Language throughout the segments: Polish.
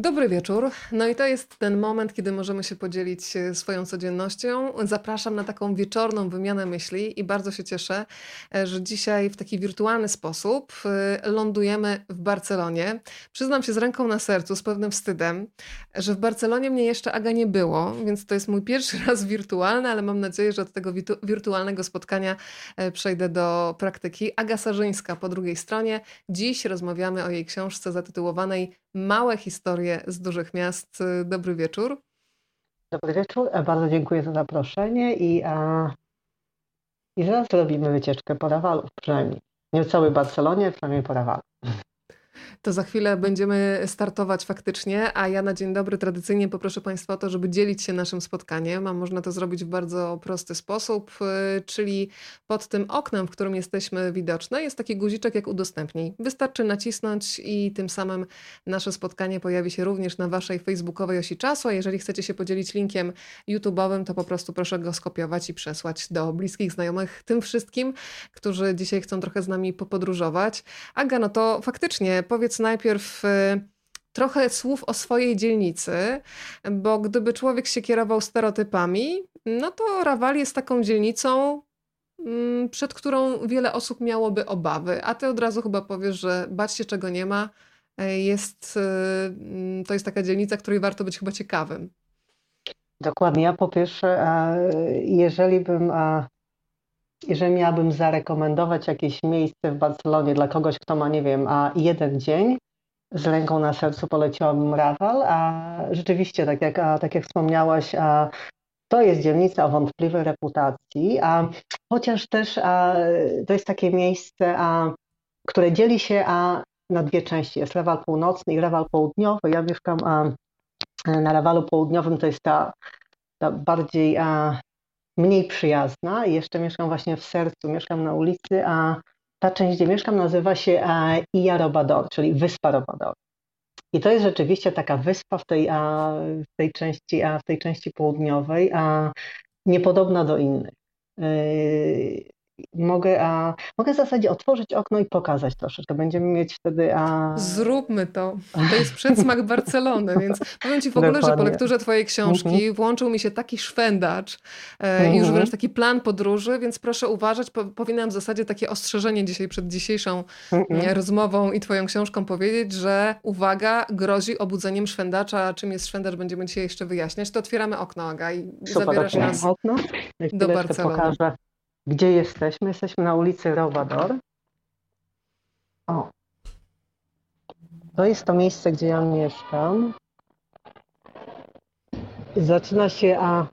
Dobry wieczór. No i to jest ten moment, kiedy możemy się podzielić e, swoją codziennością. Zapraszam na taką wieczorną wymianę myśli i bardzo się cieszę, e, że dzisiaj w taki wirtualny sposób e, lądujemy w Barcelonie. Przyznam się z ręką na sercu, z pewnym wstydem, że w Barcelonie mnie jeszcze Aga nie było, więc to jest mój pierwszy raz wirtualny, ale mam nadzieję, że od tego wirtualnego spotkania przejdę do praktyki. Aga Sarzyńska po drugiej stronie. Dziś rozmawiamy o jej książce zatytułowanej Małe historie z dużych miast. Dobry wieczór. Dobry wieczór, e, bardzo dziękuję za zaproszenie i, a, i zaraz zrobimy wycieczkę po Rawalu przynajmniej. Nie w całej Barcelonie, przynajmniej po Rawalu to za chwilę będziemy startować faktycznie, a ja na dzień dobry tradycyjnie poproszę Państwa o to, żeby dzielić się naszym spotkaniem, a można to zrobić w bardzo prosty sposób, y, czyli pod tym oknem, w którym jesteśmy widoczne, jest taki guziczek jak udostępnij. Wystarczy nacisnąć i tym samym nasze spotkanie pojawi się również na Waszej facebookowej osi czasu, a jeżeli chcecie się podzielić linkiem YouTube'owym, to po prostu proszę go skopiować i przesłać do bliskich znajomych, tym wszystkim, którzy dzisiaj chcą trochę z nami popodróżować. Aga, no to faktycznie powiedz najpierw y, trochę słów o swojej dzielnicy, bo gdyby człowiek się kierował stereotypami, no to Rawal jest taką dzielnicą, mm, przed którą wiele osób miałoby obawy, a ty od razu chyba powiesz, że bać się czego nie ma, e, jest, y, mm, to jest taka dzielnica, której warto być chyba ciekawym. Dokładnie. Ja po pierwsze, jeżeli bym jeżeli miałabym zarekomendować jakieś miejsce w Barcelonie dla kogoś, kto ma, nie wiem, a jeden dzień, z ręką na sercu poleciłabym Rawal, a rzeczywiście, tak jak, a, tak jak wspomniałaś, a, to jest dzielnica o wątpliwej reputacji, a chociaż też a, to jest takie miejsce, a, które dzieli się a, na dwie części. Jest Rawal Północny i Rawal Południowy. Ja mieszkam a, na Rawalu Południowym, to jest ta, ta bardziej a, mniej przyjazna jeszcze mieszkam właśnie w sercu, mieszkam na ulicy, a ta część, gdzie mieszkam, nazywa się e, Illa Robador, czyli Wyspa Robador. I to jest rzeczywiście taka wyspa w tej, w tej, części, w tej części południowej, a niepodobna do innych. Yy, mogę, a, mogę w zasadzie otworzyć okno i pokazać troszeczkę. Będziemy mieć wtedy. A... Zróbmy to. To jest przedsmak Barcelony, więc powiem Ci w ogóle, Dokładnie. że po lekturze Twojej książki mhm. włączył mi się taki szwendacz e, i już mhm. wręcz taki plan podróży, więc proszę uważać. Po, powinnam w zasadzie takie ostrzeżenie dzisiaj przed dzisiejszą mhm. rozmową i Twoją książką powiedzieć, że uwaga, grozi obudzeniem szwendacza. Czym jest szwendacz, będziemy dzisiaj jeszcze wyjaśniać. To otwieramy okno, Aga, i Super, zabierasz nas okno. do Barcelony. Pokażę gdzie jesteśmy? Jesteśmy na ulicy Robador. O. To jest to miejsce, gdzie ja mieszkam. Zaczyna się, a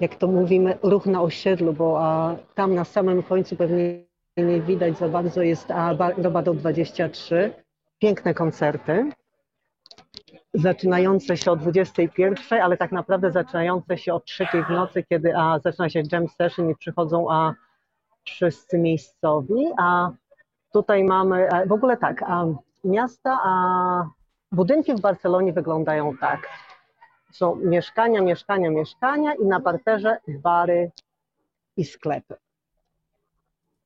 jak to mówimy, ruch na osiedlu, bo a, tam na samym końcu pewnie nie widać za bardzo, jest a, Robador 23. Piękne koncerty zaczynające się o 21, ale tak naprawdę zaczynające się o 3 w nocy, kiedy a, zaczyna się jam session i przychodzą a, wszyscy miejscowi, a tutaj mamy, e, w ogóle tak, a miasta, a budynki w Barcelonie wyglądają tak. Są mieszkania, mieszkania, mieszkania i na parterze bary i sklepy.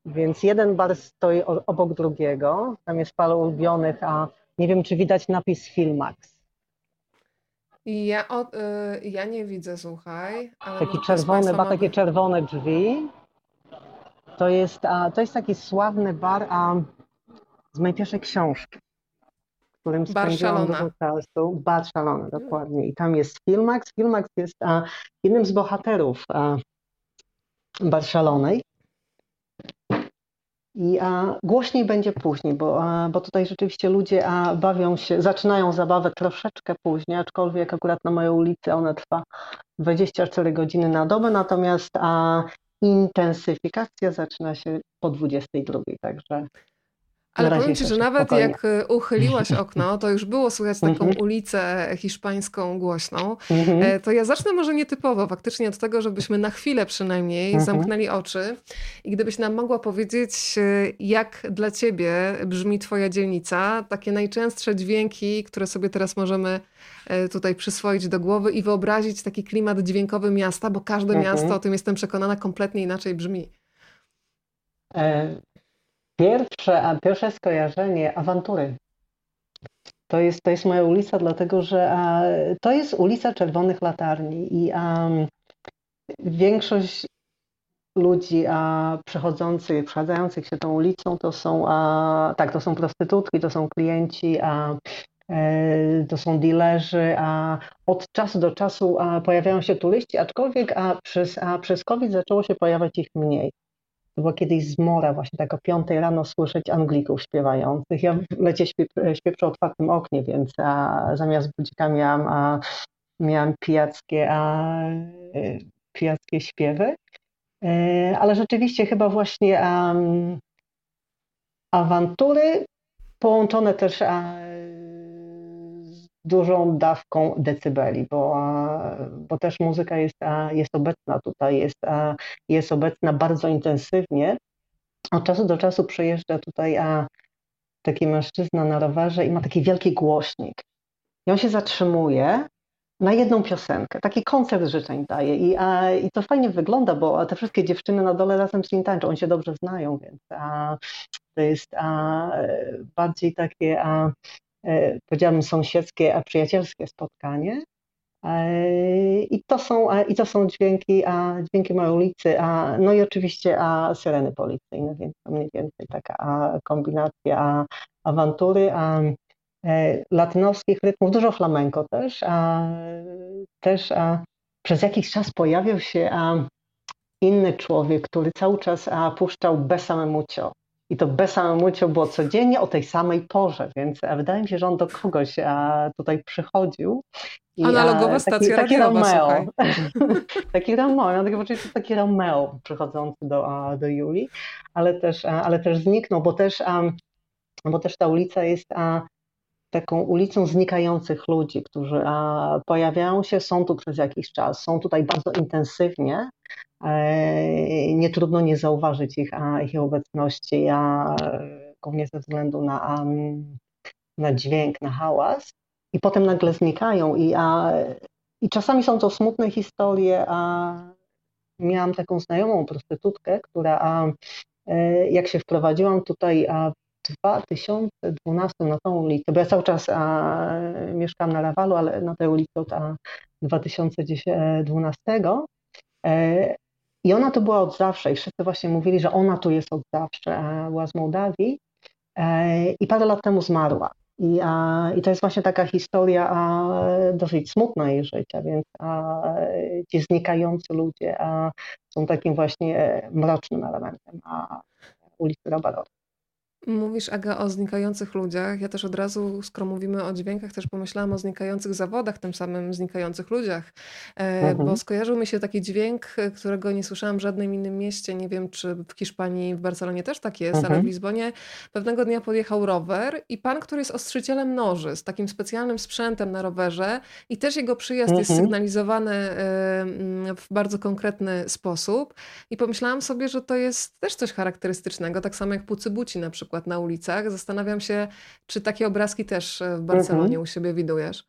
Więc jeden bar stoi obok drugiego, tam jest parę ulubionych, a nie wiem, czy widać napis Filmax. Ja, o, y, ja nie widzę, słuchaj. Taki czerwony, ma takie czerwone drzwi to jest, to jest taki sławny bar a, z mojej pierwszej książki, w którym spędziłam dużo czasu. Bar Szalona, dokładnie. I tam jest Filmax. Filmax jest a, jednym z bohaterów a, Bar Szalonej. I a, głośniej będzie później, bo, a, bo tutaj rzeczywiście ludzie a, bawią się, zaczynają zabawę troszeczkę później, aczkolwiek akurat na mojej ulicy ona trwa 24 godziny na dobę, natomiast a, intensyfikacja zaczyna się po 22, także ale powiem Ci, że nawet spokojnie. jak e, uchyliłaś okno, to już było słychać taką -hmm. ulicę hiszpańską głośną. Mm -hmm. To ja zacznę może nietypowo, faktycznie od tego, żebyśmy na chwilę przynajmniej -hmm. zamknęli oczy i gdybyś nam mogła powiedzieć, e, jak dla Ciebie brzmi Twoja dzielnica, takie najczęstsze dźwięki, które sobie teraz możemy tutaj przyswoić do głowy i wyobrazić taki klimat dźwiękowy miasta, bo każde mhm. miasto, o tym jestem przekonana, kompletnie inaczej brzmi. Pierwsze, a pierwsze skojarzenie awantury. To jest, to jest moja ulica, dlatego że a, to jest ulica Czerwonych Latarni i a, większość ludzi a, przechodzących, przechadzających się tą ulicą to są, a, tak, to są prostytutki, to są klienci, a, e, to są dealerzy, a od czasu do czasu pojawiają się turyści, aczkolwiek a przez, a przez COVID zaczęło się pojawiać ich mniej. To była kiedyś zmora, właśnie tak o piątej rano słyszeć Anglików śpiewających. Ja lecie śpię, śpię przy otwartym oknie, więc a, zamiast budzika miałam, a, miałam pijackie, a, e, pijackie śpiewy. E, ale rzeczywiście chyba właśnie um, awantury połączone też z dużą dawką decybeli, bo, bo też muzyka jest, jest obecna tutaj, jest, jest obecna bardzo intensywnie. Od czasu do czasu przyjeżdża tutaj taki mężczyzna na rowerze i ma taki wielki głośnik. I on się zatrzymuje na jedną piosenkę. Taki koncert życzeń daje I, a, i to fajnie wygląda, bo te wszystkie dziewczyny na dole razem z nim tańczą. Oni się dobrze znają, więc a, to jest a, bardziej takie, a, e, powiedziałabym, sąsiedzkie, a przyjacielskie spotkanie. E, I to są, i to są dźwięki, a, dźwięki mojej ulicy, a, no i oczywiście a, syreny policyjne, więc to mniej więcej taka a, kombinacja a, awantury, a, E, rytmów, dużo flamenko też, a też a przez jakiś czas pojawił się a, inny człowiek, który cały czas a, puszczał Besame Mucio. I to Besame Mucio było codziennie o tej samej porze, więc a, wydaje mi się, że on do kogoś a, tutaj przychodził. I, Analogowa stacja taki, taki Romeo. taki Romeo, takie poczucie, taki Romeo przychodzący do, do Julii, ale też, ale też zniknął, bo też, bo też ta ulica jest taką ulicą znikających ludzi, którzy pojawiają się, są tu przez jakiś czas, są tutaj bardzo intensywnie. E, nie trudno nie zauważyć ich, ich obecności, a głównie ze względu na, na dźwięk, na hałas. I potem nagle znikają. I, a, I czasami są to smutne historie. A miałam taką znajomą prostytutkę, która a, e, jak się wprowadziłam tutaj 2012 na tą ulicę, bo ja cały czas a, mieszkam na Rawalu, ale na tej ulicy od a, 2012. E, I ona tu była od zawsze i wszyscy właśnie mówili, że ona tu jest od zawsze, była z Mołdawii e, i parę lat temu zmarła. I, a, I to jest właśnie taka historia a, dosyć smutna jej życia, więc a, ci znikający ludzie a, są takim właśnie mrocznym elementem a, ulicy Rabarowej. Mówisz, Aga, o znikających ludziach. Ja też od razu, skoro mówimy o dźwiękach, też pomyślałam o znikających zawodach, tym samym znikających ludziach. E, mhm. Bo skojarzył mi się taki dźwięk, e, którego nie słyszałam w żadnym innym mieście. Nie wiem, czy w Hiszpanii, w Barcelonie też tak jest, mhm. ale w mhm. Lizbonie pewnego dnia podjechał rower i pan, który jest ostrzycielem noży, z takim specjalnym sprzętem na rowerze i też jego przyjazd mhm. jest sygnalizowany e, w bardzo konkretny sposób. I pomyślałam sobie, że to jest też coś charakterystycznego, tak samo jak pucybuci na przykład przykład na ulicach. Zastanawiam się, czy takie obrazki też e, w Barcelonie mhm. u siebie widujesz?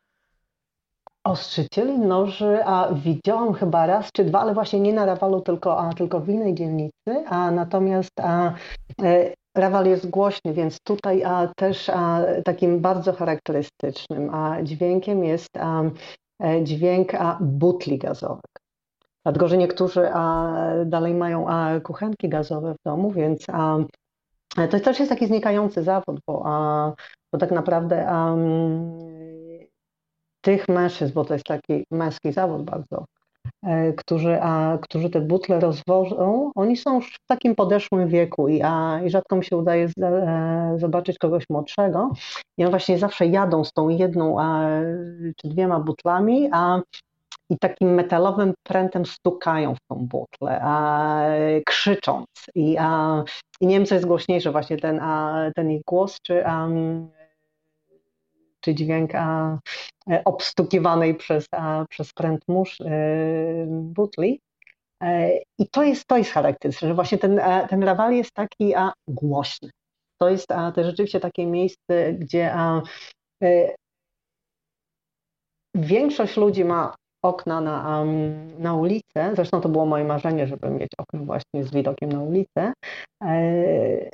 Ostrzycieli noży, a widziałam chyba raz czy dwa, ale właśnie nie na Rawalu, tylko, a, tylko w innej dzielnicy. A natomiast a, e, Rawal jest głośny, więc tutaj a, też a, takim bardzo charakterystycznym a, dźwiękiem jest a, e, dźwięk a, butli gazowych. Dlatego, że niektórzy a, dalej mają a, kuchenki gazowe w domu, więc a, to też jest taki znikający zawód, bo, a, bo tak naprawdę um, tych mężczyzn, bo to jest taki męski zawód bardzo, e, którzy, a, którzy te butle rozwożą, oni są już w takim podeszłym wieku i, a, i rzadko mi się udaje z, e, zobaczyć kogoś młodszego. I oni właśnie zawsze jadą z tą jedną a, czy dwiema butlami, a i takim metalowym prętem stukają w tą butlę, a, krzycząc. I, a, I nie wiem, co jest głośniejsze, właśnie ten, a, ten ich głos, czy, a, czy dźwięk a, obstukiwanej przez, a, przez pręt mórz e, butli. E, I to jest, to jest charakterystyczne, że właśnie ten, ten rawal jest taki a, głośny. To jest a, to rzeczywiście takie miejsce, gdzie a, e, większość ludzi ma okna na, na ulicę. Zresztą to było moje marzenie, żeby mieć okno właśnie z widokiem na ulicę. E,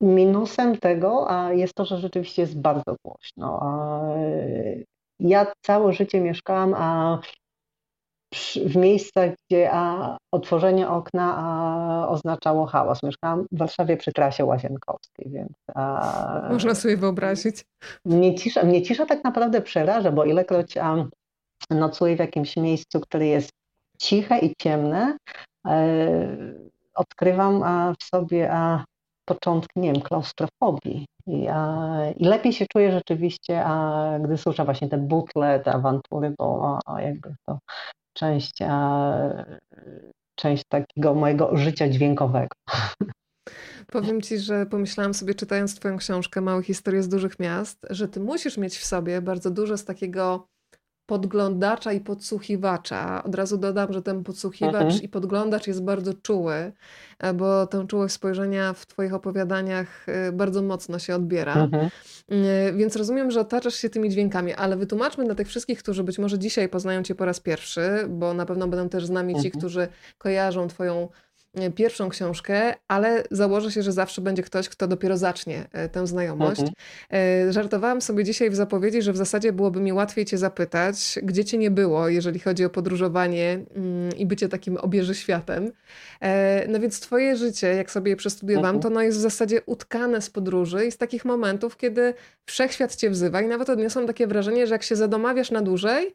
minusem tego jest to, że rzeczywiście jest bardzo głośno. Ja całe życie mieszkałam w miejscach, gdzie otworzenie okna oznaczało hałas. Mieszkałam w Warszawie przy trasie łazienkowskiej, więc... Można sobie wyobrazić. Mnie cisza, mnie cisza tak naprawdę przeraża, bo ilekroć nocuję w jakimś miejscu, które jest ciche i ciemne, e, odkrywam w sobie początki, nie wiem, klaustrofobii. I, I, lepiej się czuję rzeczywiście, a, gdy słyszę właśnie te butle, te awantury, bo a, jakby to część, a, część takiego mojego życia dźwiękowego. Powiem ci, że pomyślałam sobie, czytając Twoją książkę Małe historie z dużych miast, że Ty musisz mieć w sobie bardzo dużo z takiego podglądacza i podsłuchiwacza. Od razu dodam, że ten podsłuchiwacz mhm. i podglądacz jest bardzo czuły, e, bo tę czułość spojrzenia w Twoich opowiadaniach e, bardzo mocno się odbiera. Mhm. E, więc rozumiem, że otaczasz się tymi dźwiękami, ale wytłumaczmy dla tych wszystkich, którzy być może dzisiaj poznają Cię po raz pierwszy, bo na pewno będą też z nami ci, mhm. którzy kojarzą Twoją pierwszą książkę, ale założę się, że zawsze będzie ktoś, kto dopiero zacznie e, tę znajomość. Mhm. E, żartowałam sobie dzisiaj w zapowiedzi, że w zasadzie byłoby mi łatwiej Cię zapytać, gdzie Cię nie było, jeżeli chodzi o podróżowanie mm, i bycie takim obieży światem. No więc Twoje życie, jak sobie je przestudiowałam, mhm. to ono jest w zasadzie utkane z podróży i z takich momentów, kiedy wszechświat Cię wzywa i nawet odniosłam takie wrażenie, że jak się zadomawiasz na dłużej,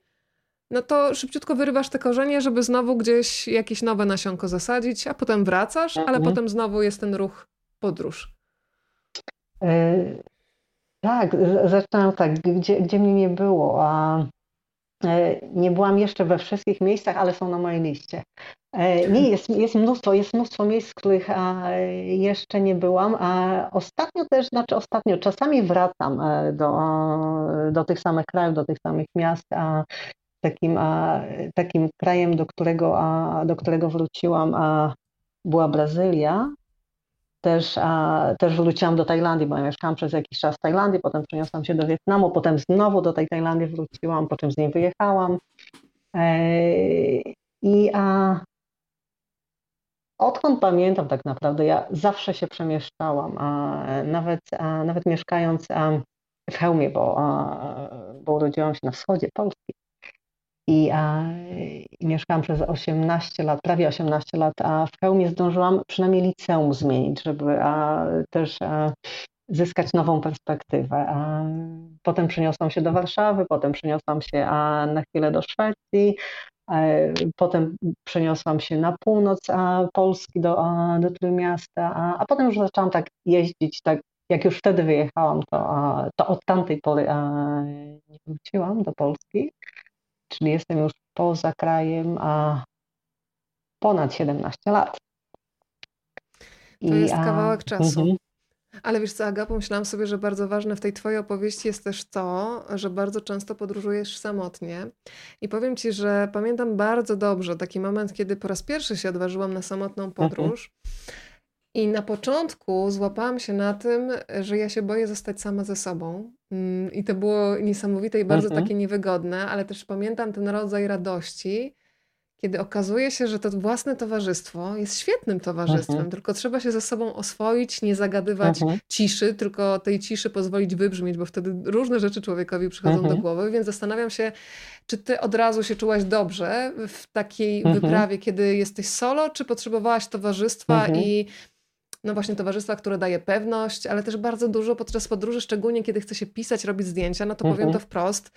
no to szybciutko wyrywasz te korzenie, żeby znowu gdzieś jakieś nowe nasionko zasadzić, a potem wracasz, ale mhm. potem znowu jest ten ruch podróż. E, tak, zaczynam tak, gdzie, gdzie mnie nie było, a e, nie byłam jeszcze we wszystkich miejscach, ale są na mojej liście. E, nie, jest, jest mnóstwo, jest mnóstwo miejsc, których a, jeszcze nie byłam, a ostatnio też, znaczy ostatnio, czasami wracam do, do tych samych krajów, do tych samych miast, a takim, a, takim krajem, do którego, a, do którego wróciłam, a, była Brazylia. Też, a, też wróciłam do Tajlandii, bo ja mieszkałam przez jakiś czas w Tajlandii, potem przeniosłam się do Wietnamu, potem znowu do tej Tajlandii wróciłam, po czym z niej wyjechałam. E, I a, odkąd pamiętam tak naprawdę, ja zawsze się przemieszczałam, a nawet, a, nawet mieszkając a, w Chełmie, bo, a, bo urodziłam się na wschodzie Polski, i, a, i mieszkałam przez 18 lat, prawie 18 lat, a w Chełmie zdążyłam przynajmniej liceum zmienić, żeby a, też a, zyskać nową perspektywę. A, potem przeniosłam się do Warszawy, potem przeniosłam się a, na chwilę do Szwecji, potem przeniosłam się na północ Polski, do, do Trójmiasta, a, a potem już zaczęłam tak jeździć, tak jak już wtedy wyjechałam, to, to od tamtej pory nie wróciłam do Polski czyli jestem już poza krajem, a ponad 17 lat. I, to jest kawałek czasu. Mhm. Ale wiesz co, Aga, pomyślałam sobie, że bardzo ważne w tej twojej opowieści jest też to, że bardzo często podróżujesz samotnie. I powiem ci, że pamiętam bardzo dobrze taki moment, kiedy po raz pierwszy się odważyłam na samotną mhm. podróż. Mhm. I na początku złapałam się na tym, że ja się boję zostać sama ze sobą. Mm, I to było niesamowite i bardzo mhm. takie niewygodne, ale też pamiętam ten rodzaj radości, kiedy okazuje się, że to własne towarzystwo jest świetnym towarzystwem, mhm. tylko trzeba się ze sobą oswoić, nie zagadywać mhm. ciszy, tylko tej ciszy pozwolić wybrzmieć, bo wtedy różne rzeczy człowiekowi przychodzą do mhm. głowy, więc zastanawiam się, czy ty od razu się czułaś dobrze w takiej mhm. wyprawie, kiedy jesteś solo, czy potrzebowałaś towarzystwa mhm. i no właśnie towarzystwa, które daje pewność, ale też bardzo dużo podczas podróży, szczególnie kiedy chce się pisać, robić zdjęcia, no to mhm. powiem to wprost,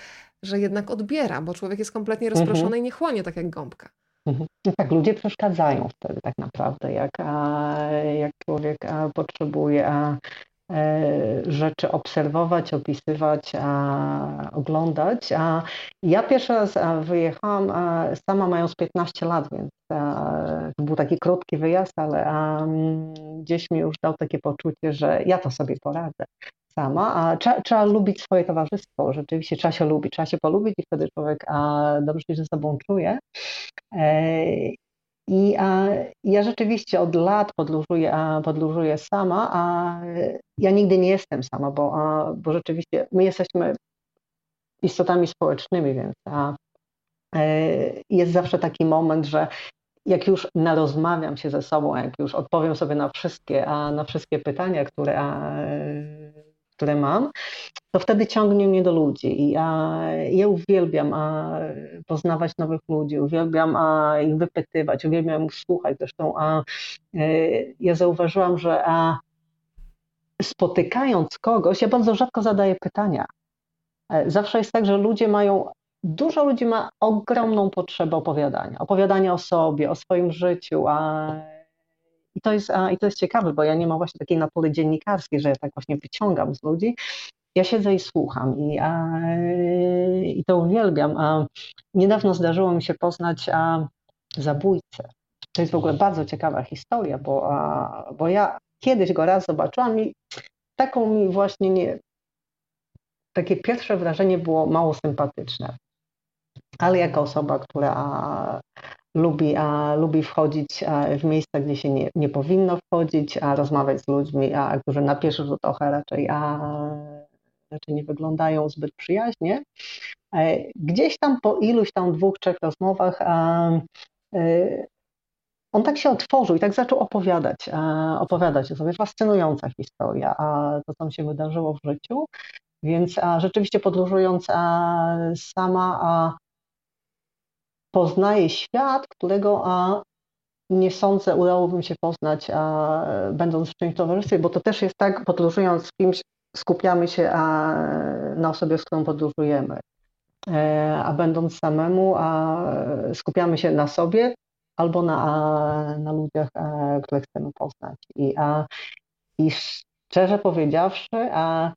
że jednak odbiera, bo człowiek jest kompletnie mhm. rozproszony mhm. i nie chłonie tak jak gąbka. Mhm. No tak, ludzie przeszkadzają wtedy tak naprawdę, jak, a, jak człowiek a, potrzebuje a, rzeczy obserwować, opisywać, oglądać. A ja pierwszy raz wyjechałam sama mając 15 lat, więc to był taki krótki wyjazd, ale um, gdzieś mi już dał takie poczucie, że ja to sobie poradzę sama, a trzeba, trzeba lubić swoje towarzystwo, rzeczywiście trzeba się lubić, trzeba się polubić i wtedy człowiek a, dobrze się ze sobą czuje. I a, ja rzeczywiście od lat podróżuję, a, podróżuję sama, a ja nigdy nie jestem sama, bo, a, bo rzeczywiście my jesteśmy istotami społecznymi, więc a, e, jest zawsze taki moment, że jak już narozmawiam się ze sobą, jak już odpowiem sobie na wszystkie, a na wszystkie pytania, które, a, które mam, to wtedy ciągnie mnie do ludzi. I a, ja uwielbiam a, poznawać nowych ludzi, uwielbiam a, ich wypytywać, uwielbiam ich słuchać. Zresztą a, y, ja zauważyłam, że a, spotykając kogoś, ja bardzo rzadko zadaję pytania. E, zawsze jest tak, że ludzie mają dużo ludzi ma ogromną potrzebę opowiadania, opowiadania o sobie, o swoim życiu, a i to, jest, I to jest ciekawe, bo ja nie mam właśnie takiej natury dziennikarskiej, że ja tak właśnie wyciągam z ludzi. Ja siedzę i słucham i, a, i to uwielbiam. A niedawno zdarzyło mi się poznać a, zabójcę. To jest w ogóle bardzo ciekawa historia, bo, a, bo ja kiedyś go raz zobaczyłam i taką mi właśnie nie, takie pierwsze wrażenie było mało sympatyczne ale jako osoba, która lubi, a, lubi wchodzić w miejsca, gdzie się nie, nie powinno wchodzić, a rozmawiać z ludźmi, a, którzy na pierwszy rzut oka raczej, a, raczej nie wyglądają zbyt przyjaźnie. E, gdzieś tam po iluś tam dwóch, trzech rozmowach a, e, on tak się otworzył i tak zaczął opowiadać, opowiadać o sobie. Fascynująca historia, a to, co się wydarzyło w życiu. Więc a, rzeczywiście podróżując a, sama, a, poznaje świat, którego a, nie sądzę udałoby się poznać, a, będąc w czymś towarzystwie, bo to też jest tak, podróżując z kimś, skupiamy się a, na osobie, z którą podróżujemy. E, a będąc samemu, a, skupiamy się na sobie albo na, a, na ludziach, a, które chcemy poznać. I, a, I szczerze powiedziawszy, a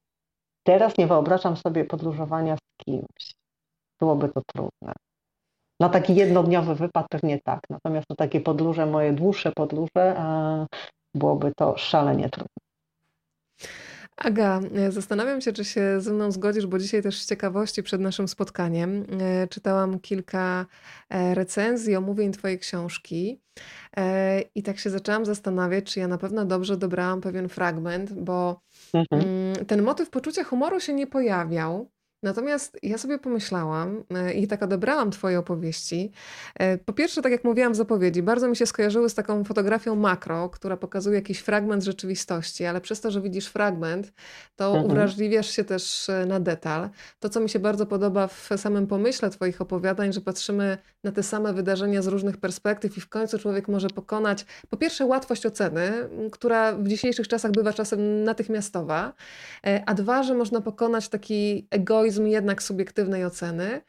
teraz nie wyobrażam sobie podróżowania z kimś. Byłoby to trudne. Na taki jednodniowy wypad pewnie tak, natomiast na takie podróże, moje dłuższe podróże, byłoby to szalenie trudne. Aga, zastanawiam się, czy się ze mną zgodzisz, bo dzisiaj też z ciekawości przed naszym spotkaniem e, czytałam kilka e, recenzji, omówień Twojej książki e, i tak się zaczęłam zastanawiać, czy ja na pewno dobrze dobrałam pewien fragment, bo mhm. Mm, ten motyw poczucia humoru się nie pojawiał. Natomiast ja sobie pomyślałam e, i tak odebrałam Twoje opowieści. E, po pierwsze, tak jak mówiłam w zapowiedzi, bardzo mi się skojarzyły z taką fotografią makro, która pokazuje jakiś fragment rzeczywistości, ale przez to, że widzisz fragment, to mhm. uwrażliwiasz się też e, na detal. To, co mi się bardzo podoba w samym pomyśle Twoich opowiadań, że patrzymy na te same wydarzenia z różnych perspektyw i w końcu człowiek może pokonać, po pierwsze, łatwość oceny, która w dzisiejszych czasach bywa czasem natychmiastowa, a dwa, że można pokonać taki egoizm, mechanizm jednak subiektywnej oceny,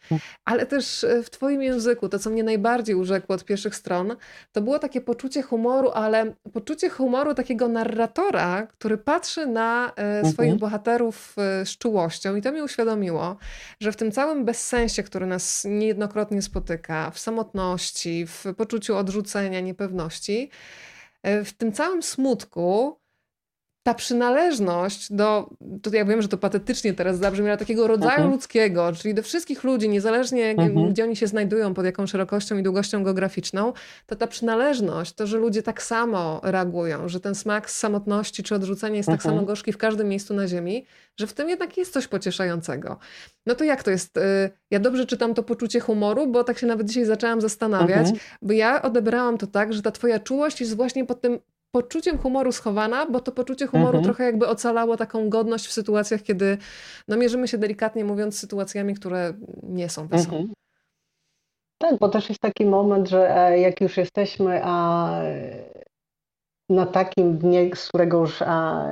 ale też e, w Twoim języku, to co mnie najbardziej urzekło od pierwszych stron, to było takie poczucie humoru, ale poczucie humoru takiego narratora, który patrzy na e, swoich mhm. bohaterów e, z czułością. I to mi uświadomiło, że w tym całym bezsensie, który nas niejednokrotnie spotyka, w samotności, w poczuciu odrzucenia, niepewności, w tym całym smutku, ta przynależność do, to ja wiem, że to patetycznie teraz zabrzmi, ale takiego rodzaju mhm. ludzkiego, czyli do wszystkich ludzi, niezależnie mhm. gdzie oni się znajdują, pod jaką szerokością i długością geograficzną, to ta przynależność, to, że ludzie tak samo reagują, że ten smak z samotności czy odrzucenia jest tak mhm. tak samo gorzki w każdym miejscu na ziemi, że w tym jednak jest coś pocieszającego. No to jak to jest? Y, ja dobrze czytam to poczucie humoru, bo tak się nawet dzisiaj zaczęłam zastanawiać, bo ja odebrałam to tak, że ta twoja czułość jest właśnie pod tym poczuciem humoru schowana, bo to poczucie humoru mhm. trochę jakby ocalało taką godność w sytuacjach, kiedy no, mierzymy się delikatnie mówiąc z sytuacjami, które nie są wesołe. Mhm. Tak, bo też jest taki moment, że e, jak już jesteśmy a, na takim dnie, z którego już a,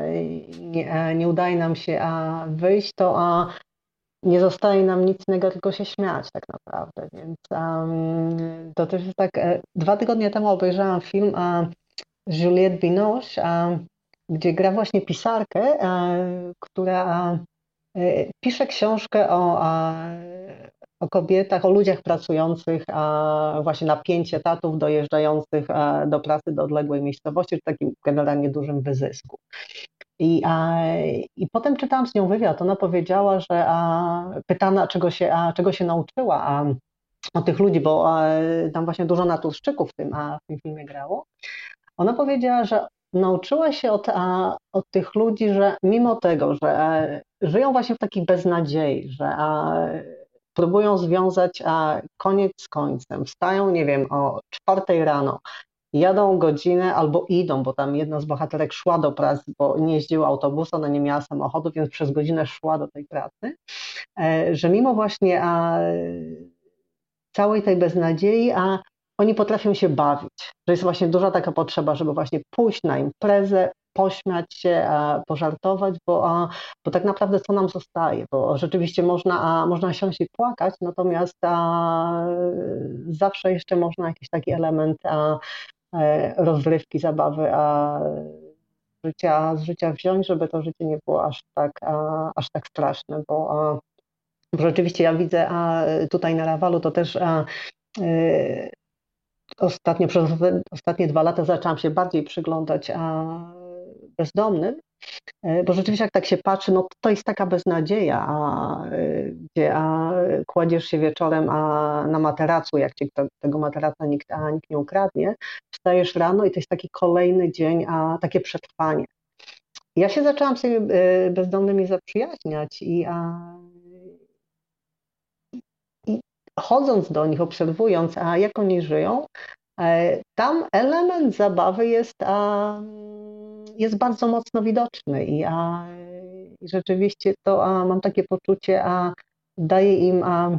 nie, e, nie, udaje nam się a, wyjść, to a, nie zostaje nam nic innego, tylko się śmiać tak naprawdę. Więc um, to też jest tak. E, dwa tygodnie temu obejrzałam film a, Juliette Binoche, gdzie gra właśnie pisarkę, która pisze książkę o, o kobietach, o ludziach pracujących właśnie na pięć etatów, dojeżdżających do pracy do odległej miejscowości, czy takim generalnie dużym wyzysku. I, a, I potem czytałam z nią wywiad. Ona powiedziała, że a, pytana, czego się, a, czego się nauczyła a, o tych ludzi, bo a, tam właśnie dużo naturszczyków w tym, a, w tym filmie grało. Ona powiedziała, że nauczyła się od, a, od tych ludzi, że mimo tego, że e, żyją właśnie w takiej beznadziei, że a, próbują związać a, koniec z końcem. Wstają, nie wiem, o czwartej rano, jadą godzinę albo idą, bo tam jedna z bohaterek szła do pracy, bo nie jeździła autobusu, ona nie miała samochodu, więc przez godzinę szła do tej pracy, e, że mimo właśnie a, całej tej beznadziei, a oni potrafią się bawić, że jest właśnie duża taka potrzeba, żeby właśnie pójść na imprezę, pośmiać się, pożartować, bo, bo tak naprawdę co nam zostaje, bo rzeczywiście można, można siąść i płakać, natomiast zawsze jeszcze można jakiś taki element e, rozrywki, zabawy, życia, z życia wziąć, żeby to życie nie było aż tak, aż tak straszne, bo, rzeczywiście ja widzę a tutaj na Rawalu to też e, ostatnio, przez ostatnie dwa lata zaczęłam się bardziej przyglądać bezdomnym, e, bo rzeczywiście jak tak się patrzy, no to jest taka beznadzieja, a, e, gdzie a, kładziesz się wieczorem a, na materacu, jak ci tego materaca nikt, a, nikt nie ukradnie, wstajesz rano i to jest taki kolejny dzień, a takie przetrwanie. Ja się zaczęłam sobie e, bezdomnymi zaprzyjaźniać i, a, chodząc do nich, obserwując, a jak oni żyją, tam element zabawy jest a, jest bardzo mocno widoczny i, a, i rzeczywiście to a, mam takie poczucie, a daje im a,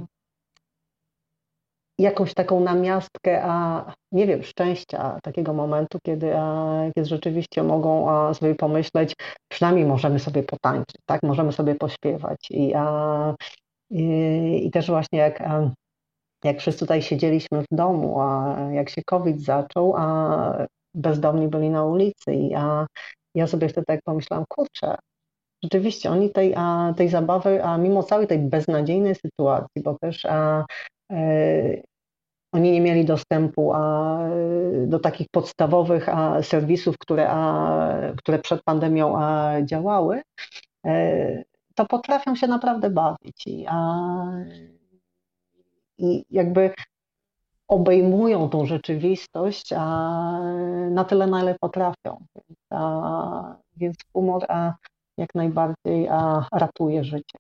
jakąś taką namiastkę, a nie wiem, szczęścia, takiego momentu, kiedy, a, kiedy rzeczywiście mogą a, sobie pomyśleć, przynajmniej możemy sobie potańczyć, tak, możemy sobie pośpiewać i, a, i, i też właśnie jak a, jak wszyscy tutaj siedzieliśmy w domu, a jak się COVID zaczął, a bezdomni byli na ulicy a ja sobie wtedy tak pomyślałam, kurczę, rzeczywiście oni tej, a, tej zabawy, a mimo całej tej beznadziejnej sytuacji, bo też a, e, oni nie mieli dostępu a, do takich podstawowych a, serwisów, które, a, które przed pandemią a, działały, e, to potrafią się naprawdę bawić. I, a, i jakby obejmują tą rzeczywistość a na tyle, na ile potrafią. A, więc humor a, jak najbardziej a, ratuje życie.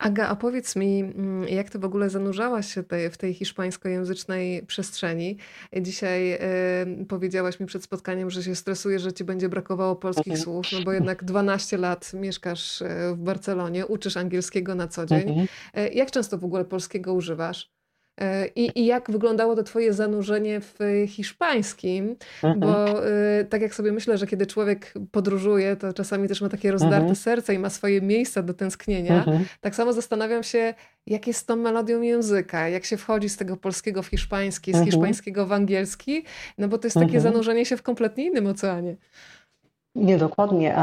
Aga, a powiedz mi, mm, jak ty w ogóle zanurzałaś się tej, w tej hiszpańskojęzycznej przestrzeni? Dzisiaj y, powiedziałaś mi przed spotkaniem, że się stresujesz, że ci będzie brakowało polskich mhm. słów, no bo jednak 12 lat mieszkasz w Barcelonie, uczysz angielskiego na co dzień. Mhm. Jak często w ogóle polskiego używasz? E, I, I jak wyglądało to twoje zanurzenie w hiszpańskim? Mhm. Bo y, tak jak sobie myślę, że kiedy człowiek podróżuje, to czasami też ma takie rozdarte mhm. serce i ma swoje miejsca do tęsknienia. Mhm. Tak samo zastanawiam się, jak jest tą melodią języka, jak się wchodzi z tego polskiego w hiszpański, z hiszpańskiego w angielski, no bo to jest takie zanurzenie się w kompletnie innym oceanie. Nie, dokładnie.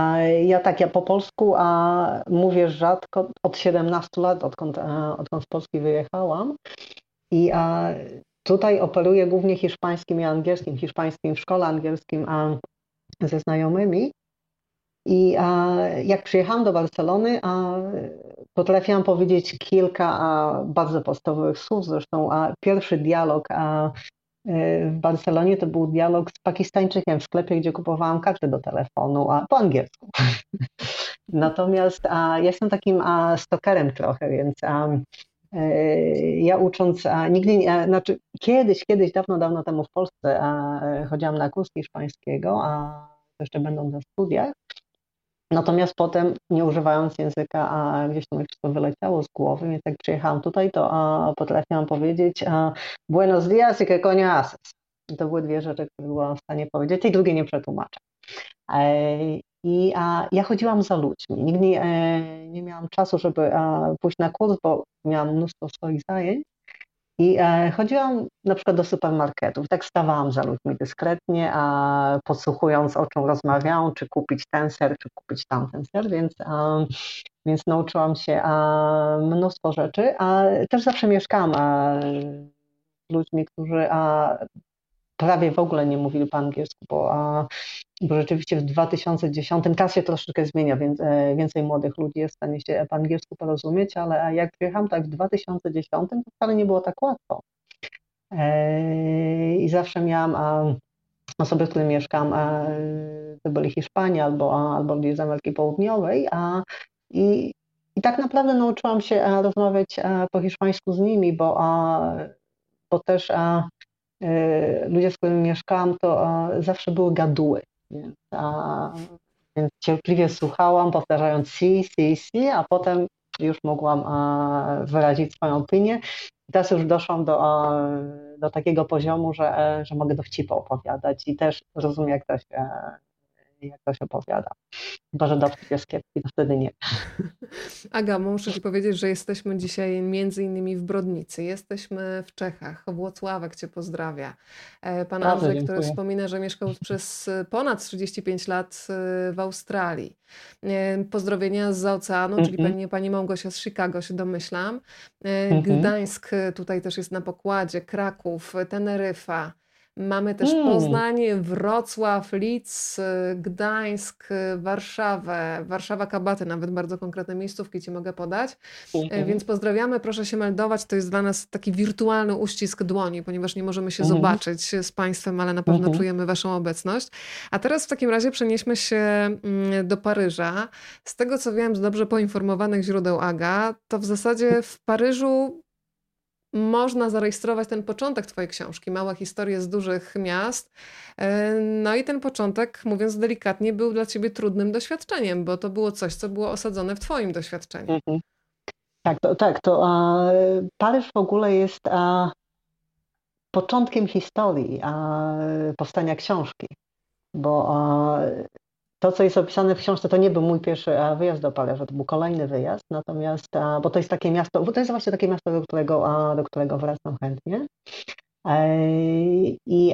Ja tak, ja po polsku a mówię rzadko, od 17 lat, odkąd, odkąd z Polski wyjechałam. I a, tutaj operuję głównie hiszpańskim i angielskim, hiszpańskim w szkole angielskim a, ze znajomymi. I a, jak przyjechałam do Barcelony, a, potrafiłam powiedzieć kilka a, bardzo podstawowych słów. Zresztą a, pierwszy dialog a, e, w Barcelonie to był dialog z Pakistańczykiem w sklepie, gdzie kupowałam kartę do telefonu, a po angielsku. Natomiast a, ja jestem takim a, stokerem trochę, więc a, ja ucząc, a nigdy nie, znaczy kiedyś, kiedyś, dawno, dawno temu w Polsce a, chodziłam na kurs hiszpańskiego, a jeszcze będąc na studiach, Natomiast potem, nie używając języka, a gdzieś to mi wszystko wyleciało z głowy, więc jak przyjechałam tutaj, to a, potrafiłam powiedzieć a, buenos dias y que coño haces. To były dwie rzeczy, które byłam w stanie powiedzieć i drugie nie przetłumaczę. E, I a, ja chodziłam za ludźmi. Nigdy nie, nie miałam czasu, żeby a, pójść na kurs, bo miałam mnóstwo swoich zajęć. I e, chodziłam na przykład do supermarketów. Tak stawałam za ludźmi dyskretnie, a podsłuchując o czym rozmawiałam, czy kupić ten ser, czy kupić tamten ser, więc, a, więc nauczyłam się a, mnóstwo rzeczy, a też zawsze mieszkałam a, z ludźmi, którzy a, prawie w ogóle nie mówili po angielsku, bo, a, bo rzeczywiście w 2010, teraz się troszeczkę zmienia, więc e, więcej młodych ludzi jest w stanie się po angielsku porozumieć, ale jak przyjechałam tak w 2010, to wcale nie było tak łatwo. E, I zawsze miałam a, osoby, z którymi mieszkam, a, to byli Hiszpanie albo, albo ludzie z Ameryki Południowej, a i I tak naprawdę nauczyłam się rozmawiać po hiszpańsku z nimi, bo, bo też ludzie, z którymi mieszkałam, to zawsze były gaduły. Więc, więc cierpliwie słuchałam, powtarzając si, si, si, a potem już mogłam wyrazić swoją opinię. I teraz już doszłam do, do takiego poziomu, że, że mogę dowcipy opowiadać i też rozumiem, jak to się, jak to się opowiada. Chyba, że dowcip jest kiepski, to wtedy nie. Aga, muszę Ci powiedzieć, że jesteśmy dzisiaj między innymi w Brodnicy. Jesteśmy w Czechach. Włocławek Cię pozdrawia. E, pan Bardzo Andrzej, dziękuję. który wspomina, że mieszkał przez ponad 35 lat e, w Australii. E, pozdrowienia z oceanu, mm -hmm. czyli mhm. pewnie pani Małgosia z Chicago się domyślam. -hmm. Gdańsk tutaj też jest na pokładzie, Kraków, Teneryfa. Mamy też mm. Poznań, Wrocław, Lidz, Gdańsk, Warszawę, Warszawa Kabaty, nawet bardzo konkretne miejscówki Ci mogę podać. Mm-hmm. Więc pozdrawiamy, proszę się meldować. To jest dla nas taki wirtualny uścisk dłoni, ponieważ nie możemy się mm-hmm. zobaczyć z Państwem, ale na pewno mm-hmm. czujemy Waszą obecność. A teraz w takim razie przenieśmy się mm, do Paryża. Z tego co wiem z dobrze poinformowanych źródeł Aga, to w zasadzie w Paryżu można zarejestrować ten początek Twojej książki, Małe historie z dużych miast. E, no i ten początek, mówiąc delikatnie, był dla Ciebie trudnym doświadczeniem, bo to było coś, co było osadzone w Twoim doświadczeniu. Mhm. Tak, to, tak, to a, Paryż w ogóle jest a, początkiem historii a, powstania książki, bo to, co jest opisane w książce, to nie był mój pierwszy wyjazd do Paryża, to był kolejny wyjazd, natomiast, bo to jest takie miasto, bo to jest właśnie takie miasto, do którego, do którego wracam chętnie. E, I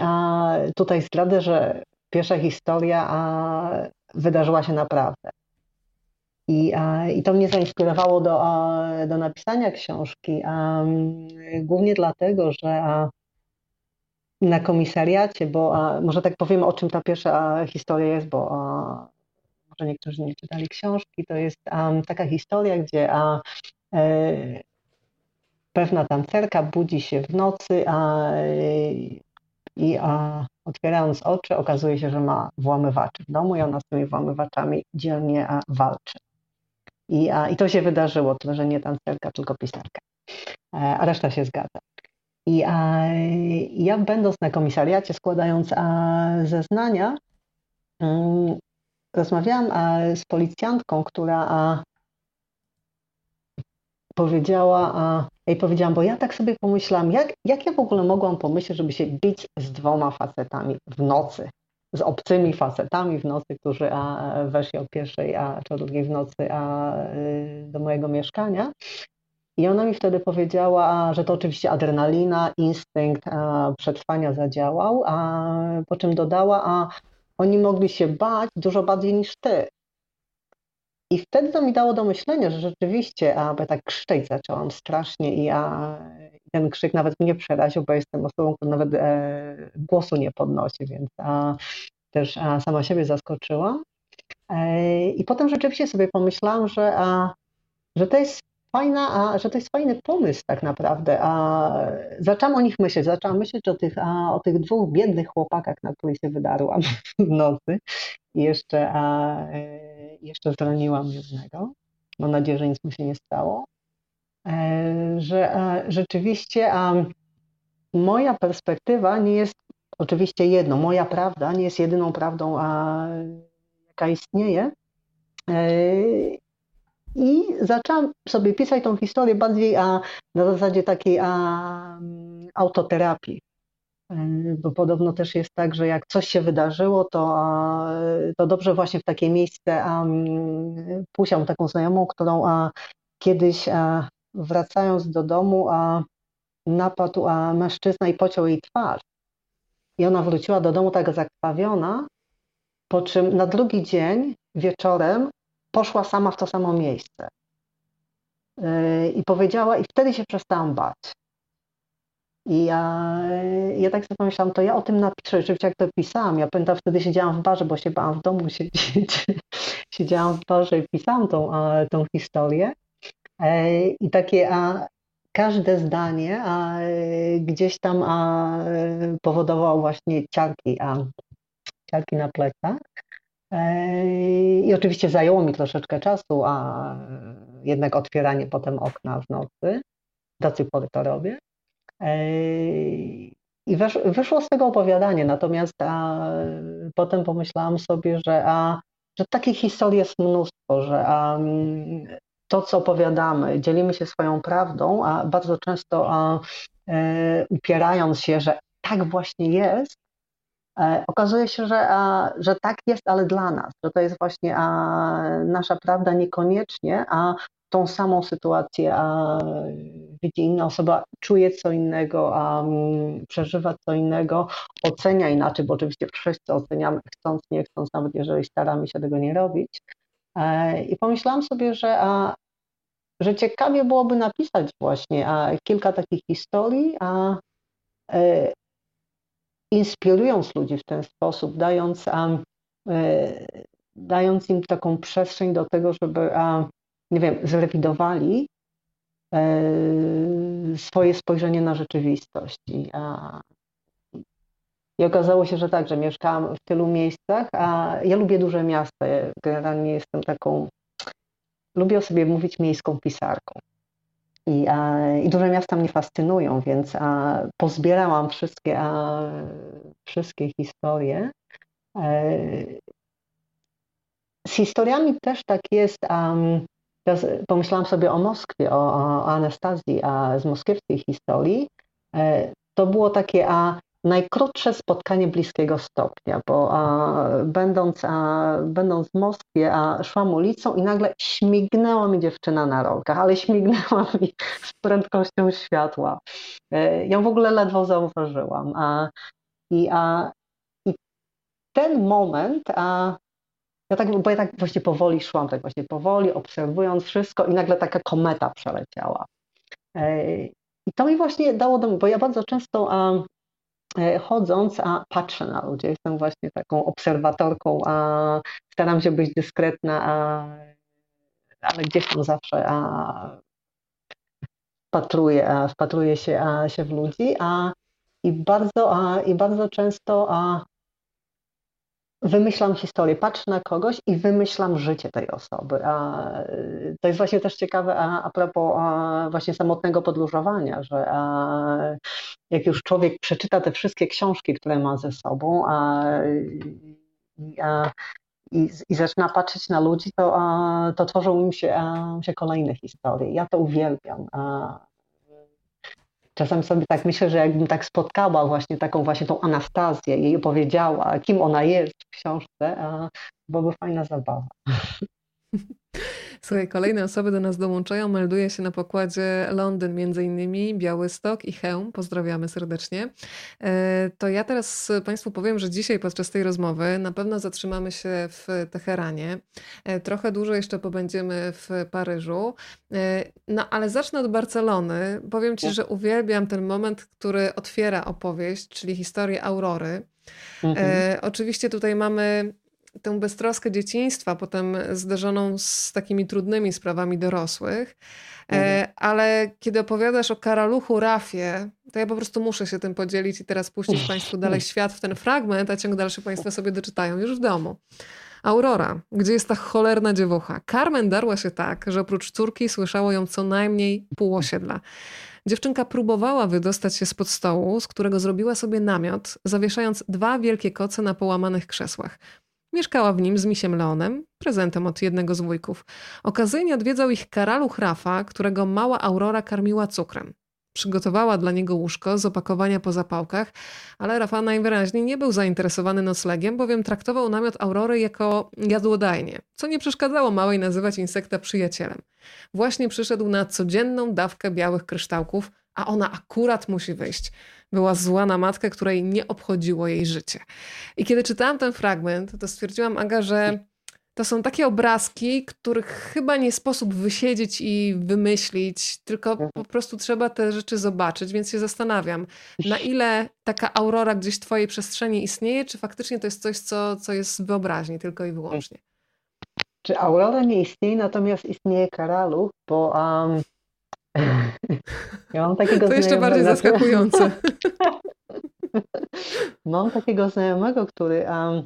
tutaj zdradzę, że pierwsza historia wydarzyła się naprawdę. I, I to mnie zainspirowało do, do napisania książki, głównie dlatego, że na komisariacie, bo a, może tak powiem, o czym ta pierwsza historia jest, bo a, może niektórzy nie czytali książki. To jest taka historia, gdzie a, e, pewna tancerka budzi się w nocy a, i a, otwierając oczy okazuje się, że ma włamywaczy w domu i ona z tymi włamywaczami dzielnie a, walczy. I, a, I to się wydarzyło, to że nie tancerka, tylko pisarka. E, a reszta się zgadza. I a, ja będąc na komisariacie, składając a, zeznania, um, rozmawiałam a, z policjantką, która a, powiedziała, a, jej powiedziałam, bo ja tak sobie pomyślałam, jak, jak ja w ogóle mogłam pomyśleć, żeby się bić z dwoma facetami w nocy, z obcymi facetami w nocy, którzy a, weszli o pierwszej a, czy o drugiej w nocy a, y, do mojego mieszkania. I ona mi wtedy powiedziała, że to oczywiście adrenalina, instynkt przetrwania zadziałał, a po czym dodała, a oni mogli się bać dużo bardziej niż ty. I wtedy to mi dało do myślenia, że rzeczywiście, a bo tak krzyczeć zaczęłam strasznie i a, ten krzyk nawet mnie przeraził, bo jestem osobą, która nawet e, głosu nie podnosi, więc a, też a, sama siebie zaskoczyłam. E, I potem rzeczywiście sobie pomyślałam, że, a, że to jest fajna, a, że to jest fajny pomysł tak naprawdę. A zaczęłam o nich myśleć, zaczęłam myśleć o tych, a, o tych dwóch biednych chłopakach, na których się wydarłam w nocy i jeszcze, a, e, jeszcze zraniłam jednego. Mam nadzieję, że nic mu się nie stało. E, że rzeczywiście a, moja perspektywa nie jest oczywiście jedną, moja prawda nie jest jedyną prawdą, a, jaka istnieje. I zaczęłam sobie pisać tą historię bardziej a, na zasadzie takiej a, autoterapii. E, bo podobno też jest tak, że jak coś się wydarzyło, to, a, to dobrze właśnie w takie miejsce a, pójść. taką znajomą, którą a, kiedyś a, wracając do domu a, napadł a, mężczyzna i pociął jej twarz. I ona wróciła do domu tak zakrwawiona, po czym na drugi dzień wieczorem poszła sama w to samo miejsce. Yy, I powiedziała, i wtedy się przestałam bać. I ja, ja tak sobie pomyślałam, to ja o tym napiszę, rzeczywiście jak to pisałam. Ja pamiętam, wtedy siedziałam w barze, bo się bałam w domu siedzieć. siedziałam w barze i pisałam tą, tą historię. Yy, I takie a, każde zdanie a, gdzieś tam a, powodowało właśnie ciarki, a, ciarki na plecach. I oczywiście zajęło mi troszeczkę czasu, a jednak otwieranie potem okna w nocy. Do tej pory to robię. I wesz, wyszło z tego opowiadanie, natomiast a, potem pomyślałam sobie, że, a, że takich historii jest mnóstwo, że a, to, co opowiadamy, dzielimy się swoją prawdą, a bardzo często a, e, upierając się, że tak właśnie jest, okazuje się, że, że tak jest, ale dla nas, że to jest właśnie a, nasza prawda niekoniecznie, a tą samą sytuację a widzi inna osoba, czuje co innego, a um, przeżywa co innego, ocenia inaczej, bo oczywiście wszyscy oceniamy chcąc, nie chcąc, nawet jeżeli staramy się tego nie robić. E, I pomyślałam sobie, że, a, że ciekawie byłoby napisać właśnie a, kilka takich historii, a e, inspirując ludzi w ten sposób, dając, a, e, dając im taką przestrzeń do tego, żeby a, nie wiem, zrewidowali e, swoje spojrzenie na rzeczywistość. I, a, I okazało się, że tak, że mieszkałam w tylu miejscach, a ja lubię duże miasta. Ja generalnie jestem taką, lubię o sobie mówić miejską pisarką. I, a, I duże miasta mnie fascynują, więc a, pozbierałam wszystkie, a, wszystkie historie. E, z historiami też tak jest. Teraz pomyślałam sobie o Moskwie, o, o Anastazji, a z moskiewskiej historii. E, to było takie a, najkrótsze spotkanie bliskiego stopnia, bo a, będąc, a, będąc w Moskwie, a, szłam ulicą i nagle śmignęła mi dziewczyna na rogach, ale śmignęła mi z prędkością światła. E, ją w ogóle ledwo zauważyłam. A, i, a, I ten moment a, ja tak, bo ja tak właśnie powoli szłam, tak właśnie powoli, obserwując wszystko i nagle taka kometa przeleciała. I to mi właśnie dało do bo ja bardzo często a, e, chodząc, a patrzę na ludzi, jestem właśnie taką obserwatorką, a staram się być dyskretna, a, ale gdzieś tam zawsze a, wpatruję, a, wpatruję się, a, się w ludzi, a, i, bardzo, a, i bardzo często a, wymyślam historię, patrzę na kogoś i wymyślam życie tej osoby. A to jest właśnie też ciekawe a, a propos a, właśnie samotnego podróżowania, że a, jak już człowiek przeczyta te wszystkie książki, które ma ze sobą, a, a i, i zaczyna patrzeć na ludzi, to, to tworzą im się, się kolejne historie. Ja to uwielbiam. Czasem sobie tak myślę, że jakbym tak spotkała właśnie taką właśnie tą Anastazję i jej opowiedziała, kim ona jest w książce, byłaby fajna zabawa. Słuchaj, kolejne osoby do nas dołączają. Melduje się na pokładzie Londyn, między innymi Białystok i Chełm. Pozdrawiamy serdecznie. E, to ja teraz Państwu powiem, że dzisiaj podczas tej rozmowy na pewno zatrzymamy się w Teheranie. E, trochę dłużej jeszcze pobędziemy w Paryżu. E, no ale zacznę od Barcelony. Powiem Ci, że uwielbiam ten moment, który otwiera opowieść, czyli historię Aurory. Mhm. E, oczywiście tutaj mamy tę beztroskę dzieciństwa, potem zderzoną z takimi trudnymi sprawami dorosłych. E, mhm. Ale kiedy opowiadasz o karaluchu Rafie, to ja po prostu muszę się tym podzielić i teraz puścić Państwu dalej świat w ten fragment, a ciąg dalszy Państwo sobie doczytają już w domu. Aurora, gdzie jest ta cholerna dziewucha? Carmen darła się tak, że oprócz córki słyszało ją co najmniej pół osiedla. Dziewczynka próbowała wydostać się spod stołu, z którego zrobiła sobie namiot, zawieszając dwa wielkie koce na połamanych krzesłach. Mieszkała w nim z misiem Leonem, prezentem od jednego z wujków. Okazyjnie odwiedzał ich karaluch Rafa, którego mała Aurora karmiła cukrem. Przygotowała dla niego łóżko z opakowania po zapałkach, ale Rafa najwyraźniej nie był zainteresowany noclegiem, bowiem traktował namiot Aurory jako jadłodajnie, co nie przeszkadzało małej nazywać insekta przyjacielem. Właśnie przyszedł na codzienną dawkę białych kryształków, a ona akurat musi wyjść. Była zła na matkę, której nie obchodziło jej życie. I kiedy czytałam ten fragment, to stwierdziłam, Aga, że to są takie obrazki, których chyba nie sposób wysiedzieć i wymyślić, tylko po mhm. prostu trzeba te rzeczy zobaczyć, więc się zastanawiam, na ile taka aurora gdzieś w twojej przestrzeni istnieje, czy faktycznie to jest coś, co, co jest w wyobraźni tylko i wyłącznie. Czy aurora nie istnieje, natomiast istnieje karalu, bo um, ja mam takiego to jeszcze bardziej zaskakujące. mam takiego znajomego, który um,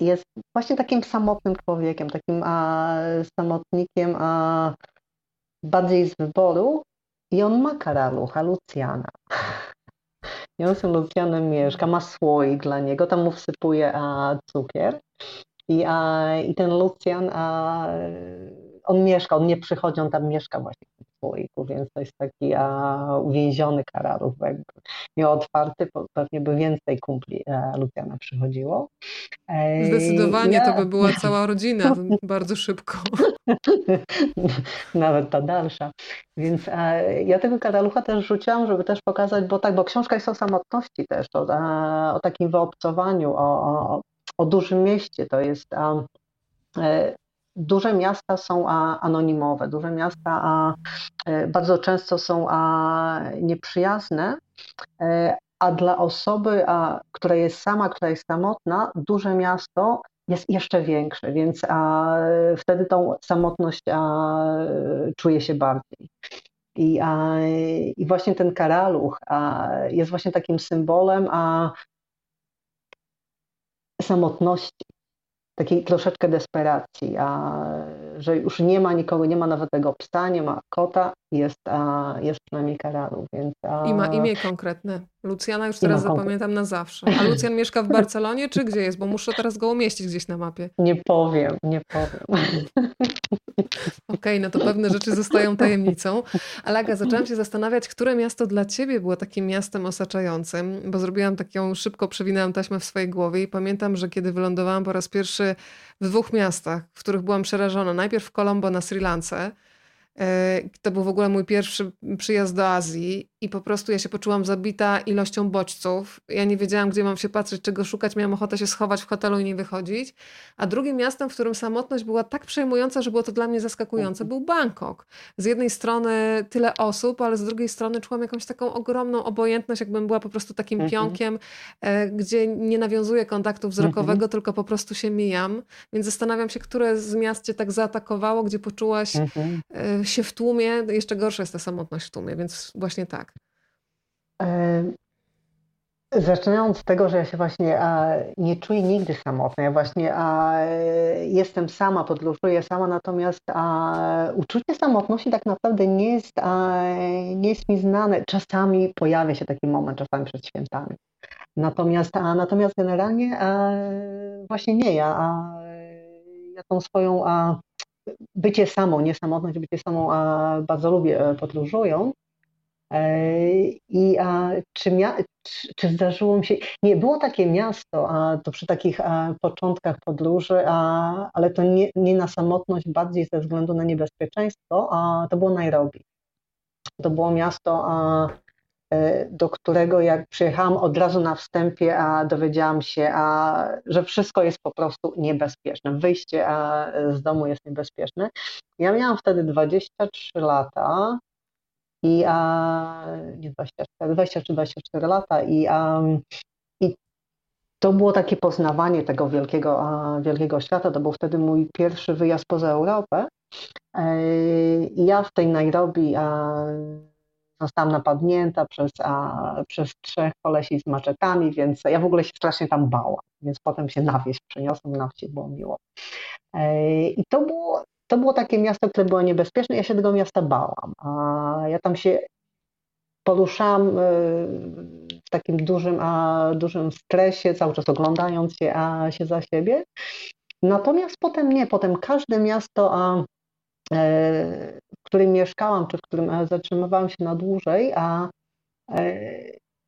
jest właśnie takim samotnym człowiekiem, takim a, samotnikiem a, bardziej z wyboru i on ma karalucha, Lucjana. I on z tym Lucjanem mieszka, ma słoik dla niego, tam mu wsypuje a, cukier i, a, i ten Lucjan a, on mieszka, on nie przychodzi, on tam mieszka właśnie w słoiku, więc to jest taki a, uwięziony Karalów. Jakby miał otwarty, pewnie by więcej kumpli a, e, Lucjana przychodziło. Zdecydowanie ja... to by była cała rodzina bardzo szybko. Nawet ta dalsza. Więc e, ja tego karalucha też rzuciłam, żeby też pokazać, bo tak, bo książka jest o samotności też, o, o takim wyobcowaniu, o, o, o dużym mieście. To jest e, duże miasta są anonimowe, duże miasta e, bardzo często są nieprzyjazne, e, a dla osoby, która jest sama, która jest samotna, duże miasto jest jeszcze większe, więc wtedy tą samotność czuje się bardziej. I, I właśnie ten karaluch jest właśnie takim symbolem samotności takiej troszeczkę desperacji, a że już nie ma nikogo, nie ma nawet tego psa, nie ma kota, jest, a, jest przynajmniej Karalu. Więc, a... I ma imię konkretne. Lucjana już teraz zapamiętam na zawsze. A Lucjan mieszka w Barcelonie, czy gdzie jest? Bo muszę teraz go umieścić gdzieś na mapie. Nie powiem, nie powiem. Okej, okay, no to pewne rzeczy zostają tajemnicą. Ale Aga, zaczęłam się zastanawiać, które miasto dla ciebie było takim miastem osaczającym, bo zrobiłam taką, szybko przewinęłam taśmę w swojej głowie i pamiętam, że kiedy wylądowałam po raz pierwszy w dwóch miastach, w których byłam przerażona. Najpierw w Colombo na Sri Lance, to był w ogóle mój pierwszy przyjazd do Azji i po prostu ja się poczułam zabita ilością bodźców. Ja nie wiedziałam, gdzie mam się patrzeć, czego szukać. Miałam ochotę się schować w hotelu i nie wychodzić. A drugim miastem, w którym samotność była tak przejmująca, że było to dla mnie zaskakujące, był Bangkok. Z jednej strony tyle osób, ale z drugiej strony czułam jakąś taką ogromną obojętność, jakbym była po prostu takim mhm. pionkiem, e, gdzie nie nawiązuję kontaktu wzrokowego, mhm. tylko po prostu się mijam. Więc zastanawiam się, które z miast cię tak zaatakowało, gdzie poczułaś mhm. E, się w tłumie, jeszcze gorsza jest ta samotność w tłumie, więc właśnie tak. Zaczynając od tego, że ja się właśnie a, nie czuję nigdy samotna, ja właśnie a, jestem sama, podróżuję sama, natomiast a, uczucie samotności tak naprawdę nie jest, a, nie jest mi znane. Czasami pojawia się taki moment, czasami przed świętami. Natomiast, a, natomiast generalnie a, właśnie nie, ja, a, ja tą swoją a, bycie samą, nie samotność, bycie samą a bardzo lubię e, podróżują. E, I a, czy, czy, czy, zdarzyło mi się, nie, było takie miasto, a, to przy takich a, początkach podróży, a, ale to nie, nie na samotność, bardziej ze względu na niebezpieczeństwo, a to było Nairobi. To było miasto, a, E, do którego jak przyjechałam od razu na wstępie, a dowiedziałam się, a, że wszystko jest po prostu niebezpieczne. Wyjście a, z domu jest niebezpieczne. Ja miałam wtedy 23 lata i a, nie 24, 23, 24 lata i, a, i to było takie poznawanie tego wielkiego, a, wielkiego świata. To był wtedy mój pierwszy wyjazd poza Europę. E, I ja w tej Nairobi a, zostałam napadnięta przez, a, przez trzech kolesi z maczetami, więc ja w ogóle się strasznie tam bałam, więc potem się na wieś przeniosłam, na wsi było miło. E, I to było, to było takie miasto, które było niebezpieczne, ja się tego miasta bałam. A ja tam się poruszałam e, w takim dużym, a, dużym stresie, cały czas oglądając się, a, się za siebie. Natomiast potem nie, potem każde miasto a, e, w którym mieszkałam, czy w którym e, zatrzymywałam się na dłużej, a e,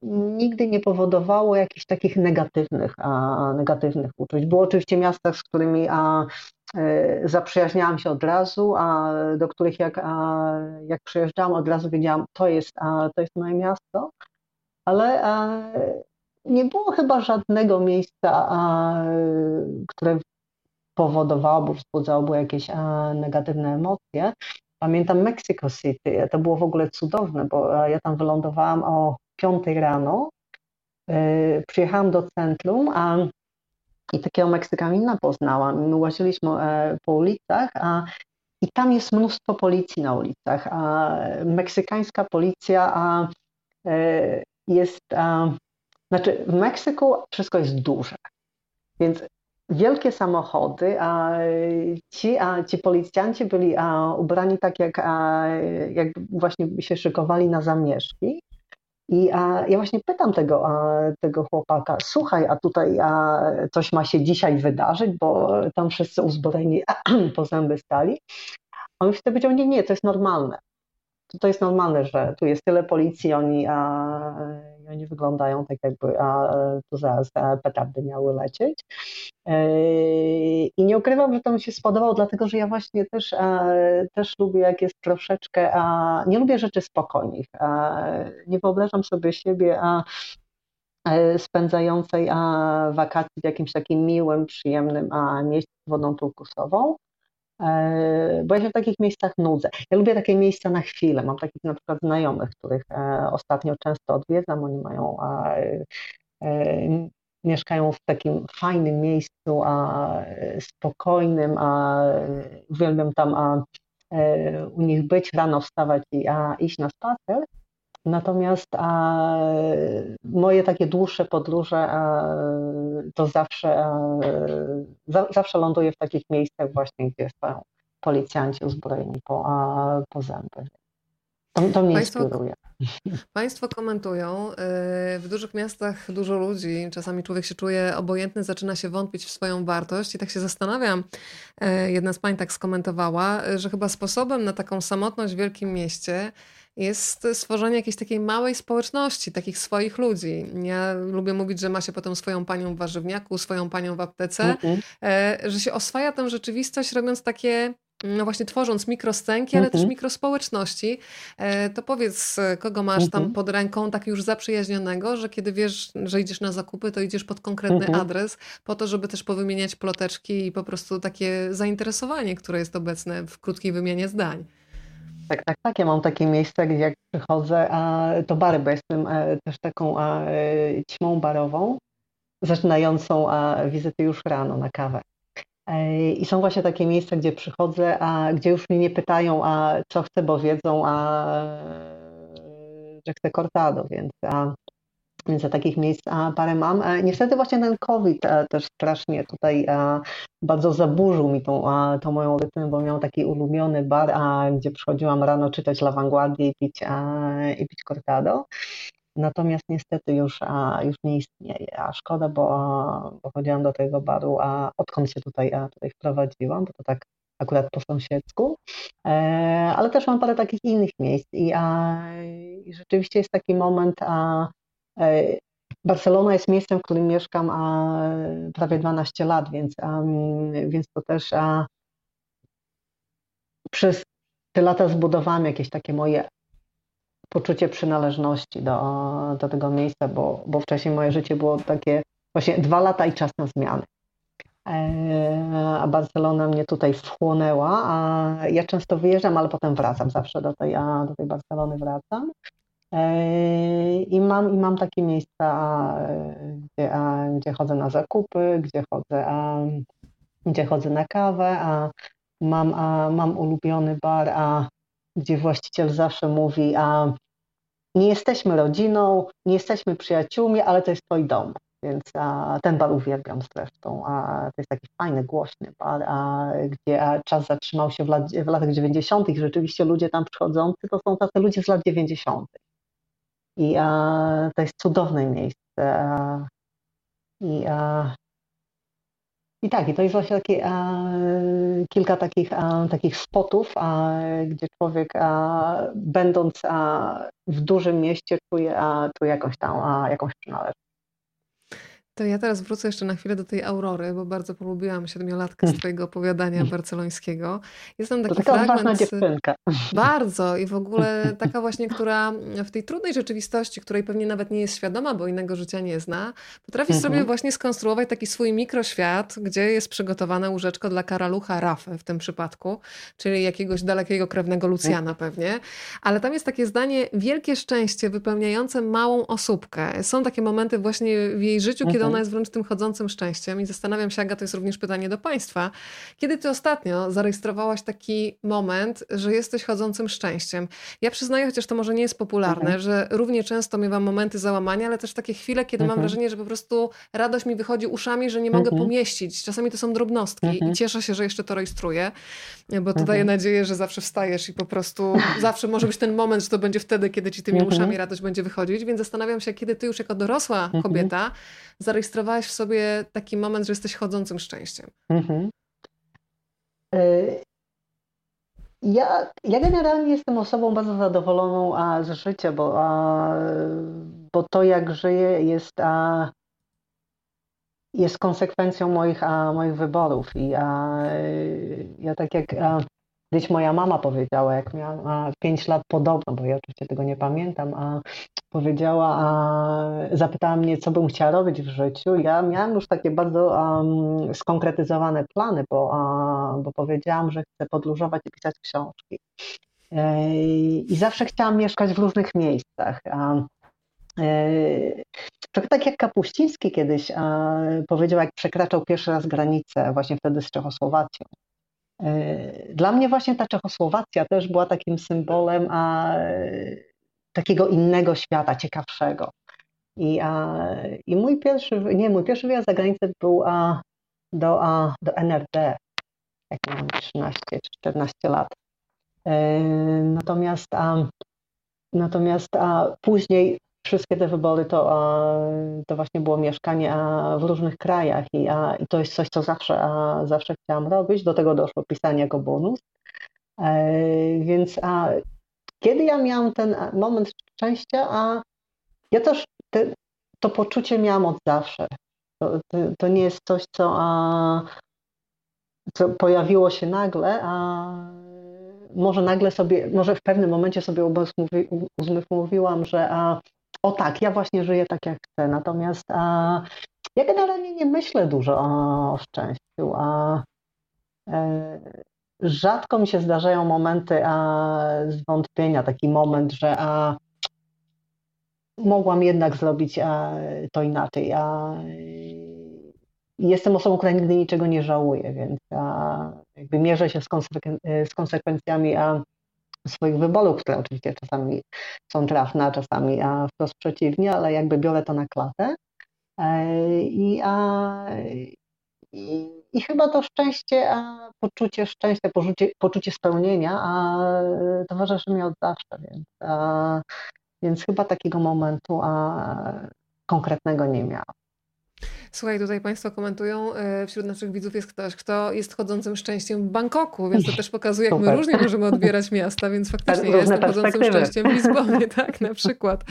nigdy nie powodowało jakichś takich negatywnych, a, negatywnych uczuć. Było oczywiście miasta, z którymi a, e, zaprzyjaźniałam się od razu, a do których jak, a, jak przyjeżdżałam, od razu wiedziałam, to jest, a, to jest moje miasto, ale a, nie było chyba żadnego miejsca, a, które powodowałoby, wzbudzałoby jakieś a, negatywne emocje. Pamiętam Mexico City, to było w ogóle cudowne, bo ja tam wylądowałam o 5 rano, yy, przyjechałam do centrum a, i takiego Meksykanina poznałam. My łaziliśmy e, po ulicach a, i tam jest mnóstwo policji na ulicach. A, meksykańska policja a, e, jest, a, znaczy w Meksyku wszystko jest duże, więc wielkie samochody, a ci, a ci policjanci byli a, ubrani tak, jak, a, jak właśnie się szykowali na zamieszki. I a, ja właśnie pytam tego, a, tego chłopaka, słuchaj, a tutaj a, coś ma się dzisiaj wydarzyć, bo tam wszyscy uzbrojeni po zęby stali. On już wtedy powiedział, nie, nie, to jest normalne to jest normalne, że tu jest tyle policji, oni, a, oni wyglądają tak jakby a, tu zaraz petardy miały lecieć. E, I nie ukrywam, że to mi się spodobało, dlatego że ja właśnie też, też lubię, jak jest troszeczkę, a, nie lubię rzeczy spokojnych. nie wyobrażam sobie siebie a, e, spędzającej a, wakacji w jakimś takim miłym, przyjemnym a, miejscu z wodą turkusową. E, bo ja się w takich miejscach nudzę. Ja lubię takie miejsca na chwilę. Mam takich na przykład znajomych, których e, ostatnio często odwiedzam. Oni mają e, mieszkają w takim fajnym miejscu, a spokojnym, a uwielbiam tam a, u nich być, rano wstawać i a, iść na spacer. Natomiast a, moje takie dłuższe podróże a, to zawsze, za, zawsze ląduję w takich miejscach właśnie, gdzie są policjanci uzbrojeni po, po zęby. To, to mnie Państwo, inspiruje. Państwo komentują. Y, w dużych miastach dużo ludzi, czasami człowiek się czuje obojętny, zaczyna się wątpić w swoją wartość i tak się zastanawiam. Jedna z pań tak skomentowała, że chyba sposobem na taką samotność w wielkim mieście jest stworzenie jakiejś takiej małej społeczności, takich swoich ludzi. Ja lubię mówić, że ma się potem swoją panią w warzywniaku, swoją panią w aptece, mm -hmm. że się oswaja tę rzeczywistość, robiąc takie no właśnie tworząc mikroscenki, ale mm -hmm. też mikrospołeczności, e, to powiedz, kogo masz mm -hmm. tam pod ręką tak już zaprzyjaźnionego, że kiedy wiesz, że idziesz na zakupy, to idziesz pod konkretny mm -hmm. adres, po to, żeby też powymieniać ploteczki i po prostu takie zainteresowanie, które jest obecne w krótkiej wymianie zdań. Tak, tak, tak. Ja mam takie miejsce, gdzie jak przychodzę, a to bary, bo jestem e, też taką a, e, ćmą barową, zaczynającą a, wizyty już rano na kawę. E, I są właśnie takie miejsca, gdzie przychodzę, a gdzie już mnie nie pytają, a co chcę, bo wiedzą, a że chcę cortado, więc a, więc takich miejsc parę mam. E, niestety właśnie ten COVID e, też strasznie tutaj a, bardzo zaburzył mi tą, tą moją rytmę, bo miał taki ulubiony bar, gdzie przychodziłam rano czytać La Vanguardia i pić, i pić cortado. Natomiast niestety już, już nie istnieje, a szkoda, bo, bo chodziłam do tego baru, a odkąd się tutaj, tutaj wprowadziłam, bo to tak akurat po sąsiedzku, e, ale też mam parę takich innych miejsc i, a, i rzeczywiście jest taki moment, a E, Barcelona jest miejscem, w którym mieszkam a, prawie 12 lat, więc, a, więc to też a, przez te lata zbudowałam jakieś takie moje poczucie przynależności do, do tego miejsca, bo, bo wcześniej moje życie było takie właśnie dwa lata i czas na zmiany. E, a Barcelona mnie tutaj wchłonęła, a ja często wyjeżdżam, ale potem wracam zawsze do tej, a do tej Barcelony wracam. I mam, I mam takie miejsca, gdzie, gdzie chodzę na zakupy, gdzie chodzę, gdzie chodzę na kawę, a mam, a mam ulubiony bar, a gdzie właściciel zawsze mówi, a nie jesteśmy rodziną, nie jesteśmy przyjaciółmi, ale to jest twój dom. Więc a, ten bar uwielbiam zresztą. A, to jest taki fajny, głośny bar, a, gdzie a, czas zatrzymał się w, lat, w latach 90. Rzeczywiście ludzie tam przychodzący to są tacy ludzie z lat 90. I a, to jest cudowne miejsce. A, I, a, i tak, i to jest właśnie takie, a, kilka takich, a, takich spotów, a, gdzie człowiek, a, będąc a, w dużym mieście, czuje, a, czuje jakąś tam a, jakąś przynależność. To ja teraz wrócę jeszcze na chwilę do tej Aurory, bo bardzo polubiłam siedmiolatkę z twojego opowiadania barcelońskiego. Jest tam taki to taka fragment... dziewczynka. Bardzo i w ogóle taka właśnie, która w tej trudnej rzeczywistości, której pewnie nawet nie jest świadoma, bo innego życia nie zna, potrafi mhm. sobie właśnie skonstruować taki swój mikroświat, gdzie jest przygotowane łóżeczko dla karalucha Rafy w tym przypadku, czyli jakiegoś dalekiego krewnego Lucjana pewnie. Ale tam jest takie zdanie, wielkie szczęście wypełniające małą osóbkę. Są takie momenty właśnie w jej życiu, kiedy kiedy ona jest wręcz tym chodzącym szczęściem. I zastanawiam się, Aga, to jest również pytanie do Państwa. Kiedy Ty ostatnio zarejestrowałaś taki moment, że jesteś chodzącym szczęściem? Ja przyznaję, chociaż to może nie jest popularne, mhm. że równie często miewam momenty załamania, ale też takie chwile, kiedy mam mhm. wrażenie, że po prostu radość mi wychodzi uszami, że nie mogę mhm. pomieścić. Czasami to są drobnostki i cieszę się, że jeszcze to rejestruję, bo to daje nadzieję, że zawsze wstajesz i po prostu zawsze może być ten moment, że to będzie wtedy, kiedy ci tymi uszami radość będzie wychodzić. Więc zastanawiam się, kiedy ty już jako dorosła kobieta zarejestrowałaś w sobie taki moment, że jesteś chodzącym szczęściem. Y, ja, ja generalnie jestem osobą bardzo zadowoloną a, z życia, bo, a, bo to jak żyję jest, a, jest konsekwencją moich, a, moich wyborów. I a, ja tak jak a, Kiedyś moja mama powiedziała, jak miałam 5 lat podobno, bo ja oczywiście tego nie pamiętam, a powiedziała, a zapytała mnie, co bym chciała robić w życiu. Ja miałam już takie bardzo um, skonkretyzowane plany, bo, a, bo powiedziałam, że chcę podróżować i pisać książki. E, I zawsze chciałam mieszkać w różnych miejscach. A, e, Trochę tak jak Kapuściński kiedyś powiedział, jak przekraczał pierwszy raz granicę, właśnie wtedy z Czechosłowacją. E, dla mnie właśnie ta Czechosłowacja też była takim symbolem a, takiego innego świata, ciekawszego. I, a, I mój pierwszy, nie, mój pierwszy wyjazd za granicę był a, do, a, do NRD, jak miałem 13 czy 14 lat. E, natomiast, a, natomiast a, później wszystkie te wybory to, to właśnie było mieszkanie w różnych krajach i, i to jest coś, co zawsze, zawsze chciałam robić. Do tego doszło pisanie jako bonus. E, więc a, kiedy ja miałam ten moment szczęścia, a ja też te, to poczucie miałam od zawsze. To, to, to nie jest coś, co, a, co pojawiło się nagle, a może nagle sobie, może w pewnym momencie sobie uzmysłowiłam, że a, o tak, ja właśnie żyję tak, jak chcę. Natomiast a, ja generalnie nie myślę dużo o, o szczęściu, a e, rzadko mi się zdarzają momenty a, zwątpienia, taki moment, że a, mogłam jednak zrobić a, to inaczej. A, jestem osobą, która nigdy niczego nie żałuje, więc a, jakby mierzę się z, z konsekwencjami a, swoich wyborów, które oczywiście czasami są trafne, a czasami a wprost przeciwnie, ale jakby biorę to na klatę. E, I, a, i, i chyba to szczęście, a poczucie szczęścia, poczucie, poczucie spełnienia, a towarzyszy mi od zawsze, więc, a, więc chyba takiego momentu a, konkretnego nie miałam. Słuchaj, tutaj Państwo komentują, e, wśród naszych widzów jest ktoś, kto jest chodzącym szczęściem w Bangkoku, więc to też pokazuje, jak my różnie możemy odbierać miasta, więc faktycznie ja jestem chodzącym szczęściem w Lizbonie, tak, na przykład.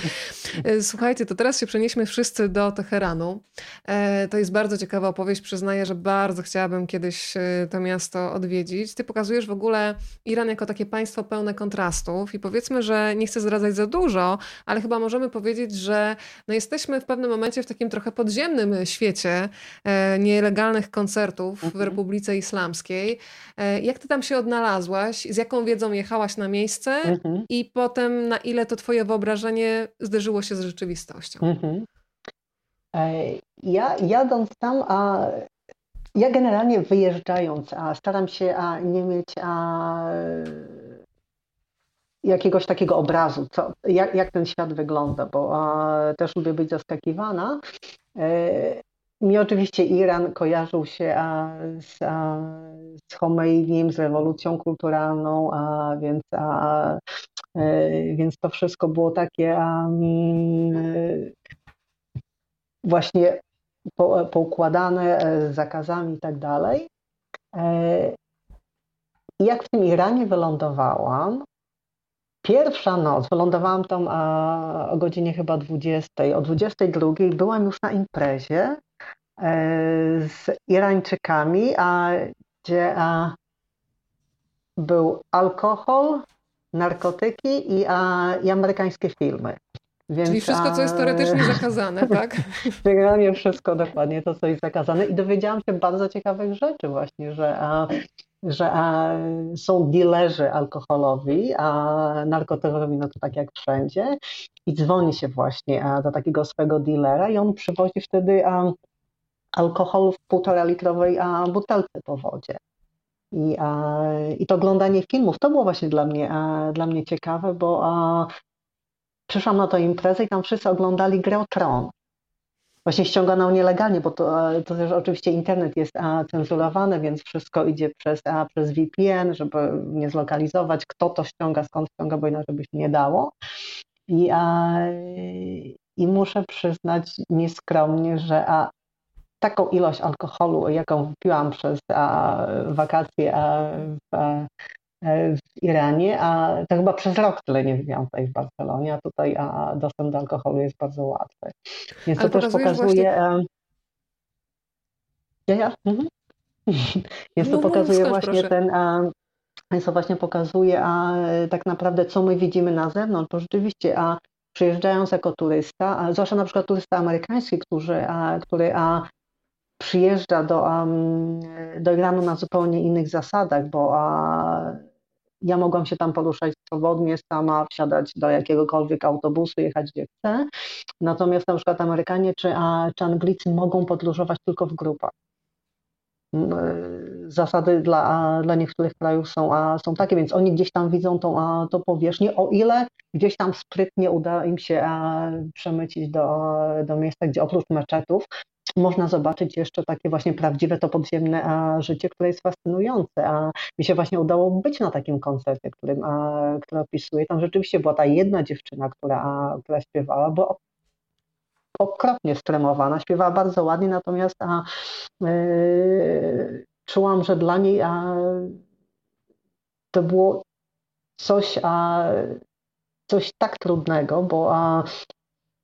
E, słuchajcie, to teraz się przenieśmy wszyscy do Teheranu. E, to jest bardzo ciekawa opowieść, przyznaję, że bardzo chciałabym kiedyś to miasto odwiedzić. Ty pokazujesz w ogóle Iran jako takie państwo pełne kontrastów i powiedzmy, że nie chcę zdradzać za dużo, ale chyba możemy powiedzieć, że no jesteśmy w pewnym momencie w takim trochę podziemnym świecie, świecie e, nielegalnych koncertów w mhm. Republice Islamskiej. E, jak ty tam się odnalazłaś? Z jaką wiedzą jechałaś na miejsce? Mhm. I potem na ile to twoje wyobrażenie zderzyło się z rzeczywistością? Mhm. E, ja jadąc tam, a ja generalnie wyjeżdżając, a staram się a nie mieć a, jakiegoś takiego obrazu, co, jak, jak ten świat wygląda, bo a, też lubię być zaskakiwana. Mi oczywiście Iran kojarzył się z, a, z Chomeinim, z rewolucją kulturalną, a, więc, a, e, więc to wszystko było takie a, mm, właśnie po, poukładane e, zakazami i tak dalej. E, jak w tym Iranie wylądowałam, pierwsza noc, wylądowałam tam o godzinie chyba 20, o 22 byłam już na imprezie E, z Irańczykami, a gdzie a, był alkohol, narkotyki i, a, i amerykańskie filmy. Więc, Czyli wszystko, co jest teoretycznie zakazane, tak? Generalnie wszystko dokładnie to, co jest zakazane. I dowiedziałam się bardzo ciekawych rzeczy właśnie, że a, że a, są dealerzy alkoholowi, a narkotykowi, no to tak jak wszędzie, i dzwoni się właśnie a, do takiego swego dealera i on przywozi wtedy a, alkohol w półtora litrowej a, butelce po wodzie. I, a, I to oglądanie filmów, to było właśnie dla mnie, a, dla mnie ciekawe, bo a, przyszłam na tę imprezę i tam wszyscy oglądali grę o Tron. Właśnie ściągano nielegalnie, bo to, to też oczywiście internet jest a, cenzurowany, więc wszystko idzie przez, a, przez VPN, żeby nie zlokalizować, kto to ściąga, skąd ściąga, bo inaczej by się nie dało. I, a, i muszę przyznać nieskromnie, że a, taką ilość alkoholu, jaką wypiłam przez a, wakacje a, w, E, w Iranie, a to chyba przez rok tyle nie wypiłam tutaj w Barcelonie, a tutaj a dostęp do alkoholu jest bardzo łatwy. Więc Ale to też pokazuje... Właśnie... Ja, ja? Mhm. Więc to no, pokazuje no, właśnie proszę. ten... A, więc to właśnie pokazuje, a tak naprawdę co my widzimy na zewnątrz, bo rzeczywiście, a przyjeżdżając jako turysta, a zwłaszcza na przykład turysta amerykański, który, a, który a, przyjeżdża do, do Iranu na zupełnie innych zasadach, bo ja mogłam się tam poruszać swobodnie, sama wsiadać do jakiegokolwiek autobusu, jechać gdzie chcę. Natomiast na przykład Amerykanie czy, czy Anglicy mogą podróżować tylko w grupach. Zasady dla, dla niektórych krajów są, a, są takie, więc oni gdzieś tam widzą tą, a, tą powierzchnię, o ile gdzieś tam sprytnie uda im się a, przemycić do, do miejsca, gdzie oprócz meczetów można zobaczyć jeszcze takie właśnie prawdziwe to podziemne a, życie, które jest fascynujące. A mi się właśnie udało być na takim koncercie, którym, a, który opisuję. Tam rzeczywiście była ta jedna dziewczyna, która, a, która śpiewała, bo okropnie stremowana, śpiewała bardzo ładnie, natomiast a, yy, czułam, że dla niej a, to było coś, a, coś tak trudnego, bo a,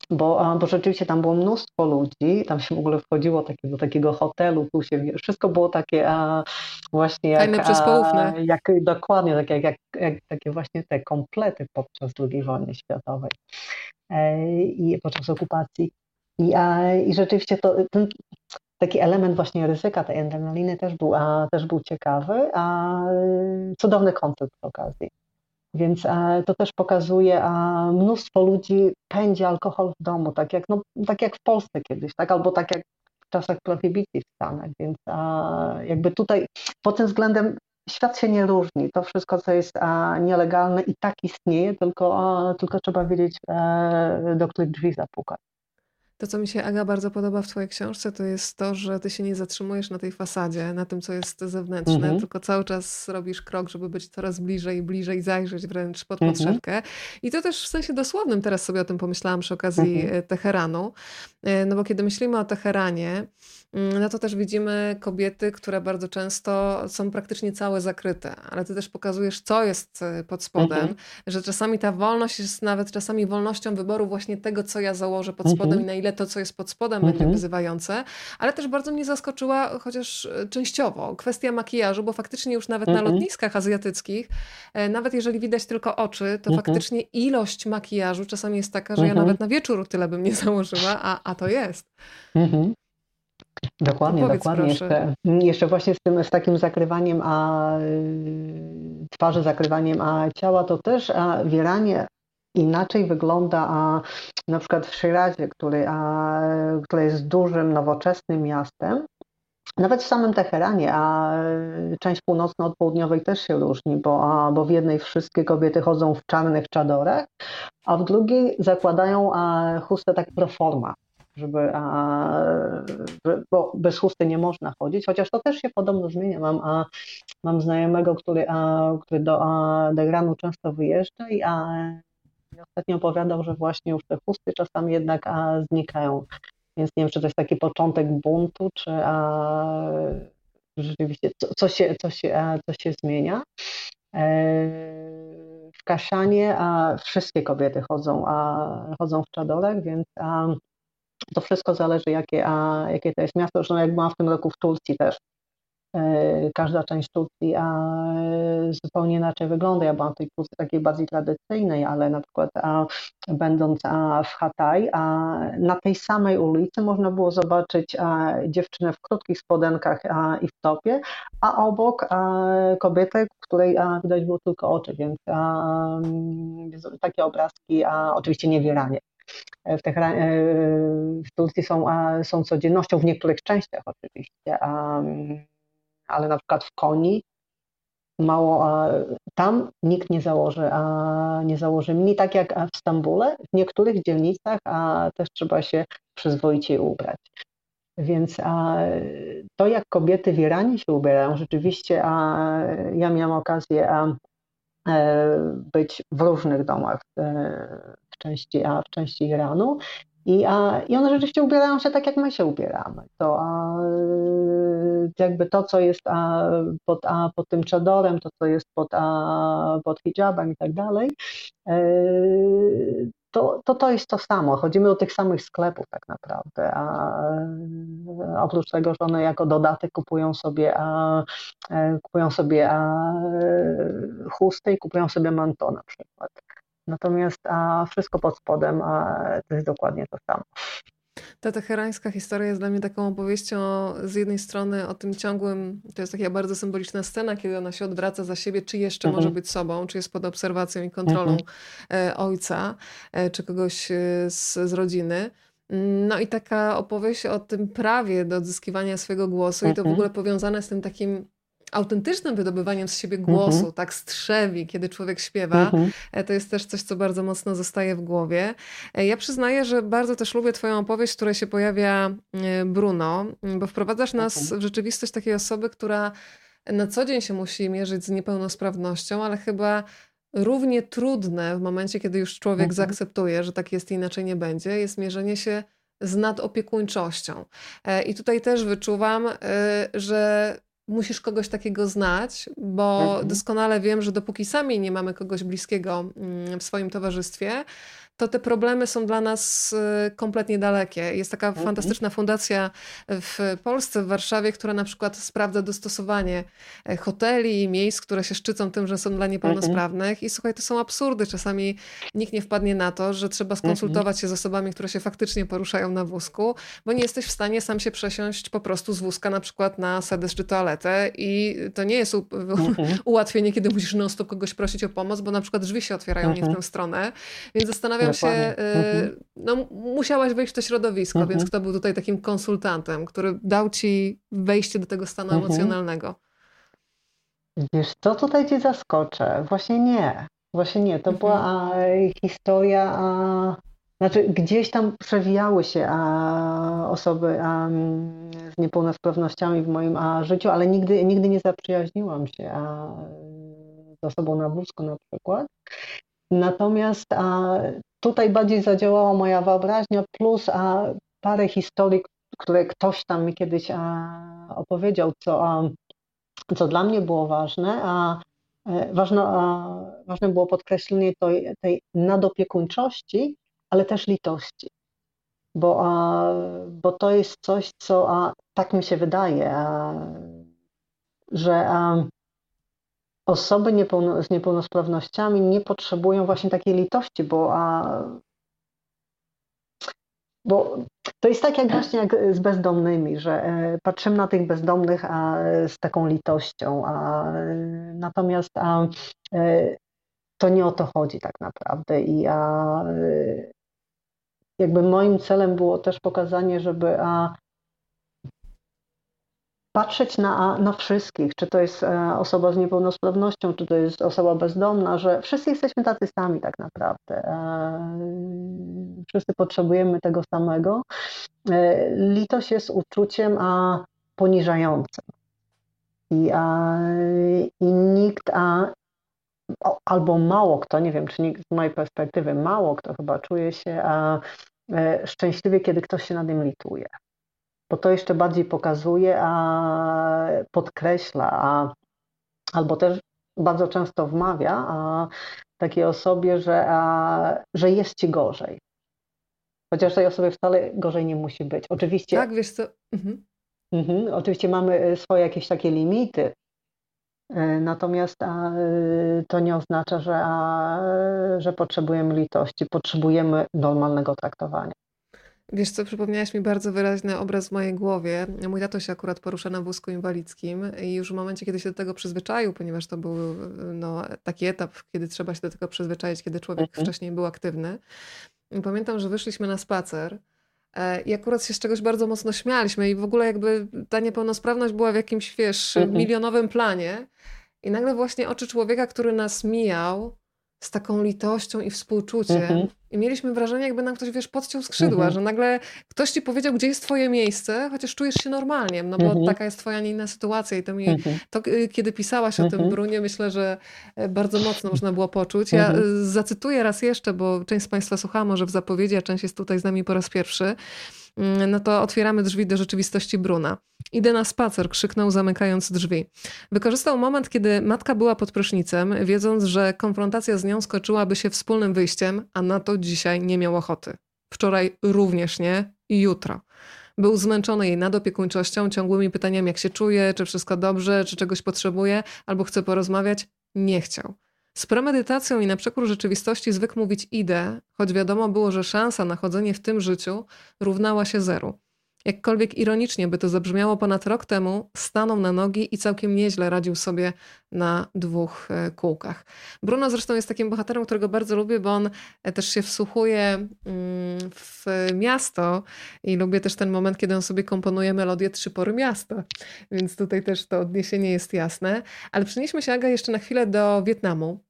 bo, bo rzeczywiście tam było mnóstwo ludzi, tam się w ogóle wchodziło takie, do takiego hotelu, tu się, wszystko było takie a, właśnie jak... Fajne przyspoufne. Jak, dokładnie, tak jak, jak, jak, takie właśnie te komplety podczas II wojny światowej e, i podczas okupacji. I, a, i rzeczywiście to, ten, taki element właśnie ryzyka tej adrenaliny też był, a, też był ciekawy, a cudowny koncert przy okazji. Więc e, to też pokazuje, a mnóstwo ludzi pędzi alkohol w domu, tak jak, no, tak jak w Polsce kiedyś, tak? albo tak jak w czasach prohibicji w Stanach. Więc jakby tutaj pod tym względem świat się nie różni. To wszystko, co jest nielegalne i tak istnieje, tylko, tylko trzeba wiedzieć, e, do których drzwi zapukać. To, co mi się, Aga, bardzo podoba w Twojej książce, to jest to, że Ty się nie zatrzymujesz na tej fasadzie, na tym, co jest zewnętrzne, mhm. tylko cały czas robisz krok, żeby być coraz bliżej, bliżej, zajrzeć wręcz pod mhm. podszewkę. I to też w sensie dosłownym teraz sobie o tym pomyślałam przy okazji mhm. Teheranu, e, no bo kiedy myślimy o Teheranie, mm, no to też widzimy kobiety, które bardzo często są praktycznie całe zakryte, ale ty też pokazujesz, co jest e, pod spodem, mhm. że czasami ta wolność jest nawet czasami wolnością wyboru właśnie tego, co ja założę pod spodem mhm. i na ile ile to, co jest pod spodem, mhm. będzie wyzywające, ale też bardzo mnie zaskoczyła, chociaż e, częściowo, kwestia makijażu, bo faktycznie już nawet mhm. na lotniskach azjatyckich, e, nawet jeżeli widać tylko oczy, to mhm. faktycznie ilość makijażu czasami jest taka, że ja mhm. nawet na wieczór tyle bym nie założyła, a, a to jest. Mhm. Dokładnie, dokładnie. Jeszcze, jeszcze, właśnie z, tym, z takim zakrywaniem a, y, twarzy, zakrywaniem a ciała, to też a, wieranie inaczej wygląda a, na przykład w Shirazie, który, a, który jest dużym, nowoczesnym miastem. Nawet w samym Teheranie, a część północna od południowej też się różni, bo, a, bo w jednej wszystkie kobiety chodzą w czarnych czadorach, a w drugiej zakładają a, chustę tak pro forma, żeby, a, bo bez chusty nie można chodzić, chociaż to też się podobno zmienia. Mam, a, mam znajomego, który, a, który do, a, do Iranu często wyjeżdża i a, ostatnio opowiadał, że właśnie już te chusty czasami jednak a, znikają. Więc nie wiem, czy to jest taki początek buntu, czy a, rzeczywiście co, co, się, co, się, a, co się zmienia. E, w Kaszanie a, wszystkie kobiety chodzą, a, chodzą w czadorach, więc a, to wszystko zależy, jakie, a, jakie to jest miasto. Zresztą jak byłam w tym roku w Turcji też, każda część Turcji a, zupełnie inaczej wygląda. Ja byłam w tej Turcji takiej bardziej tradycyjnej, ale na przykład a, będąc a, w Hatay, a, na tej samej ulicy można było zobaczyć a, dziewczynę w krótkich spodenkach a, i w topie, a obok a, kobietę, której a, widać było tylko oczy, więc a, takie obrazki, a, oczywiście nie wieranie w, Teheranie, w Turcji są, są codziennością, w niektórych częściach oczywiście ale na przykład w koni mało, tam nikt nie założy, nie założy mini, tak jak w Stambule, w niektórych dzielnicach a też trzeba się przyzwoicie ubrać. Więc a, to, jak kobiety w Iranie się ubierają, rzeczywiście a, ja miałam okazję a, e, być w różnych domach e, w części, a, w części Iranu i, a, I one rzeczywiście ubierają się tak, jak my się ubieramy. To a, jakby to, co jest a, pod, a, pod tym czadorem, to, co jest pod, a, pod hijabem i tak dalej, e, to, to to jest to samo. Chodzimy do tych samych sklepów tak naprawdę. A, oprócz tego, że one jako dodatek kupują sobie, a, e, kupują sobie a, chusty i kupują sobie manto na przykład. Natomiast a wszystko pod spodem a to jest dokładnie to samo. Ta teherańska historia jest dla mnie taką opowieścią z jednej strony o tym ciągłym, to jest taka bardzo symboliczna scena, kiedy ona się odwraca za siebie, czy jeszcze mhm. może być sobą, czy jest pod obserwacją i kontrolą mhm. E, ojca, e, czy kogoś e, z, z rodziny. No i taka opowieść o tym prawie do odzyskiwania swojego głosu mhm. i to w mhm. ogóle powiązane z tym takim autentycznym wydobywaniem z siebie głosu, mhm. tak strzewi, kiedy człowiek śpiewa, mhm. E, to jest też coś, co bardzo mocno zostaje w głowie. E, ja przyznaję, że bardzo też lubię twoją opowieść, w której się pojawia e, Bruno, bo wprowadzasz nas mhm. w rzeczywistość takiej osoby, która na co dzień się musi mierzyć z niepełnosprawnością, ale chyba równie trudne w momencie, kiedy już człowiek mhm. zaakceptuje, że tak jest i inaczej nie będzie, jest mierzenie się z nadopiekuńczością. I tutaj też wyczuwam, że musisz kogoś takiego znać, bo mhm. doskonale wiem, że dopóki sami nie mamy kogoś bliskiego mm, w swoim towarzystwie, to te problemy są dla nas y, kompletnie dalekie. Jest taka mhm. fantastyczna fundacja w Polsce, w Warszawie, która na przykład sprawdza dostosowanie e, hoteli i miejsc, które się szczycą tym, że są dla niepełnosprawnych. Mhm. I słuchaj, to są absurdy. Czasami nikt nie wpadnie na to, że trzeba skonsultować się z osobami, które się faktycznie poruszają na wózku, bo nie jesteś w stanie sam się przesiąść po prostu z wózka na przykład na sedes czy toaletę i to nie jest u- ułatwienie, kiedy musisz non-stop kogoś prosić o pomoc, bo na przykład drzwi się otwierają nie w tę stronę. Więc zastanawiam się, mhm. y, no musiałaś wejść w to środowisko, mhm. więc kto był tutaj takim konsultantem, który dał ci wejście do tego stanu mhm. emocjonalnego? Wiesz, co tutaj cię zaskoczę? Właśnie nie. Właśnie nie. To była a, historia, a, znaczy gdzieś tam przewijały się a, osoby a, z niepełnosprawnościami w moim a, życiu, ale nigdy, nigdy nie zaprzyjaźniłam się a, z osobą na wózku na przykład. Natomiast a, tutaj bardziej zadziałała moja wyobraźnia, plus a, parę historii, które ktoś tam mi kiedyś a, opowiedział, co, a, co dla mnie było ważne, a e, ważne, a, ważne było podkreślenie tej, tej nadopiekuńczości, ale też litości. Bo, a, bo to jest coś, co a, tak mi się wydaje, a, że a, osoby niepełno, z niepełnosprawnościami nie potrzebują właśnie takiej litości, bo, a, bo to jest tak jak właśnie jak z bezdomnymi, że e, patrzymy na tych bezdomnych a, z taką litością, a, natomiast a, e, to nie o to chodzi tak naprawdę i a, jakby moim celem było też pokazanie, żeby a, patrzeć na, na wszystkich, czy to jest e, osoba z niepełnosprawnością, czy to jest osoba bezdomna, że wszyscy jesteśmy tacy sami tak naprawdę. E, wszyscy potrzebujemy tego samego. E, litość jest uczuciem a poniżającym. I, a, i nikt, a, albo mało kto, nie wiem, czy nikt z mojej perspektywy, mało kto chyba czuje się a, szczęśliwie, kiedy ktoś się nad nim lituje bo to jeszcze bardziej pokazuje, a podkreśla, a, albo też bardzo często wmawia a, takiej osobie, że, a, że jest ci gorzej. Chociaż tej osobie wcale gorzej nie musi być. Oczywiście. Tak, wiesz co. Mhm. Mhm. Oczywiście mamy swoje jakieś takie limity, natomiast a, to nie oznacza, że, a, że potrzebujemy litości, potrzebujemy normalnego traktowania. Wiesz co, przypomniałaś mi bardzo wyraźny obraz w mojej głowie. Mój tato się akurat porusza na wózku inwalidzkim i już w momencie, kiedy się do tego przyzwyczaił, ponieważ to był no, taki etap, kiedy trzeba się do tego przyzwyczaić, kiedy człowiek mhm. wcześniej był aktywny. I pamiętam, że wyszliśmy na spacer e, i akurat się z czegoś bardzo mocno śmialiśmy i w ogóle jakby ta niepełnosprawność była w jakimś, wiesz, mhm. milionowym planie i nagle właśnie oczy człowieka, który nas mijał, z taką litością i współczuciem. Mhm. I mieliśmy wrażenie, jakby nam ktoś, wiesz, podciął skrzydła, mhm. że nagle ktoś ci powiedział, gdzie jest twoje miejsce, chociaż czujesz się normalnie, no bo mhm. taka jest twoja, nie inna sytuacja. I to mi, to, y, kiedy pisałaś o tym, Brunie, myślę, że e, bardzo mocno można było poczuć. Ja y, zacytuję raz jeszcze, bo część z Państwa słuchała może w zapowiedzi, a część jest tutaj z nami po raz pierwszy. Mm, no to otwieramy drzwi do rzeczywistości Bruna. Idę na spacer, krzyknął zamykając drzwi. Wykorzystał moment, kiedy matka była pod prysznicem, wiedząc, że konfrontacja z nią skoczyłaby się wspólnym wyjściem, a na to dzisiaj nie miał ochoty. Wczoraj również nie i jutro. Był zmęczony jej nadopiekuńczością, ciągłymi pytaniami, jak się czuje, czy wszystko dobrze, czy czegoś potrzebuje, albo chce porozmawiać. Nie chciał. Z premedytacją i na przekór rzeczywistości zwykł mówić idę, choć wiadomo było, że szansa na chodzenie w tym życiu równała się zeru. Jakkolwiek ironicznie by to zabrzmiało, ponad rok temu stanął na nogi i całkiem nieźle radził sobie na dwóch e, kółkach. Bruno zresztą jest takim bohaterem, którego bardzo lubię, bo on e, też się wsłuchuje mm, w miasto i lubię też ten moment, kiedy on sobie komponuje melodię Trzy pory miasta. Więc tutaj też to odniesienie jest jasne. Ale przenieśmy się, Aga, jeszcze na chwilę do Wietnamu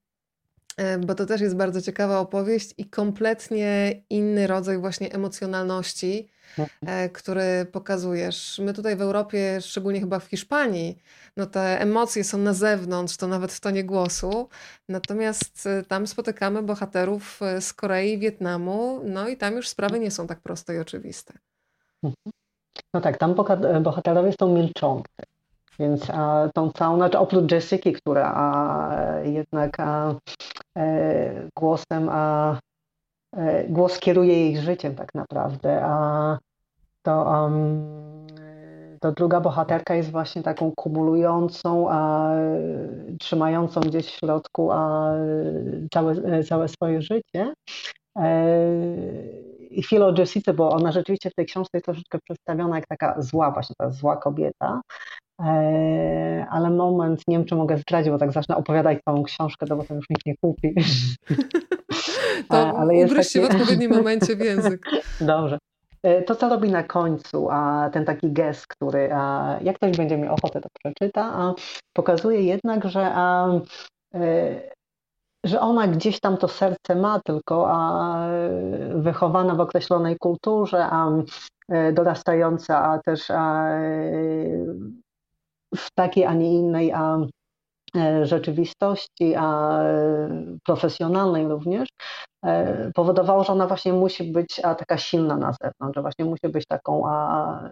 bo to też jest bardzo ciekawa opowieść i kompletnie inny rodzaj właśnie emocjonalności, Mhm. E, który pokazujesz. My tutaj w Europie, szczególnie chyba w Hiszpanii, no te emocje są na zewnątrz, to nawet w tonie głosu. Natomiast e, tam spotykamy bohaterów e, z Korei Wietnamu, no i tam już sprawy nie są tak proste i oczywiste. Mhm. No tak, tam bohaterowie są milczący. Więc a, tą całą, znaczy oprócz Jessica, która a, jednak a, e, głosem a, e, głos kieruje jej życiem tak naprawdę, a to, um, to druga bohaterka jest właśnie taką kumulującą, a, trzymającą gdzieś w środku a, całe, całe swoje życie. E, I chwilę o Jessice, bo ona rzeczywiście w tej książce jest troszeczkę przedstawiona jak taka zła, właśnie ta zła kobieta. E, ale moment, nie wiem czy mogę zdradzić, bo tak zacznę opowiadać całą książkę, to potem już nikt nie kupi. To e, ale ugryź taki... się w odpowiednim momencie w język. Dobrze. E, to, co robi na końcu, a ten taki gest, który, a, jak ktoś będzie miał ochotę, to przeczyta, a, pokazuje jednak, że, a, e, że ona gdzieś tam to serce ma, tylko a, wychowana w określonej kulturze, a e, dorastająca, a też a, w takiej, a nie innej a, rzeczywistości, a profesjonalnej również, E, powodowało, że ona właśnie musi być a, taka silna na zewnątrz, że właśnie musi być taką a,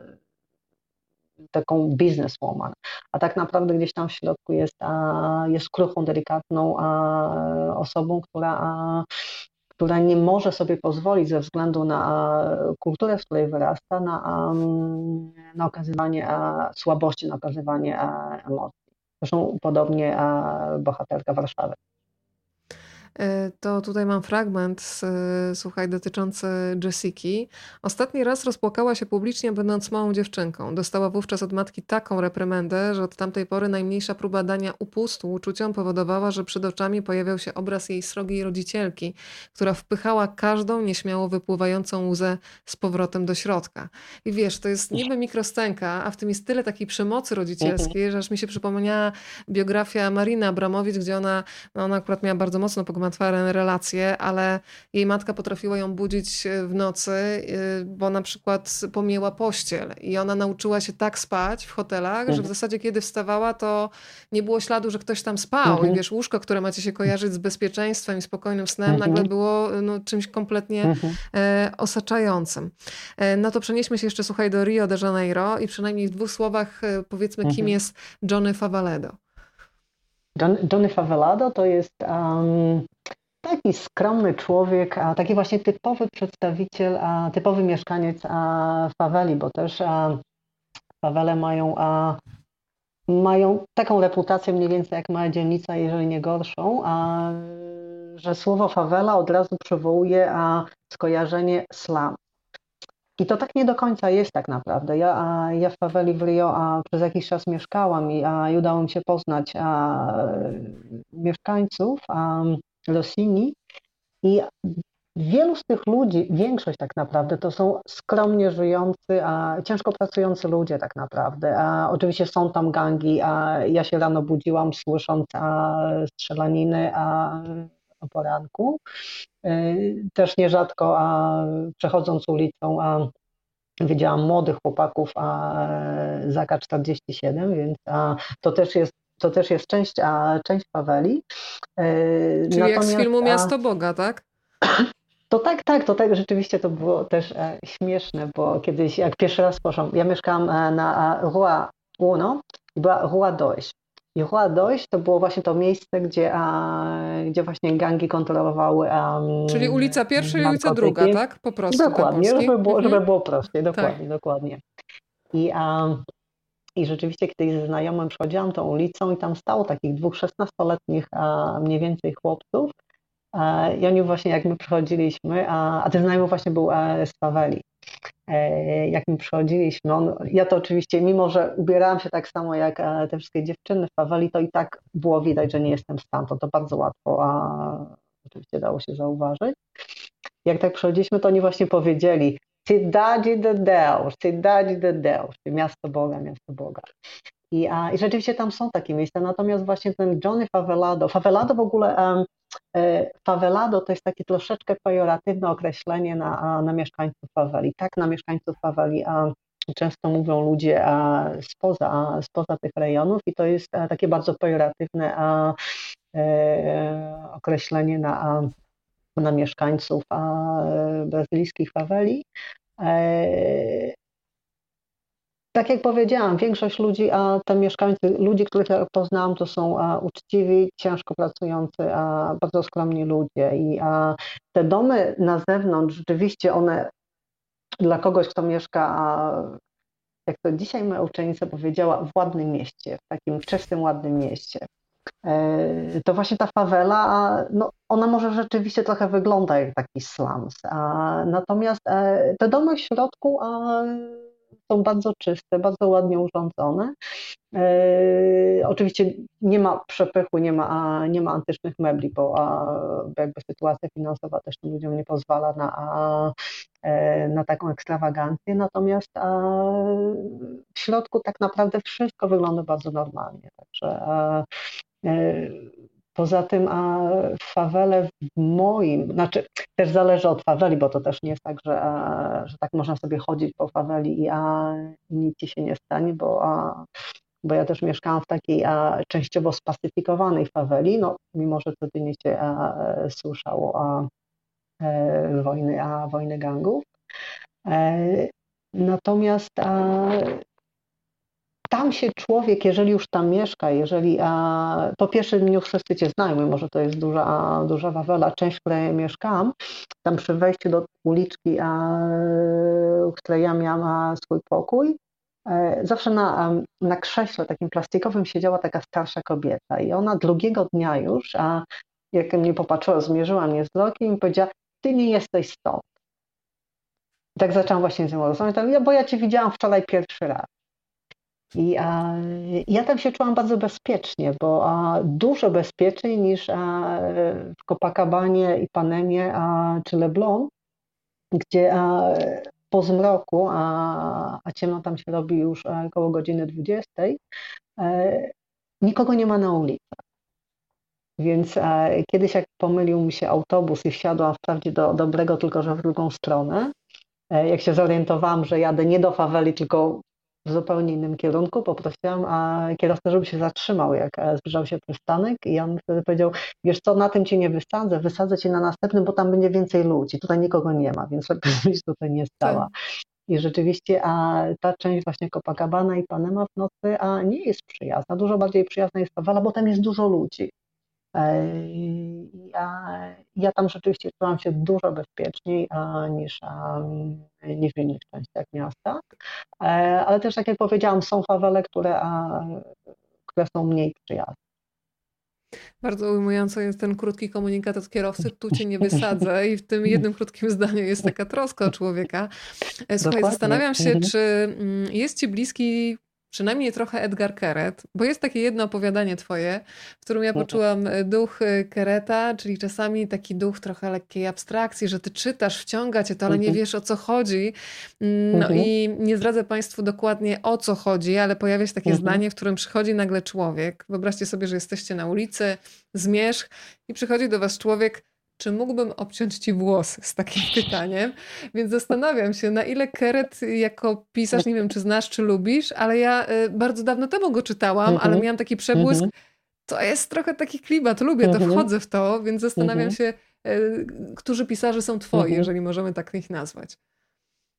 taką bizneswoman, a tak naprawdę gdzieś tam w środku jest, a, jest kruchą, delikatną a, osobą, która, a, która nie może sobie pozwolić ze względu na kulturę, w której wyrasta, na, na okazywanie słabości, na okazywanie emocji. Zresztą podobnie bohaterka Warszawy. E, to tutaj mam fragment, słuchaj, dotyczący Jessiki. Ostatni raz rozpłakała się publicznie, będąc małą dziewczynką. Dostała wówczas od matki taką reprymendę, że od tamtej pory najmniejsza próba dania upustu uczuciom powodowała, że przed oczami pojawiał się obraz jej srogiej rodzicielki, która wpychała każdą nieśmiało wypływającą łzę z powrotem do środka. I wiesz, to jest niby mikroscenka, a w tym jest tyle takiej przemocy rodzicielskiej, że aż mi się przypomniała biografia Marina Abramowicz, gdzie ona, no ona akurat miała bardzo mocno gmatwane relacje, ale jej matka potrafiła ją budzić e, w nocy, e, bo na przykład pomięła pościel i ona nauczyła się tak spać w hotelach, mhm. że w mhm. zasadzie kiedy wstawała, to nie było śladu, że ktoś tam spał mhm. i wiesz, łóżko, które macie się kojarzyć z bezpieczeństwem i spokojnym snem, mhm. nagle było no, czymś kompletnie mhm. e, osaczającym. E, no to przenieśmy się jeszcze, słuchaj, do Rio de Janeiro i przynajmniej w dwóch słowach e, powiedzmy, kim mhm. jest Johnny Favaledo. Johnny Favelado to jest um, taki skromny człowiek, a taki właśnie typowy przedstawiciel, a typowy mieszkaniec a, faweli, bo też a, fawele mają, a, mają taką reputację mniej więcej jak mała dzielnica, jeżeli nie gorszą, a, że słowo fawela od razu przywołuje a, skojarzenie slam. I to tak nie do końca jest tak naprawdę. Ja, a, ja w faweli w Rio a, przez jakiś czas mieszkałam i, a, i udało mi się poznać a, mieszkańców a, Losini i wielu z tych ludzi, większość tak naprawdę, to są skromnie żyjący, a ciężko pracujący ludzie tak naprawdę. A oczywiście są tam gangi, a ja się rano budziłam słysząc a, strzelaniny a, o poranku. Y, też nierzadko a, przechodząc ulicą a, widziałam młodych chłopaków a Zaka 47, więc a, to też jest to też jest część, a, część Paweli. Y, Czyli Natomiast, jak z filmu Miasto Boga, tak? To tak, tak, to tak, rzeczywiście to było też e, śmieszne, bo kiedyś, jak pierwszy raz poszłam, ja mieszkałam e, na e, Rua Uno i była Rua Dois. I Rua Dois to było właśnie to miejsce, gdzie, a, gdzie właśnie gangi kontrolowały. Um, Czyli ulica pierwsza i ulica druga, tak? Po prostu. Dokładnie, żeby było, żeby mhm. było prościej, dokładnie, tak. dokładnie. I, um, I rzeczywiście kiedyś ze znajomym przechodziłam tą ulicą i tam stało takich dwóch szesnastoletnich mniej więcej chłopców, i oni właśnie jak my przychodziliśmy, a, a ten znajomy właśnie był z Faweli. E, jak my przychodziliśmy, on, ja to oczywiście, mimo że ubierałam się tak samo jak e, te wszystkie dziewczyny w Faweli, to i tak było widać, że nie jestem stamtąd. To bardzo łatwo, a oczywiście dało się zauważyć. Jak tak przychodziliśmy, to oni właśnie powiedzieli Cidade de Deus, Cidade de Deus, miasto Boga, miasto Boga. I, a, I rzeczywiście tam są takie miejsca, natomiast właśnie ten Johnny Favelado, Favelado w ogóle um, E, favelado to jest takie troszeczkę pejoratywne określenie na, na mieszkańców faweli. Tak, na mieszkańców faweli a często mówią ludzie a spoza, a spoza tych rejonów i to jest takie bardzo pejoratywne a, e, określenie na, na mieszkańców a, brazylijskich faweli. E, tak jak powiedziałam, większość ludzi, a te mieszkańcy, ludzi, których ja poznałam, to są a, uczciwi, ciężko pracujący, a bardzo skromni ludzie. I a, te domy na zewnątrz, rzeczywiście one dla kogoś, kto mieszka, a, jak to dzisiaj moja uczennica powiedziała, w ładnym mieście, w takim czystym, ładnym mieście. E, to właśnie ta fawela, no, ona może rzeczywiście trochę wygląda jak taki slums. A, natomiast e, te domy w środku a, są bardzo czyste, bardzo ładnie urządzone. E, oczywiście nie ma przepychu, nie ma, nie ma antycznych mebli, bo, a, jakby sytuacja finansowa też tym ludziom nie pozwala na, a, e, na taką ekstrawagancję. Natomiast a, w środku tak naprawdę wszystko wygląda bardzo normalnie. Także Poza tym, a fawele w moim, znaczy też zależy od faweli, bo to też nie jest tak, że, że tak można sobie chodzić po faweli i a, nic ci się nie stanie, bo, a, bo ja też mieszkałam w takiej a, częściowo spacyfikowanej faweli, no mimo, że codziennie się a, słyszało a, e, wojny, a wojny gangów. E, natomiast a, tam się człowiek, jeżeli już tam mieszka, jeżeli a, po pierwszym dniu wszyscy cię znają, mimo że to jest duża, duża Wawela, część, w której mieszkałam, tam przy wejściu do uliczki, a, w której ja miałam swój pokój, e, zawsze na, na krześle takim plastikowym siedziała taka starsza kobieta i ona drugiego dnia już, a jak mnie popatrzyła, zmierzyła mnie wzrokiem i powiedziała, ty nie jesteś stąd. I tak zaczęłam właśnie z nią rozmawiać, bo ja cię widziałam wczoraj pierwszy raz. I a, ja tam się czułam bardzo bezpiecznie, bo a, dużo bezpieczniej niż a, w Copacabanie, Ipanemie a, czy Leblon, gdzie a, po zmroku, a, a ciemno tam się robi już około godziny 20, e, nikogo nie ma na ulicy. Więc e, kiedyś jak pomylił mi się autobus i wsiadłam wprawdzie do dobrego, tylko że w drugą stronę, e, jak się zorientowałam, że jadę nie do faweli, tylko w zupełnie innym kierunku. Poprosiłam a kierowcę, żeby się zatrzymał, jak e, zbliżał się przystanek i on wtedy powiedział, wiesz co, na tym cię nie wysadzę, wysadzę cię na następnym, bo tam będzie więcej ludzi, tutaj nikogo nie ma, więc lepiej żebyś tutaj nie stała. Tak. I rzeczywiście a ta część właśnie Copacabana i Panema w nocy a nie jest przyjazna. Dużo bardziej przyjazna jest Pawala, bo tam jest dużo ludzi. Ja, ja tam rzeczywiście czułam się dużo bezpieczniej niż, niż w innych częściach miasta. Ale też, tak jak powiedziałam, są fawele, które, które są mniej przyjazne. Bardzo ujmująco jest ten krótki komunikat od kierowcy, tu cię nie wysadzę i w tym jednym krótkim zdaniu jest taka troska o człowieka. Słuchaj, Dokładnie. zastanawiam się, mhm. czy mm, jest ci bliski przynajmniej trochę Edgar Keret, bo jest takie jedno opowiadanie twoje, w którym ja mhm. poczułam e, duch e, Kereta, czyli czasami taki duch trochę lekkiej abstrakcji, że ty czytasz, wciąga cię to, ale nie mhm. wiesz o co chodzi. Mm, no i nie zdradzę państwu dokładnie o co chodzi, ale pojawia się takie zdanie, w którym przychodzi nagle człowiek. Wyobraźcie sobie, że jesteście na ulicy, zmierzch i przychodzi do was człowiek, czy mógłbym obciąć ci włosy z takim pytaniem. Więc zastanawiam się, na ile Keret jako pisarz, nie wiem czy znasz, czy lubisz, ale ja y, bardzo dawno temu go czytałam, ale mhm. miałam taki przebłysk. Mhm. To jest trochę taki klimat, lubię to, mhm. wchodzę w to, więc zastanawiam się, y, którzy pisarze są twoi, jeżeli możemy tak ich nazwać.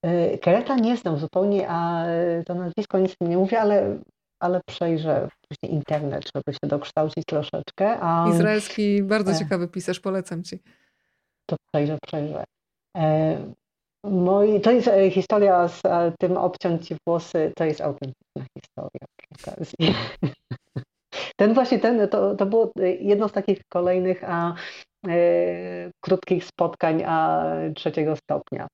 E, Kereta nie znam zupełnie, a to nazwisko nic mi nie mówi, ale ale przejrzę później internet, żeby się dokształcić troszeczkę. A, Izraelski, bardzo e, ciekawy pisarz, polecam ci. To przejrzę, przejrzę. E, moi, to jest e, historia z e, tym obciąć ci włosy, to jest autentyczna historia przy okazji. Ten właśnie, ten, to, to było jedno z takich kolejnych a, e, krótkich spotkań a, trzeciego stopnia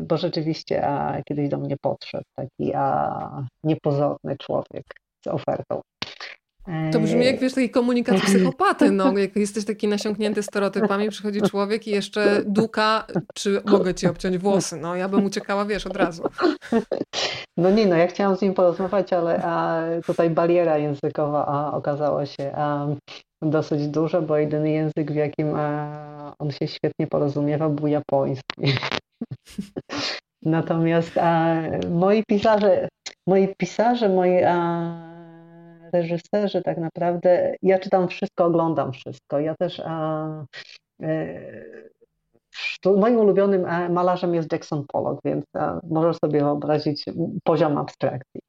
bo rzeczywiście a, kiedyś do mnie podszedł taki a, niepozorny człowiek z ofertą. To brzmi jak wiesz, taki komunikat psychopaty, no, jak jesteś taki nasiąknięty stereotypami, przychodzi człowiek i jeszcze duka, czy mogę ci obciąć włosy, no ja bym uciekała, wiesz, od razu. No nie, no ja chciałam z nim porozmawiać, ale a, tutaj bariera językowa a, okazała się a, dosyć duża, bo jedyny język, w jakim a, on się świetnie porozumiewał, był japoński. Natomiast a, moi pisarze, moi pisarze, moi a, reżyserzy tak naprawdę, ja czytam wszystko, oglądam wszystko. Ja też a, e, moim ulubionym e, malarzem jest Jackson Pollock, więc a, możesz sobie wyobrazić poziom abstrakcji.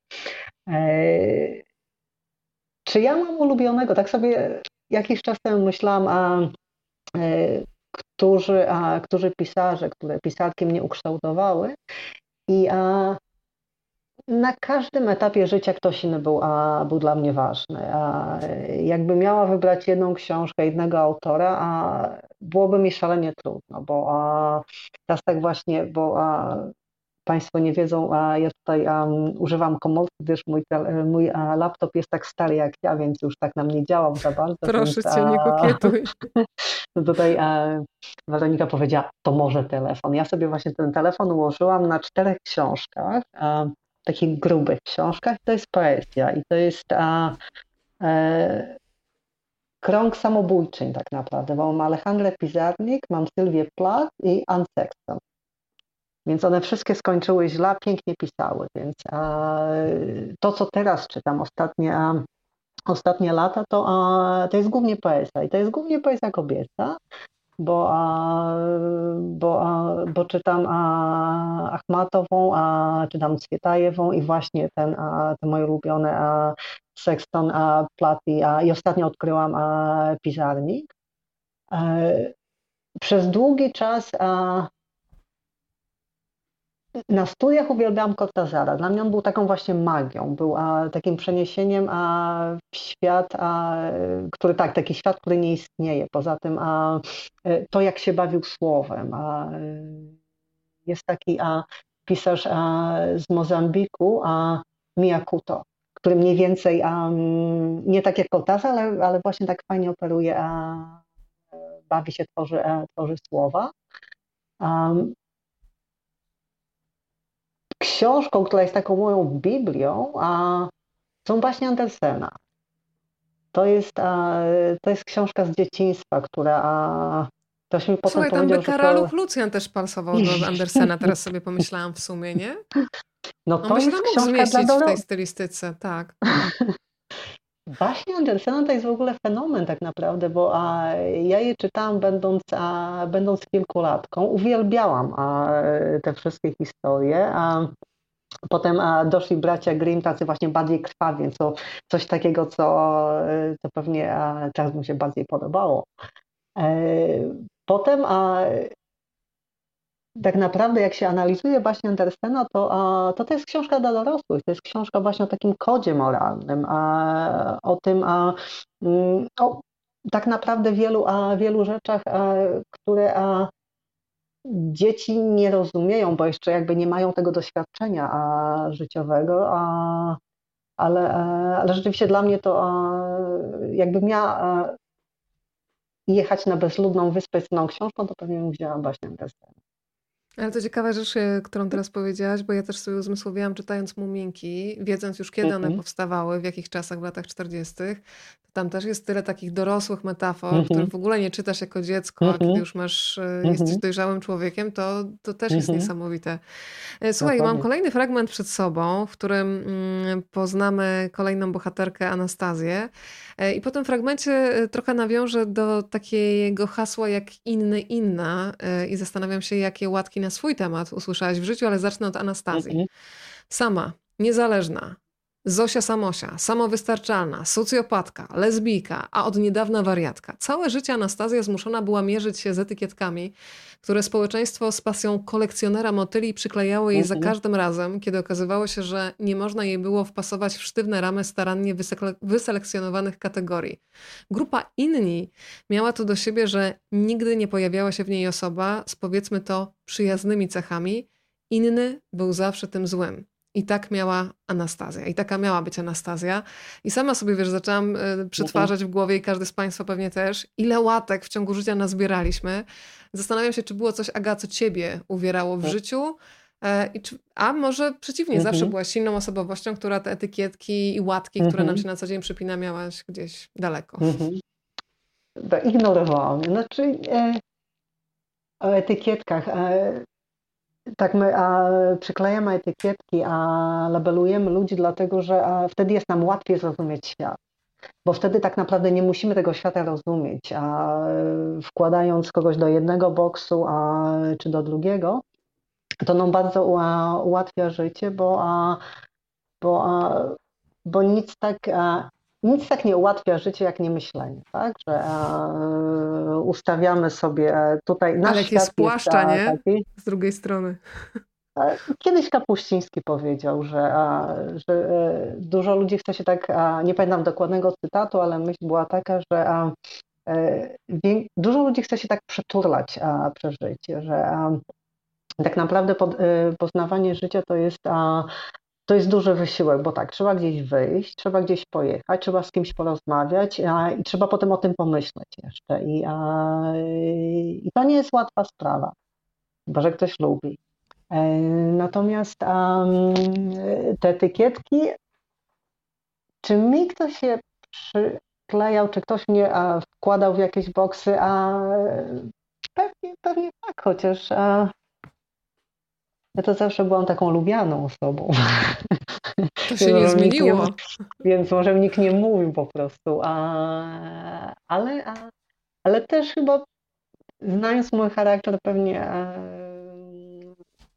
E, czy ja mam ulubionego? Tak sobie jakiś czas temu myślałam, a, e, którzy, a, którzy pisarze, które pisarki mnie ukształtowały i a, na każdym etapie życia ktoś inny był, a, był dla mnie ważny. A jakby miała wybrać jedną książkę, jednego autora, a byłoby mi szalenie trudno, bo a, teraz tak właśnie, bo a, Państwo nie wiedzą, a ja tutaj um, używam komórki, gdyż mój, mój a, laptop jest tak stary jak ja, więc już tak nam nie działał za bardzo. Proszę więc, cię, nie kokietuj. tutaj a, Weronika powiedziała, to może telefon. Ja sobie właśnie ten telefon ułożyłam na czterech książkach. A, takich grubych książkach, to jest poezja i to jest a, e, krąg samobójczyń tak naprawdę, bo mam Alejandrę Pizarnik, mam Sylwię Plath i Ann Sexton. Więc one wszystkie skończyły źle, pięknie pisały, więc a, to, co teraz czytam, ostatnie, a, ostatnie lata, to, a, to jest głównie poezja i to jest głównie poezja kobieca, bo, bo, bo czytam Achmatową, a czytam Cwietajewą i właśnie ten, te moje ulubione Sexton, Platy i ostatnio odkryłam Pizarnik. E, przez długi czas na studiach uwielbiałam Cortazara. Dla mnie on był taką właśnie magią, był a, takim przeniesieniem a, w świat, a, który tak, taki świat, który nie istnieje. Poza tym a, e, to, jak się bawił słowem. A, jest taki a, pisarz a, z Mozambiku, a Miyakuto, który mniej więcej a, nie tak jak Cortazar, ale, ale właśnie tak fajnie operuje, a bawi się, tworzy, a, tworzy słowa. Um, książką, która jest taką moją Biblią, a są właśnie Andersena. To jest, to jest książka z dzieciństwa, która ktoś mi potem Słuchaj, tam by Karaluch to... Lucjan też pasował do Andersena, teraz sobie pomyślałam w sumie, nie? No to On jest książka zmieścić dla w tej stylistyce, tak. Właśnie Andersena to jest w ogóle fenomen tak naprawdę, bo a, ja je czytałam będąc, a, będąc kilkulatką, uwielbiałam a, te wszystkie historie. A, Potem doszli bracia Grimm, tacy właśnie bardziej krwawi, co, coś takiego, co, co pewnie teraz mu się bardziej podobało. Potem tak naprawdę jak się analizuje właśnie Andersena, to, to to jest książka dla dorosłych, to jest książka właśnie o takim kodzie moralnym, o tym, mm, o tak naprawdę wielu, wielu rzeczach, które dzieci nie rozumieją, bo jeszcze jakby nie mają tego doświadczenia życiowego, ale, ale rzeczywiście dla mnie to jakbym miała jechać na bezludną wyspę z tą książką, to pewnie bym wzięła właśnie Andersena. Ale to ciekawa rzecz, e, którą teraz powiedziałaś, bo ja też sobie uzmysłowiłam czytając Muminki, wiedząc już kiedy one mhm. powstawały, w jakich czasach w latach 40. Tam też jest tyle takich dorosłych metafor, mm -hmm. których w ogóle nie czytasz jako dziecko, mm -hmm. a kiedy już masz, mm -hmm. jesteś dojrzałym człowiekiem, to, to też jest mhm. niesamowite. E, słuchaj, mam kolejny fragment przed sobą, w którym mm, poznamy kolejną bohaterkę Anastazję e, i po tym fragmencie trochę nawiążę do takiego hasła jak inny, inna i zastanawiam się, jakie łatki na swój temat usłyszałaś w życiu, ale zacznę od Anastazji. Mhm. Sama, niezależna, Zosia Samosia, samowystarczalna, socjopatka, lesbijka, a od niedawna wariatka. Całe życie Anastazja zmuszona była mierzyć się z etykietkami, które społeczeństwo z pasją kolekcjonera motyli przyklejało jej za mhm. każdym razem, kiedy okazywało się, że nie można jej było wpasować w sztywne ramy starannie wyselekcjonowanych kategorii. Grupa inni miała to do siebie, że nigdy nie pojawiała się w niej osoba z powiedzmy to przyjaznymi cechami, inny był zawsze tym złym. I tak miała Anastazja. I taka miała być Anastazja. I sama sobie, wiesz, zaczęłam y, przetwarzać w głowie i każdy z Państwa pewnie też, ile łatek w ciągu życia nazbieraliśmy. Zastanawiam się, czy było coś, Aga, co ciebie uwierało w tak. życiu, e, czy, a może przeciwnie, mhm. zawsze byłaś silną osobowością, która te etykietki i łatki, które nam mhm. się na co dzień przypina, miałaś gdzieś daleko. Mhm. Ignorowałam. Znaczy, e, o etykietkach. E, tak, my a, przyklejamy etykietki, a labelujemy ludzi, dlatego że a, wtedy jest nam łatwiej zrozumieć świat. Bo wtedy tak naprawdę nie musimy tego świata rozumieć, a wkładając kogoś do jednego boksu a, czy do drugiego, to nam bardzo ułatwia życie, bo, a, bo, a, bo nic tak nic tak nie ułatwia życie jak nie myślenie, tak? Że e, ustawiamy sobie e, tutaj nasz Ale jakie spłaszcza, nie? Taki, Z drugiej strony. E, kiedyś Kapuściński powiedział, że, że e, dużo ludzi chce się tak, nie pamiętam dokładnego cytatu, ale myśl była taka, że dużo ludzi chce się tak przeturlać przez życie, że tak naprawdę poznawanie życia to jest to jest duży wysiłek, bo tak, trzeba gdzieś wyjść, trzeba gdzieś pojechać, trzeba z kimś porozmawiać a, i trzeba potem o tym pomyśleć jeszcze. I, a, i to nie jest łatwa sprawa, bo że ktoś lubi. E, natomiast te etykietki, czy mi ktoś się przyklejał, czy ktoś mnie wkładał w jakieś boksy, a pewnie, pewnie tak, chociaż a, ja to zawsze byłam taką lubianą osobą. To się nie zmieniło. Nie, więc może nikt nie mówił po prostu. A, ale, a, ale też chyba znając mój charakter pewnie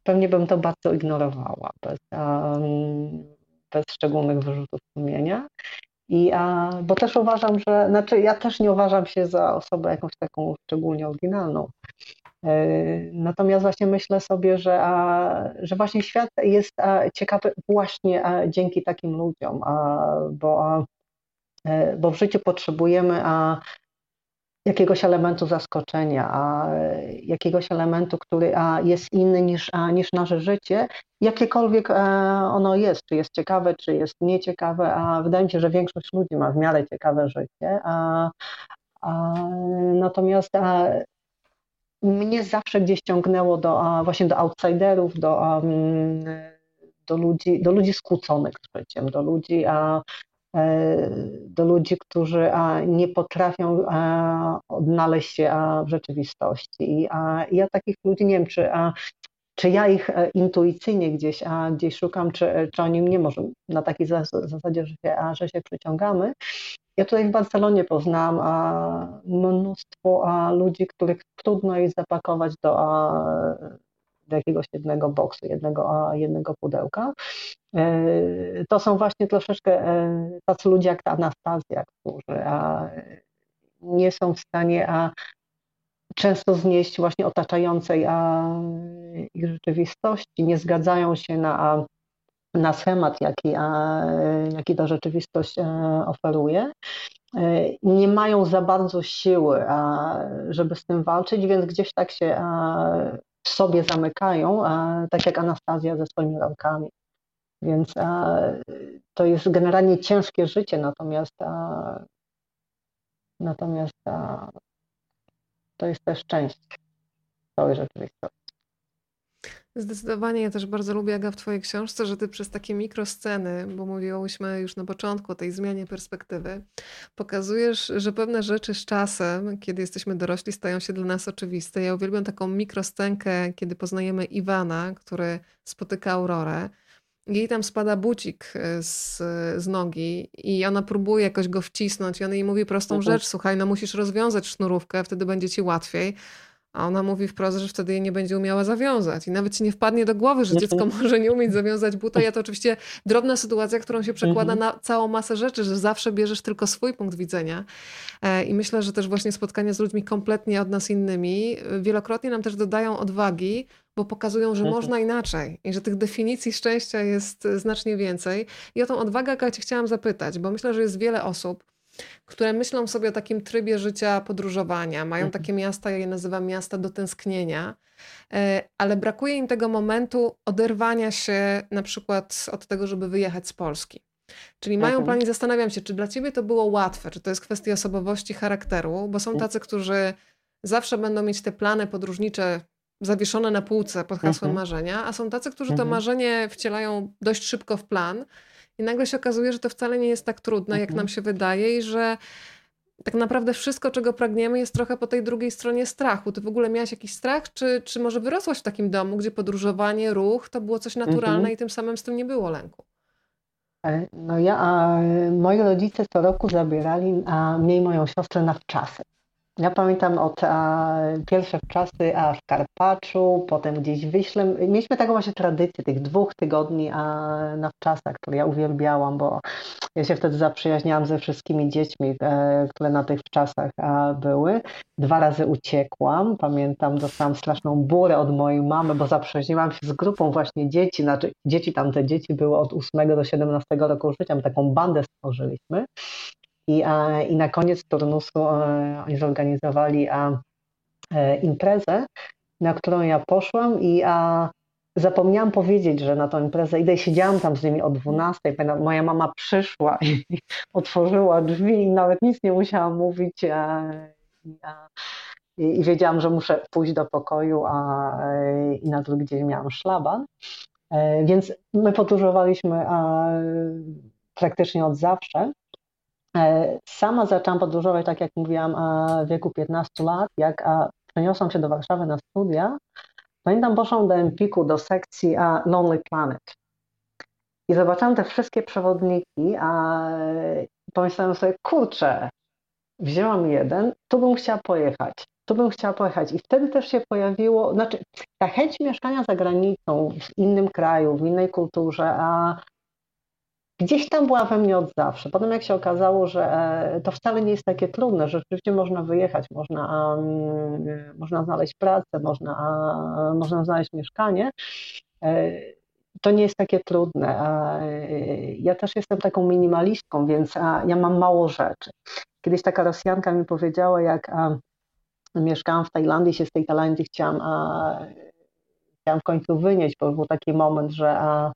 pewnie bym to bardzo ignorowała bez, bez szczególnych wyrzutów sumienia. I, a, bo też uważam, że, znaczy ja też nie uważam się za osobę jakąś taką szczególnie oryginalną. E, natomiast właśnie myślę sobie, że, że właśnie świat jest ciekawy właśnie dzięki takim ludziom, bo, e, bo w życiu potrzebujemy jakiegoś elementu zaskoczenia, jakiegoś elementu, który jest inny niż, niż nasze życie, jakiekolwiek e, ono jest, czy jest ciekawe, czy jest nieciekawe, a wydaje mi się, że większość ludzi ma w miarę ciekawe życie. A, a, natomiast a, mnie zawsze gdzieś ciągnęło do, właśnie do outsiderów, do, do, ludzi, do ludzi skłóconych z życiem, do ludzi, e, do ludzi, którzy nie potrafią odnaleźć się w rzeczywistości. I ja takich ludzi nie wiem, czy, czy ja ich e, intuicyjnie gdzieś, gdzieś szukam, czy, czy oni mnie może na takiej zasadzie, że się, że się przyciągamy. Ja tutaj w Barcelonie poznałam mnóstwo ludzi, których trudno jest zapakować do, do jakiegoś jednego boksu, jednego, jednego pudełka. To są właśnie troszeczkę tacy ludzie jak ta Anastazja, którzy nie są w stanie a często znieść właśnie otaczającej a, ich rzeczywistości, nie zgadzają się na, na schemat, jaki, a, jaki ta rzeczywistość e, oferuje. E, nie mają za bardzo siły, żeby z tym walczyć, więc gdzieś tak się w sobie zamykają, tak jak Anastazja ze swoimi rąkami. Więc to jest generalnie ciężkie życie, natomiast, natomiast to jest też część całej rzeczywistości. Zdecydowanie ja też bardzo lubię, Aga, w Twojej książce, że Ty przez takie mikrosceny, bo mówiłyśmy już na początku o tej zmianie perspektywy, pokazujesz, że pewne rzeczy z czasem, kiedy jesteśmy dorośli, stają się dla nas oczywiste. Ja uwielbiam taką mikroscenkę, kiedy poznajemy Iwana, który spotyka Aurorę. Jej tam spada bucik e, z, z nogi i ona próbuje jakoś go wcisnąć i on jej mówi prostą mhm. rzecz, słuchaj, no musisz rozwiązać sznurówkę, wtedy będzie ci łatwiej. A ona mówi wprost, że wtedy jej nie będzie umiała zawiązać. I nawet ci nie wpadnie do głowy, że dziecko może nie umieć zawiązać buta. Ja to oczywiście drobna sytuacja, którą się przekłada mhm. na całą masę rzeczy, że zawsze bierzesz tylko swój punkt widzenia. E, I myślę, że też właśnie spotkania z ludźmi kompletnie od nas innymi e, wielokrotnie nam też dodają odwagi, bo pokazują, że mhm. można inaczej i że tych definicji szczęścia jest znacznie więcej. I o tą odwagę, Aga, cię chciałam zapytać, bo myślę, że jest wiele osób, które myślą sobie o takim trybie życia podróżowania. Mają mhm. takie miasta, ja je nazywam miasta do tęsknienia, e, ale brakuje im tego momentu oderwania się na przykład od tego, żeby wyjechać z Polski. Czyli mają mhm. plan i zastanawiam się, czy dla ciebie to było łatwe, czy to jest kwestia osobowości, charakteru, bo są tacy, którzy zawsze będą mieć te plany podróżnicze zawieszone na półce pod hasłem mhm. marzenia, a są tacy, którzy to marzenie wcielają dość szybko w plan i nagle się okazuje, że to wcale nie jest tak trudne, jak nam mhm. się wydaje, i że tak naprawdę wszystko, czego pragniemy, jest trochę po tej drugiej stronie strachu. Ty w ogóle miałaś jakiś strach, czy, czy może wyrosłaś w takim domu, gdzie podróżowanie, ruch to było coś naturalne mhm. i tym samym z tym nie było lęku? E, no ja, a moi rodzice co roku zabierali a mnie i moją siostrę na wczasy. Ja pamiętam od a, pierwsze czasy a, w Karpaczu, potem gdzieś w Wiśle. Mieliśmy taką właśnie tradycję tych dwóch tygodni a, na wczasach, które ja uwielbiałam, bo ja się wtedy zaprzyjaźniałam ze wszystkimi dziećmi, e, które na tych wczasach a, były. Dwa razy uciekłam. Pamiętam, dostałam straszną burę od mojej mamy, bo zaprzyjaźniłam się z grupą właśnie dzieci. Znaczy, dzieci tamte dzieci były od 8 do 17 roku życia. My taką bandę stworzyliśmy. I, i na koniec turnusu e, oni zorganizowali e, imprezę, na którą ja poszłam i a, zapomniałam powiedzieć, że na tą imprezę idę siedziałam tam z nimi o 12. Moja mama przyszła i otworzyła drzwi i nawet nic nie musiałam mówić. A, a, i, i wiedziałam, że muszę pójść do pokoju, a i na drugi dzień miałam szlaban. E, więc my podróżowaliśmy praktycznie od zawsze. E, sama zaczęłam podróżować, tak jak mówiłam, w wieku 15 lat. Jak przeniosłam się do Warszawy na studia, pamiętam, poszłam do Empiku, do sekcji Lonely Planet. I zobaczyłam te wszystkie przewodniki, a pomyślałam sobie, kurczę, wzięłam jeden, tu bym chciała pojechać, tu bym chciała pojechać. I wtedy też się pojawiło, znaczy ta chęć mieszkania za granicą, w innym kraju, w innej kulturze, a gdzieś tam była we mnie od zawsze. Potem jak się okazało, że e, to wcale nie jest takie trudne, że rzeczywiście można wyjechać, można, um, można znaleźć pracę, można, można znaleźć mieszkanie, e, to nie jest takie trudne. Ja też jestem taką minimalistką, więc ja mam mało rzeczy. Kiedyś taka Rosjanka mi powiedziała, jak mieszkałam w Tajlandii, się z tej Tajlandii chciałam, chciałam w końcu wynieść, bo był taki moment, że E,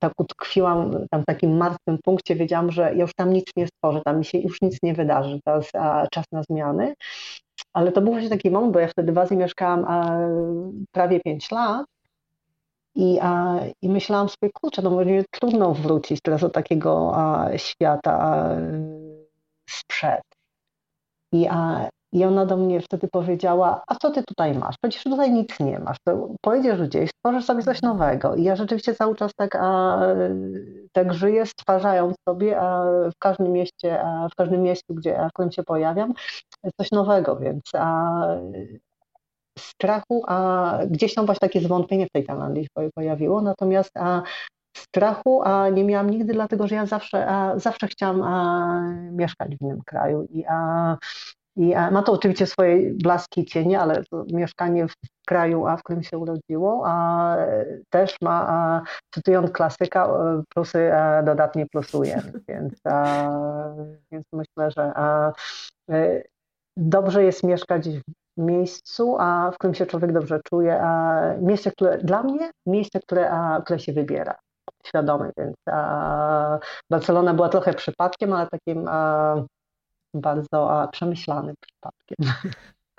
tak utkwiłam tam w takim martwym punkcie, wiedziałam, że ja już tam nic nie stworzę, tam mi się już nic nie wydarzy, jest czas na zmiany. Ale to był właśnie taki moment, bo ja wtedy w Azji mieszkałam prawie 5 lat i, a, i myślałam sobie, kurczę, no będzie trudno wrócić teraz do takiego a, świata a, sprzed. I, a, i ona do mnie wtedy powiedziała, a co ty tutaj masz? Przecież tutaj nic nie masz. To pojedziesz gdzieś, stworzysz sobie coś nowego. I ja rzeczywiście cały czas tak, a, tak żyję, stwarzając sobie a w każdym mieście, a w każdym miejscu, gdzie, w którym się pojawiam, coś nowego, więc a, strachu, a gdzieś tam właśnie takie zwątpienie w tej Tajlandii się pojawiło, natomiast a strachu a nie miałam nigdy, dlatego że ja zawsze, a, zawsze chciałam a, mieszkać w innym kraju i, a, i ma to oczywiście swoje blaski i cienie, ale mieszkanie w kraju, a w którym się urodziło, a też ma, a, cytując klasyka, plusy a, dodatnie plusuje, więc, a, więc myślę, że a, e, dobrze jest mieszkać w miejscu, a w którym się człowiek dobrze czuje, a mieście, które dla mnie, miejsce, które, a, które się wybiera świadomy, więc a, Barcelona była trochę przypadkiem, ale takim a, bardzo a, przemyślanym przypadkiem.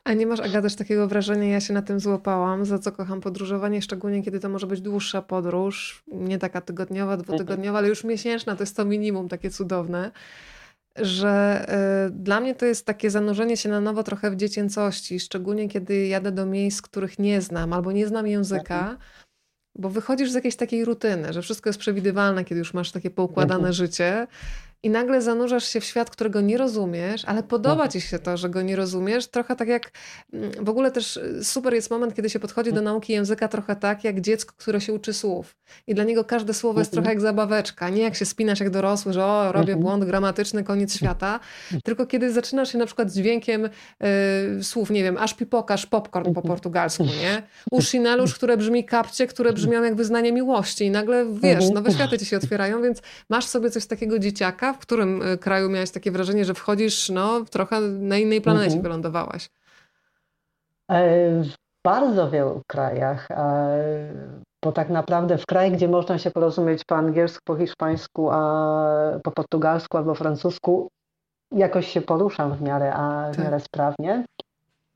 A nie masz, Aga, też takiego wrażenia, ja się na tym złapałam, za co kocham podróżowanie, szczególnie kiedy to może być dłuższa podróż, nie taka tygodniowa, dwutygodniowa, ale już miesięczna, to jest to minimum takie cudowne, że y, dla mnie to jest takie zanurzenie się na nowo trochę w dziecięcości, szczególnie kiedy jadę do miejsc, których nie znam albo nie znam języka, mhm. bo wychodzisz z jakiejś takiej rutyny, że wszystko jest przewidywalne, kiedy już masz takie poukładane mhm. życie i nagle zanurzasz się w świat, którego nie rozumiesz, ale podoba mhm. ci się to, że go nie rozumiesz. Trochę tak jak mm, w ogóle też y, super jest moment, kiedy się podchodzi do nauki języka trochę tak, jak dziecko, które się uczy słów. I dla niego każde słowo jest trochę mhm. jak zabaweczka. Nie jak się spinasz jak dorosły, że o, robię mhm. błąd gramatyczny, koniec świata. Tylko kiedy zaczynasz się na przykład z dźwiękiem y, słów, nie wiem, aż pipokasz popcorn po portugalsku, nie? Ushinelusz, które brzmi kapcie, które brzmią jak wyznanie miłości. I nagle, wiesz, nowe światy ci się otwierają, więc masz sobie coś takiego dzieciaka, w którym y, kraju miałaś takie wrażenie, że wchodzisz no, trochę na innej planecie mhm. wylądowałaś? E, w bardzo wielu krajach, e, bo tak naprawdę w kraju, gdzie można się porozumieć po angielsku, po hiszpańsku, a po portugalsku albo francusku, jakoś się poruszam w miarę, a w tak. miarę sprawnie.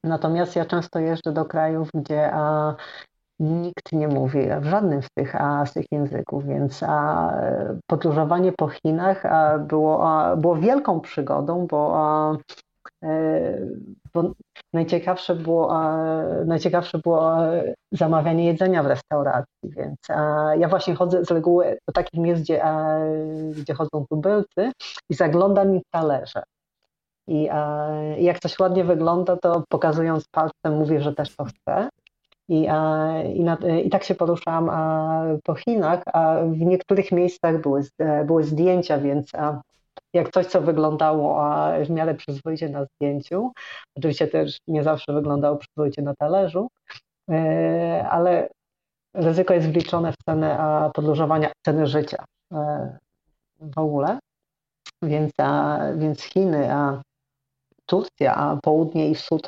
Natomiast ja często jeżdżę do krajów, gdzie a, nikt nie mówi w żadnym z tych, a, z tych języków, więc a, podróżowanie po Chinach a, było, a, było wielką przygodą, bo, a, e, bo najciekawsze, było, najciekawsze było zamawianie jedzenia w restauracji, więc ja właśnie chodzę z reguły do takich miejsc, gdzie, gdzie chodzą tubylcy i zaglądam im talerze. I jak coś ładnie wygląda, to pokazując palcem mówię, że też to chcę. I, i, na, I, tak się poruszałam po Chinach, a w niektórych miejscach były, były zdjęcia, więc jak coś, co wyglądało w miarę przyzwoicie na zdjęciu, oczywiście też nie zawsze wyglądało przyzwoicie na talerzu, e, ale ryzyko jest wliczone w cenę podróżowania, ceny życia e, w ogóle. Więc, więc Chiny, a Turcja, a południe i wschód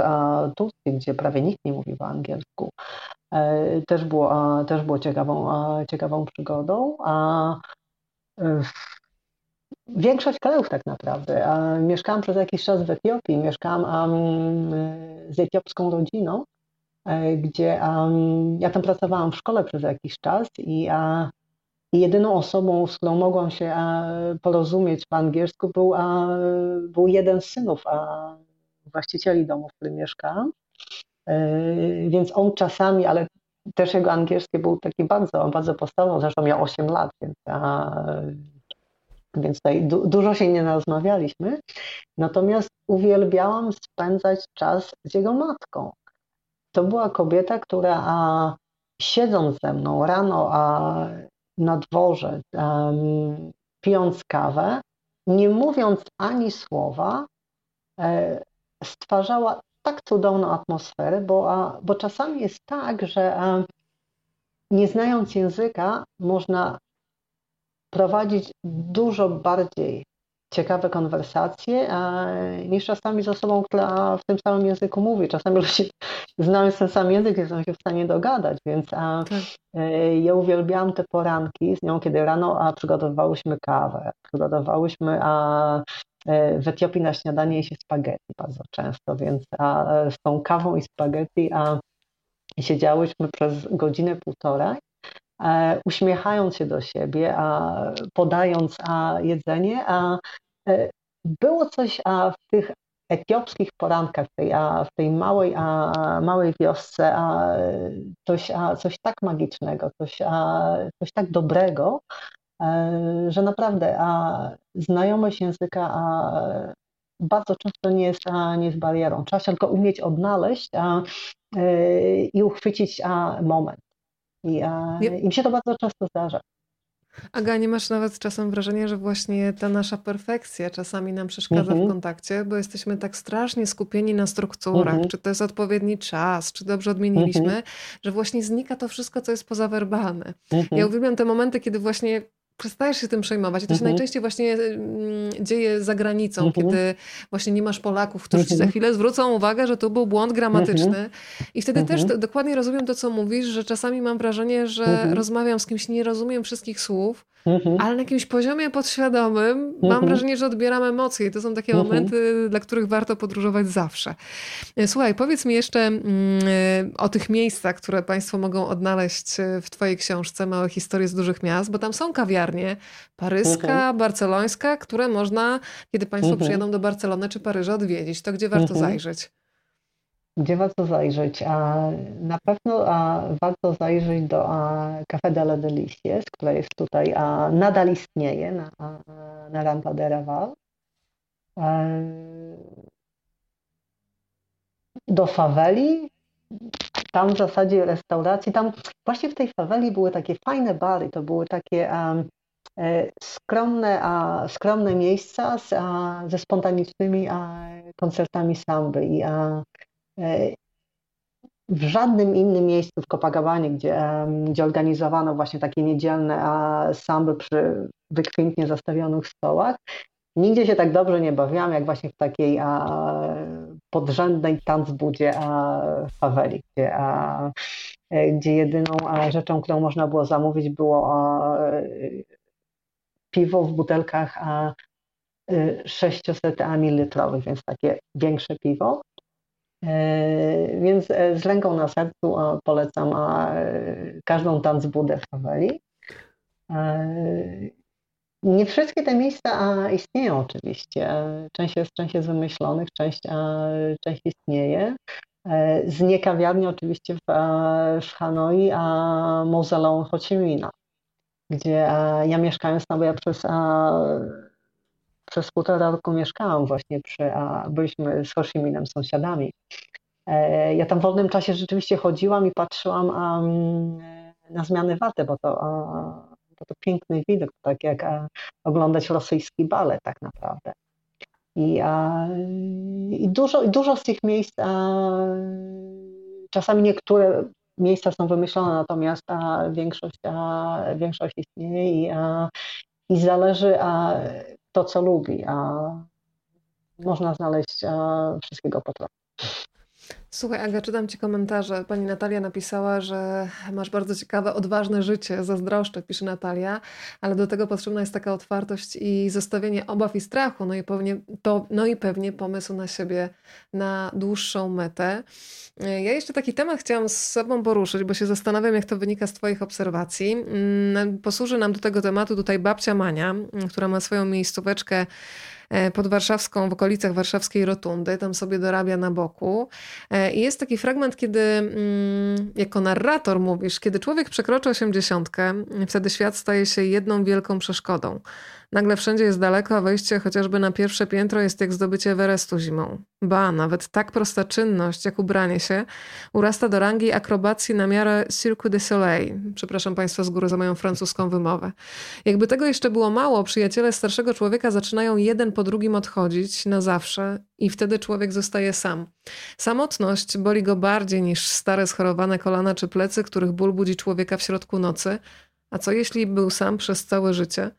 Turcji, gdzie prawie nikt nie mówi po angielsku, e, też było, też było ciekawą, ciekawą przygodą. A większość krajów tak naprawdę. Mieszkałam przez jakiś czas w Etiopii, mieszkałam z etiopską rodziną, e, gdzie ja tam pracowałam w szkole przez jakiś czas i jedyną osobą, z którą mogłam się porozumieć po angielsku, był, był jeden z synów właścicieli domu, w którym mieszkałam. E, więc on czasami, ale też jego angielski był taki bardzo, bardzo podstawowy, zresztą miał 8 lat, więc, więc tutaj du dużo się nie rozmawialiśmy. Natomiast uwielbiałam spędzać czas z jego matką. To była kobieta, która a, siedząc ze mną rano a, na dworze, um, pijąc kawę, nie mówiąc ani słowa, e, stwarzała tak cudowną atmosferę, bo, a, bo czasami jest tak, że a, nie znając języka, można prowadzić dużo bardziej ciekawe konwersacje niż czasami z osobą, która w tym samym języku mówi. Czasami ludzie znając ten sam język nie są się w stanie dogadać, więc a, tak. E, ja uwielbiałam te poranki z nią, kiedy rano a, przygotowywałyśmy kawę, przygotowałyśmy a, e, w Etiopii na śniadanie je się spaghetti bardzo często, więc a, z tą kawą i spaghetti a, siedziałyśmy przez godzinę, półtorej E, uśmiechając się do siebie, a podając a jedzenie, a było coś a w tych etiopskich porankach, w tej, a, w tej małej, a, małej wiosce, a, coś, a, coś tak magicznego, coś, a, coś tak dobrego, a, e, że naprawdę a, znajomość języka a, bardzo często nie jest, nie jest barierą. Trzeba się tylko umieć odnaleźć a, i uchwycić a, moment. I, a, I mi się to bardzo często zdarza. Aga, nie masz nawet czasem wrażenia, że właśnie ta nasza perfekcja czasami nam przeszkadza w mhm. kontakcie, bo jesteśmy tak strasznie skupieni na strukturach, mhm. czy to jest odpowiedni czas, czy dobrze odmieniliśmy, mhm. że właśnie znika to wszystko, co jest pozawerbalne. Ja uwielbiam te momenty, kiedy właśnie przestajesz się tym przejmować. I to się mhm. najczęściej właśnie mm, dzieje za granicą, mhm. kiedy właśnie nie masz Polaków, którzy ci za mhm. chwilę zwrócą uwagę, że tu był błąd gramatyczny. I wtedy też dokładnie rozumiem to, co mówisz, że czasami mam wrażenie, że rozmawiam z kimś, nie rozumiem wszystkich słów, Mhm. Ale na jakimś poziomie podświadomym mhm. mam wrażenie, że odbieram emocje i to są takie mhm. momenty, dla których warto podróżować zawsze. E, słuchaj, powiedz mi jeszcze mm, e, o tych miejscach, które Państwo mogą odnaleźć e, w Twojej książce Małe historie z dużych miast, bo tam są kawiarnie paryska, mhm. barcelońska, które można, kiedy Państwo mhm. przyjadą do Barcelony czy Paryża odwiedzić. To gdzie warto zajrzeć? Gdzie warto zajrzeć? A na pewno a, warto zajrzeć do a, Café de la Delicies, które jest tutaj, a nadal istnieje na, na Rampa de Raval. Do faweli, tam w zasadzie restauracji, tam właśnie w tej faweli były takie fajne bary, to były takie e, skromne, a, skromne miejsca z, a, ze spontanicznymi a, koncertami samby i a, w żadnym innym miejscu w Copacabanie, gdzie, gdzie organizowano właśnie takie niedzielne samby przy wykwintnie zastawionych stołach, nigdzie się tak dobrze nie bawiłam, jak właśnie w takiej podrzędnej tanzbudzie a, faweli, gdzie, a, e, gdzie jedyną rzeczą, którą można było zamówić było a, piwo w butelkach a, 600 e, ml, więc takie większe piwo. E, więc e, z ręką na sercu polecam każdą tanzbudę w Haweli. E, nie wszystkie te miejsca istnieją oczywiście. Część jest, część jest wymyślonych, część, część istnieje. Z niekawiarni oczywiście w, w Hanoi, a mauzoleum Ho Chi Minha, gdzie ja mieszkając tam, bo ja przez przez półtora roku mieszkałam właśnie przy, a byliśmy z Hoshiminem sąsiadami. E, ja tam w wolnym czasie rzeczywiście chodziłam i patrzyłam na zmiany waty, bo to, bo to piękny widok, tak jak oglądać rosyjski balet tak naprawdę. I, i dużo, dużo z tych miejsc, czasami niektóre miejsca są wymyślone, natomiast większość, większość istnieje i, i zależy, a, to, co lubi, a można znaleźć a, wszystkiego po. Słuchaj, Aga, czytam Ci komentarze. Pani Natalia napisała, że masz bardzo ciekawe, odważne życie. Zazdroszczę, pisze Natalia, ale do tego potrzebna jest taka otwartość i zostawienie obaw i strachu, no i pewnie, to, no i pewnie pomysł na siebie na dłuższą metę. Ja jeszcze taki temat chciałam z Sobą poruszyć, bo się zastanawiam, jak to wynika z Twoich obserwacji. Mm, posłuży nam do tego tematu tutaj babcia Mania, która ma swoją miejscóweczkę pod warszawską, w okolicach warszawskiej rotundy, tam sobie dorabia na boku. E, I jest taki fragment, kiedy mm, jako narrator mówisz, kiedy człowiek przekroczy osiemdziesiątkę, wtedy świat staje się jedną wielką przeszkodą. Nagle wszędzie jest daleko, a wejście chociażby na pierwsze piętro jest jak zdobycie Everestu zimą. Ba, nawet tak prosta czynność jak ubranie się urasta do rangi akrobacji na miarę Cirque du Soleil. Przepraszam Państwa z góry za moją francuską wymowę. Jakby tego jeszcze było mało, przyjaciele starszego człowieka zaczynają jeden po drugim odchodzić na zawsze i wtedy człowiek zostaje sam. Samotność boli go bardziej niż stare schorowane kolana czy plecy, których ból budzi człowieka w środku nocy. A co jeśli był sam przez całe życie?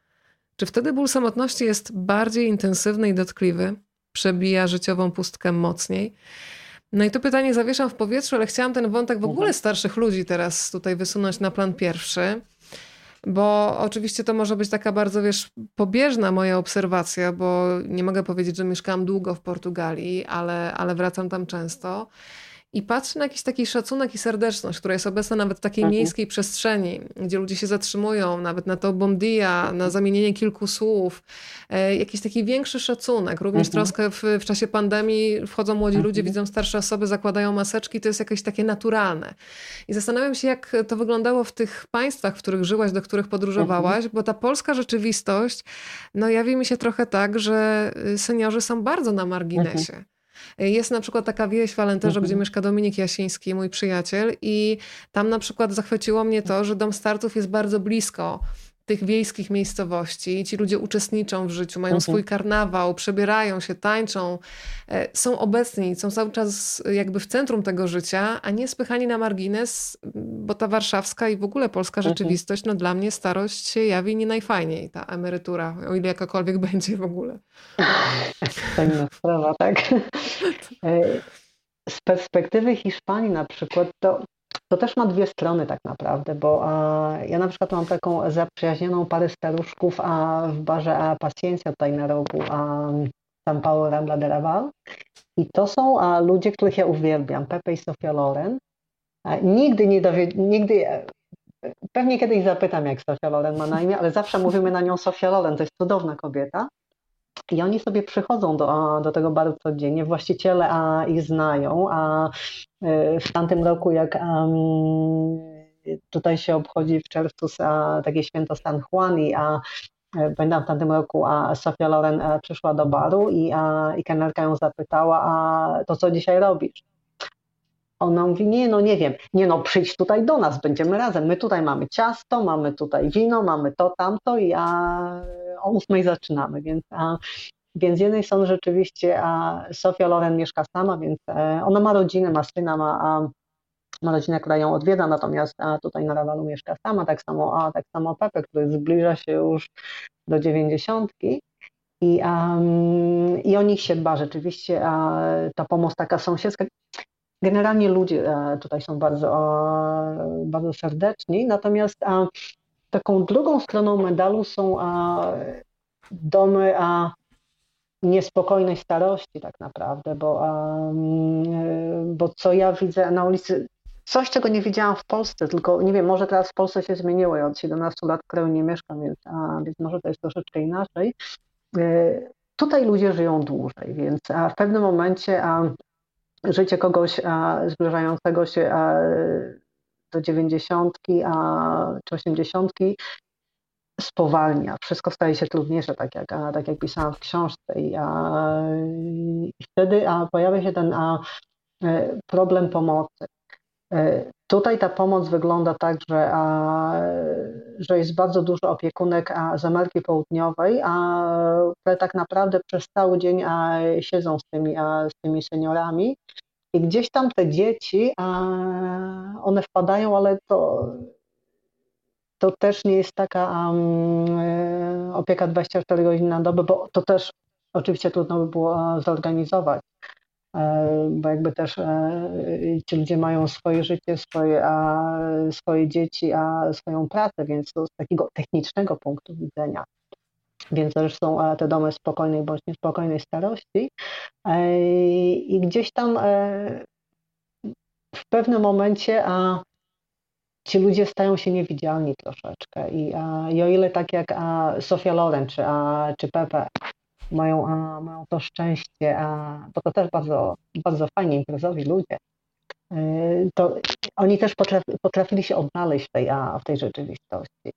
Czy wtedy ból samotności jest bardziej intensywny i dotkliwy? Przebija życiową pustkę mocniej? No i to pytanie zawieszam w powietrzu, ale chciałam ten wątek w ogóle starszych ludzi teraz tutaj wysunąć na plan pierwszy. Bo oczywiście to może być taka bardzo, wiesz, pobieżna moja obserwacja, bo nie mogę powiedzieć, że mieszkałam długo w Portugalii, ale, ale wracam tam często. I patrzę na jakiś taki szacunek i serdeczność, która jest obecna nawet w takiej mhm. miejskiej przestrzeni, gdzie ludzie się zatrzymują, nawet na to bondia, na zamienienie kilku słów, e, jakiś taki większy szacunek, również mhm. troskę w, w, czasie pandemii, wchodzą młodzi mhm. ludzie, widzą starsze osoby, zakładają maseczki, to jest jakieś takie naturalne. I zastanawiam się, jak to wyglądało w tych państwach, w których żyłaś, do których podróżowałaś, mhm. bo ta polska rzeczywistość, no jawi mi się trochę tak, że seniorzy są bardzo na marginesie. Jest na przykład taka wieś w Alentejo, gdzie mhm. mieszka Dominik Jasiński, mój przyjaciel, i tam na przykład zachwyciło mnie to, że dom startów jest bardzo blisko tych wiejskich miejscowości ci ludzie uczestniczą w życiu, mają mhm. swój karnawał, przebierają się, tańczą, e, są obecni, są cały czas jakby w centrum tego życia, a nie spychani na margines, bo ta warszawska i w ogóle polska mhm. rzeczywistość, no dla mnie starość się jawi nie najfajniej, ta emerytura, o ile jakakolwiek będzie w ogóle. Fajna sprawa, tak? E, z perspektywy Hiszpanii na przykład, to to też ma dwie strony tak naprawdę, bo a, ja na przykład mam taką zaprzyjaźnioną parę staruszków a, w barze a, Paciencia tutaj na rogu a, San Paulo Rambla de Raval i to są a, ludzie, których ja uwielbiam, Pepe i Sofia Loren. A, nigdy nie dowie, nigdy, e, pewnie kiedyś zapytam jak Sofia Loren ma na imię, ale zawsze mówimy na nią Sofia Loren, to jest cudowna kobieta. I oni sobie przychodzą do, do tego baru codziennie, właściciele a, ich znają, a e, w tamtym roku, jak tutaj się obchodzi w czerwcu a, takie święto San Juan i a Pamiętam e, w tamtym roku, a Sofia Loren e, przyszła do baru i, a, i kelnerka ją zapytała, a to co dzisiaj robisz? Ona mówi, nie, no nie wiem, nie no, przyjdź tutaj do nas, będziemy razem, my tutaj mamy ciasto, mamy tutaj wino, mamy to, tamto i a o ósmej zaczynamy, więc, a, więc z jednej strony rzeczywiście a Sofia Loren mieszka sama, więc e, ona ma rodzinę, ma syna, ma, a, ma rodzinę, która ją odwiedza, natomiast a tutaj na Rawalu mieszka sama, tak samo, a, tak samo Pepe, który zbliża się już do dziewięćdziesiątki. I, um, I o nich się dba rzeczywiście, a ta pomoc taka sąsiedzka. Generalnie ludzie e, tutaj są bardzo, bardzo serdeczni, natomiast taką drugą stroną medalu są domy niespokojnej starości tak naprawdę, bo, e, bo co ja widzę na ulicy, coś czego nie widziałam w Polsce, tylko nie wiem, może teraz w Polsce się zmieniło, ja od 17 lat w kraju nie mieszkam, więc, więc może to jest troszeczkę inaczej. E, tutaj ludzie żyją dłużej, więc w pewnym momencie życie kogoś zbliżającego się do dziewięćdziesiątki czy osiemdziesiątki spowalnia. Wszystko staje się trudniejsze, tak jak, tak jak pisałam w książce. I, i wtedy pojawia się ten e, problem pomocy. E, tutaj ta pomoc wygląda tak, że, że jest bardzo dużo opiekunek z Ameryki Południowej, które tak naprawdę przez cały dzień siedzą z tymi, z tymi seniorami. I gdzieś tam te dzieci, one wpadają, ale to, to też nie jest taka um, opieka 24 godziny na dobę, bo to też oczywiście trudno by było zorganizować. e, bo jakby też e, ci ludzie mają swoje życie, swoje, a, swoje dzieci, a swoją pracę, więc to z takiego technicznego punktu widzenia więc też są te domy spokojnej bądź niespokojnej starości. E, I gdzieś tam e, w pewnym momencie a ci ludzie stają się niewidzialni troszeczkę. I, a, i o ile tak jak a Sofia Loren czy, a, czy Pepe mają, a, mają to szczęście, a, bo to też bardzo, bardzo fajnie imprezowi ludzie, e, to oni też potrafi, potrafili się odnaleźć w tej, a, w tej rzeczywistości.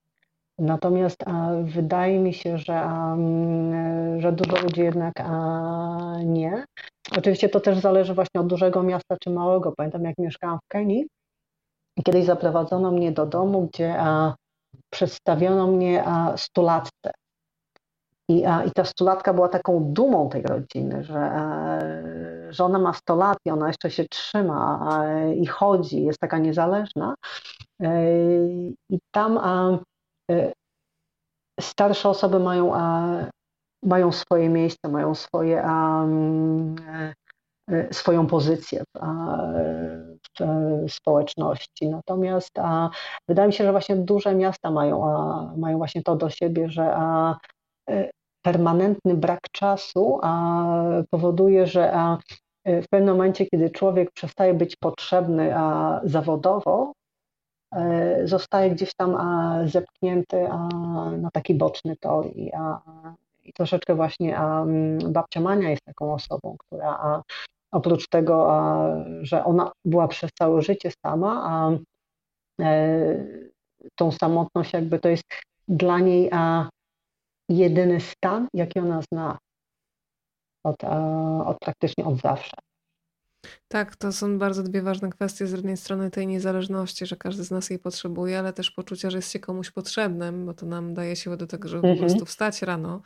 Natomiast wydaje mi się, że, że dużo ludzi jednak nie. Oczywiście to też zależy właśnie od dużego miasta czy małego. Pamiętam, jak mieszkałam w Kenii, kiedyś zaprowadzono mnie do domu, gdzie przedstawiono mnie stulatce. I, I ta stulatka była taką dumą tej rodziny, że, że ona ma 100 lat i ona jeszcze się trzyma i chodzi, jest taka niezależna. E, I tam Y, starsze osoby mają, mają swoje miejsce, mają swoje, e, e, swoją pozycję w, w społeczności. Natomiast wydaje mi się, że właśnie duże miasta mają, mają właśnie to do siebie, że e, permanentny brak czasu powoduje, że w pewnym momencie, kiedy człowiek przestaje być potrzebny a zawodowo, zostaje gdzieś tam a, zepchnięty a, na taki boczny tor i, a, i troszeczkę właśnie a, babcia Mania jest taką osobą, która a, oprócz tego, a, że ona była przez całe życie sama, a e, tą samotność jakby to jest dla niej a, jedyny stan, jaki ona zna od, a, od praktycznie od zawsze. Tak, to są bardzo dwie ważne kwestie. Z jednej strony tej niezależności, że każdy z nas jej potrzebuje, ale też poczucia, że jest się komuś potrzebnym, bo to nam daje siłę do tego, żeby po mhm. prostu wstać rano.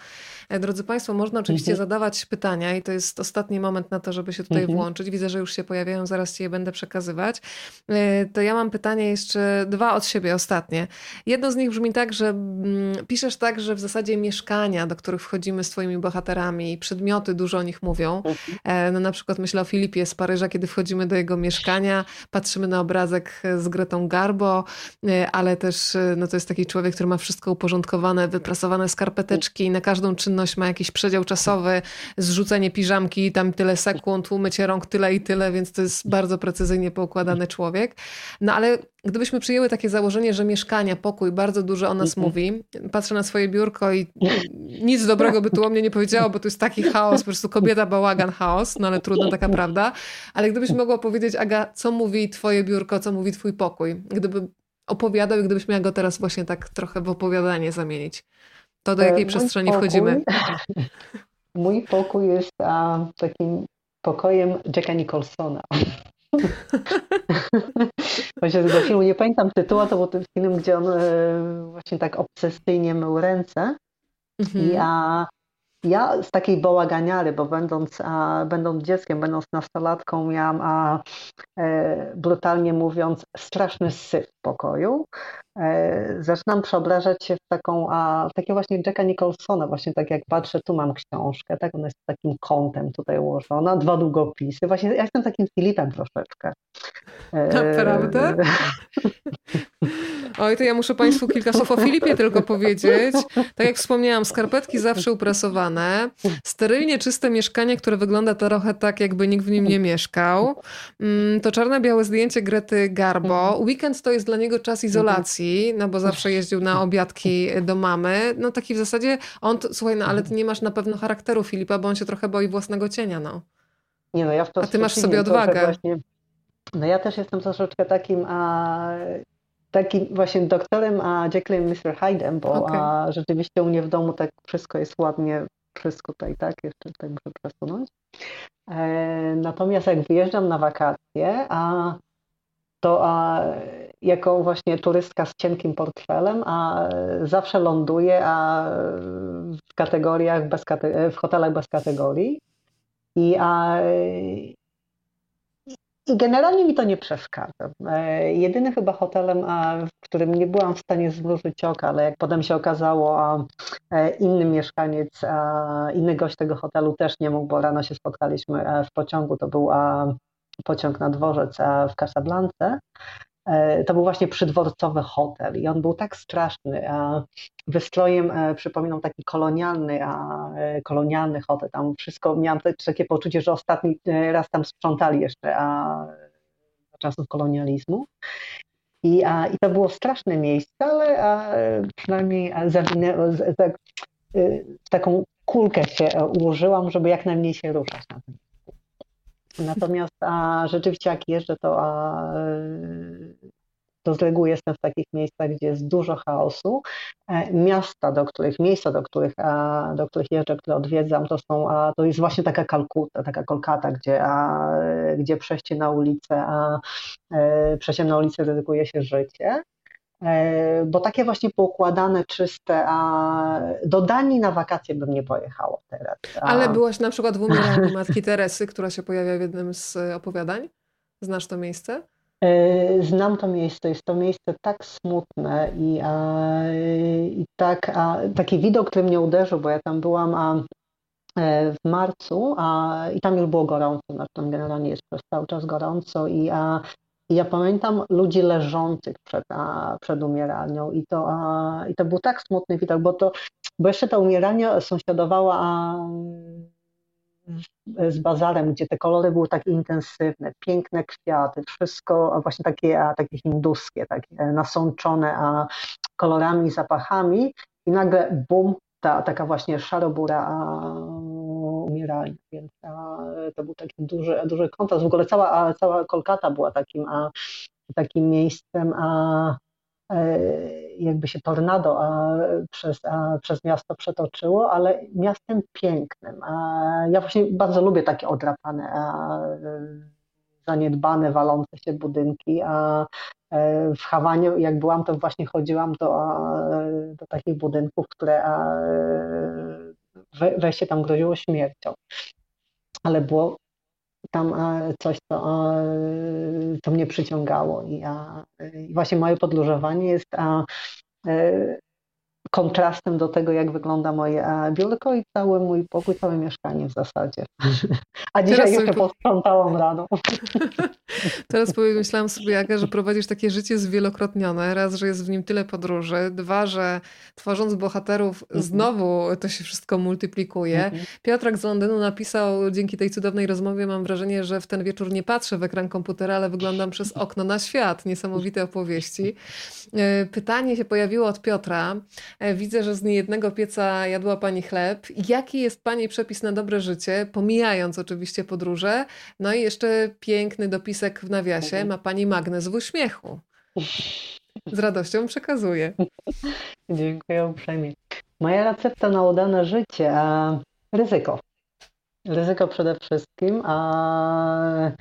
E, drodzy Państwo, można oczywiście mhm. zadawać pytania i to jest ostatni moment na to, żeby się tutaj mhm. włączyć. Widzę, że już się pojawiają, zaraz Ci je będę przekazywać. E, to ja mam pytanie jeszcze dwa od siebie, ostatnie. Jedno z nich brzmi tak, że mm, piszesz tak, że w zasadzie mieszkania, do których wchodzimy z Twoimi bohaterami, przedmioty dużo o nich mówią. E, no na przykład myślę o Filipie z Paryża, kiedy wchodzimy do jego mieszkania, patrzymy na obrazek z Gretą Garbo, e, ale też e, no to jest taki człowiek, który ma wszystko uporządkowane, wyprasowane skarpeteczki, na każdą czynność ma jakiś przedział czasowy, zrzucenie piżamki, tam tyle sekund, umycie rąk tyle i tyle, więc to jest bardzo precyzyjnie poukładany człowiek. No ale Gdybyśmy przyjęły takie założenie, że mieszkania, pokój bardzo dużo o nas mhm. mówi, patrzę na swoje biurko i nic dobrego by tu o mnie nie powiedziało, bo to jest taki chaos, po prostu kobieta, bałagan, chaos, no ale trudno, taka prawda. Ale gdybyś mogła powiedzieć, Aga, co mówi twoje biurko, co mówi twój pokój? Gdyby opowiadał i gdybyś miała go teraz właśnie tak trochę w opowiadanie zamienić, to do jakiej e, przestrzeni pokój, wchodzimy? Mój pokój jest a, takim pokojem Jacka Nicholsona. Właśnie tego filmu nie pamiętam tytułu, to był ten film, gdzie on e, właśnie tak obsesyjnie mył ręce. Mhm. I a ja z takiej bałaganiary, bo będąc, a, będąc dzieckiem, będąc nastolatką, miałam, a, e, brutalnie mówiąc, straszny syf w pokoju. E, zaczynam przeobrażać się w taką, a, w takiego właśnie Jacka Nicholsona, właśnie tak jak patrzę, tu mam książkę, tak, ona jest takim kątem tutaj ułożona, dwa długopisy, właśnie ja jestem takim Filipem troszeczkę. E, Naprawdę? Oj, to ja muszę Państwu kilka słów o Filipie tylko powiedzieć. Tak jak wspomniałam, skarpetki zawsze uprasowane, sterylnie czyste mieszkanie, które wygląda trochę tak, jakby nikt w nim nie mieszkał. Mm, to czarno-białe zdjęcie Grety Garbo. Weekend to jest dla niego czas izolacji, no bo zawsze jeździł na obiadki do mamy. No taki w zasadzie on, słuchaj, no ale ty nie masz na pewno charakteru Filipa, bo on się trochę boi własnego cienia, no. Nie, no ja w to A ty masz sobie odwagę. Właśnie, no ja też jestem troszeczkę takim a, takim właśnie doktorem, a Jekyllem Mr. Hyde'em, bo okay. a, rzeczywiście u mnie w domu tak wszystko jest ładnie, wszystko tutaj, tak, jeszcze tutaj muszę przesunąć. E, natomiast jak wyjeżdżam na wakacje, a to a, jako właśnie turystka z cienkim portfelem, a zawsze ląduję a, w kategoriach bez kate w hotelach bez kategorii. I a, generalnie mi to nie przeszkadza. E, jedynym chyba hotelem, w którym nie byłam w stanie zwrócić oka, ale jak potem się okazało, e, inny mieszkaniec, inny gość tego hotelu też nie mógł, bo rano się spotkaliśmy e, w pociągu, to był pociąg na dworzec w Casablance. E, to był właśnie przydworcowy hotel i on był tak straszny. Wystrojem e, przypominał taki kolonialny, e, kolonialny hotel. Tam wszystko, miałam takie poczucie, że ostatni raz tam sprzątali jeszcze a, za czasów kolonializmu. I, I to było straszne miejsce, ale przynajmniej zawinę, z, z, w taką kulkę się ułożyłam, żeby jak najmniej się ruszać na tym. Natomiast a, rzeczywiście jak jeżdżę, to, a, to z reguły jestem w takich miejscach, gdzie jest dużo chaosu. E, miasta, do których, miejsca, do których, do których jeżdżę, które odwiedzam, to są, a, to jest właśnie taka Kalkuta, taka Kolkata, gdzie, gdzie przejście na ulicę, a e, przejściem na ulicę ryzykuje się życie. E, bo takie właśnie poukładane, czyste, a do Danii na wakacje bym nie pojechało teraz. A... Ale byłaś na przykład w umieraniu Matki Teresy, która się pojawia w jednym z opowiadań? Znasz to miejsce? E, znam to miejsce. Jest to miejsce tak smutne i, a, i tak, a, taki widok, który mnie uderzył, bo ja tam byłam a, e, w marcu a, i tam już było gorąco, znaczy tam generalnie jest przez cały czas gorąco i a, ja pamiętam ludzi leżących przed, a, przed umieralnią i to, a, i to był tak smutny widok, bo to, bo jeszcze ta umieralnia sąsiadowała a, z bazarem, gdzie te kolory były takie intensywne, piękne kwiaty, wszystko właśnie takie, takie hinduskie, takie nasączone kolorami, zapachami i nagle bum, ta taka właśnie szarobura umierania, więc to był taki duży, duży kontrast. W ogóle cała, cała Kolkata była takim, takim miejscem, a jakby się tornado przez, przez miasto przetoczyło, ale miastem pięknym. Ja właśnie bardzo lubię takie odrapane, zaniedbane, walące się budynki, e, w Hawanie, jak byłam, to właśnie chodziłam do, do takich budynków, które wejście tam groziło śmiercią. Ale było tam coś, co, co mnie przyciągało. I, i właśnie moje podróżowanie jest e, kontrastem do tego, jak wygląda moje biurko i cały mój pokój, całe mieszkanie w zasadzie. A dzisiaj Teraz jeszcze po... posprzątałam rano. Teraz pomyślałam sobie, Aga, że prowadzisz takie życie zwielokrotnione. Raz, że jest w nim tyle podróży. Dwa, że tworząc bohaterów mhm. znowu to się wszystko multiplikuje. Mhm. Piotrek z Londynu napisał dzięki tej cudownej rozmowie mam wrażenie, że w ten wieczór nie patrzę w ekran komputera, ale wyglądam przez okno na świat. Niesamowite opowieści. E, pytanie się pojawiło od Piotra. E, widzę, że z niejednego pieca jadła Pani chleb. Jaki jest Pani przepis na dobre życie, pomijając oczywiście podróże? No i jeszcze piękny dopisek w nawiasie mhm. ma Pani magnes w uśmiechu. Z radością przekazuję. Dziękuję uprzejmie. Moja recepta na udane życie, a ryzyko. Ryzyko przede wszystkim, a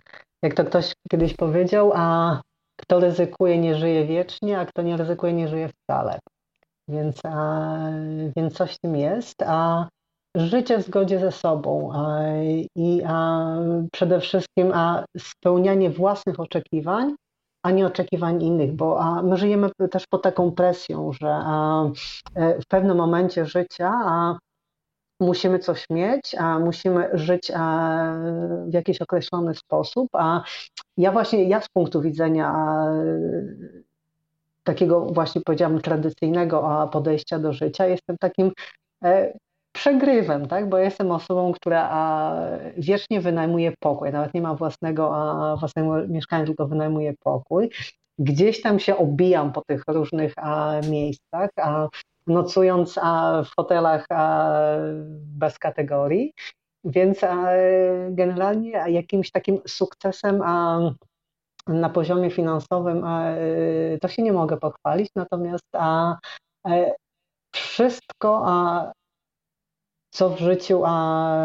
jak to ktoś kiedyś powiedział, a kto ryzykuje nie żyje wiecznie, a kto nie ryzykuje nie żyje wcale. Więc, a, więc coś w tym jest. A życie w zgodzie ze sobą a, i a, przede wszystkim a, spełnianie własnych oczekiwań, a nie oczekiwań innych, bo a, my żyjemy też pod taką presją, że a, e, w pewnym momencie życia a, musimy coś mieć, a musimy żyć w jakiś określony sposób, a ja właśnie, ja z punktu widzenia takiego właśnie powiedziałam tradycyjnego podejścia do życia, jestem takim e, przegrywem, tak? bo jestem osobą, która wiecznie wynajmuje pokój, nawet nie ma własnego, własnego mieszkania, tylko wynajmuje pokój. Gdzieś tam się obijam po tych różnych miejscach, nocując w hotelach bez kategorii, więc generalnie jakimś takim sukcesem na poziomie finansowym y, to się nie mogę pochwalić, natomiast a, e, wszystko, a, co w życiu a,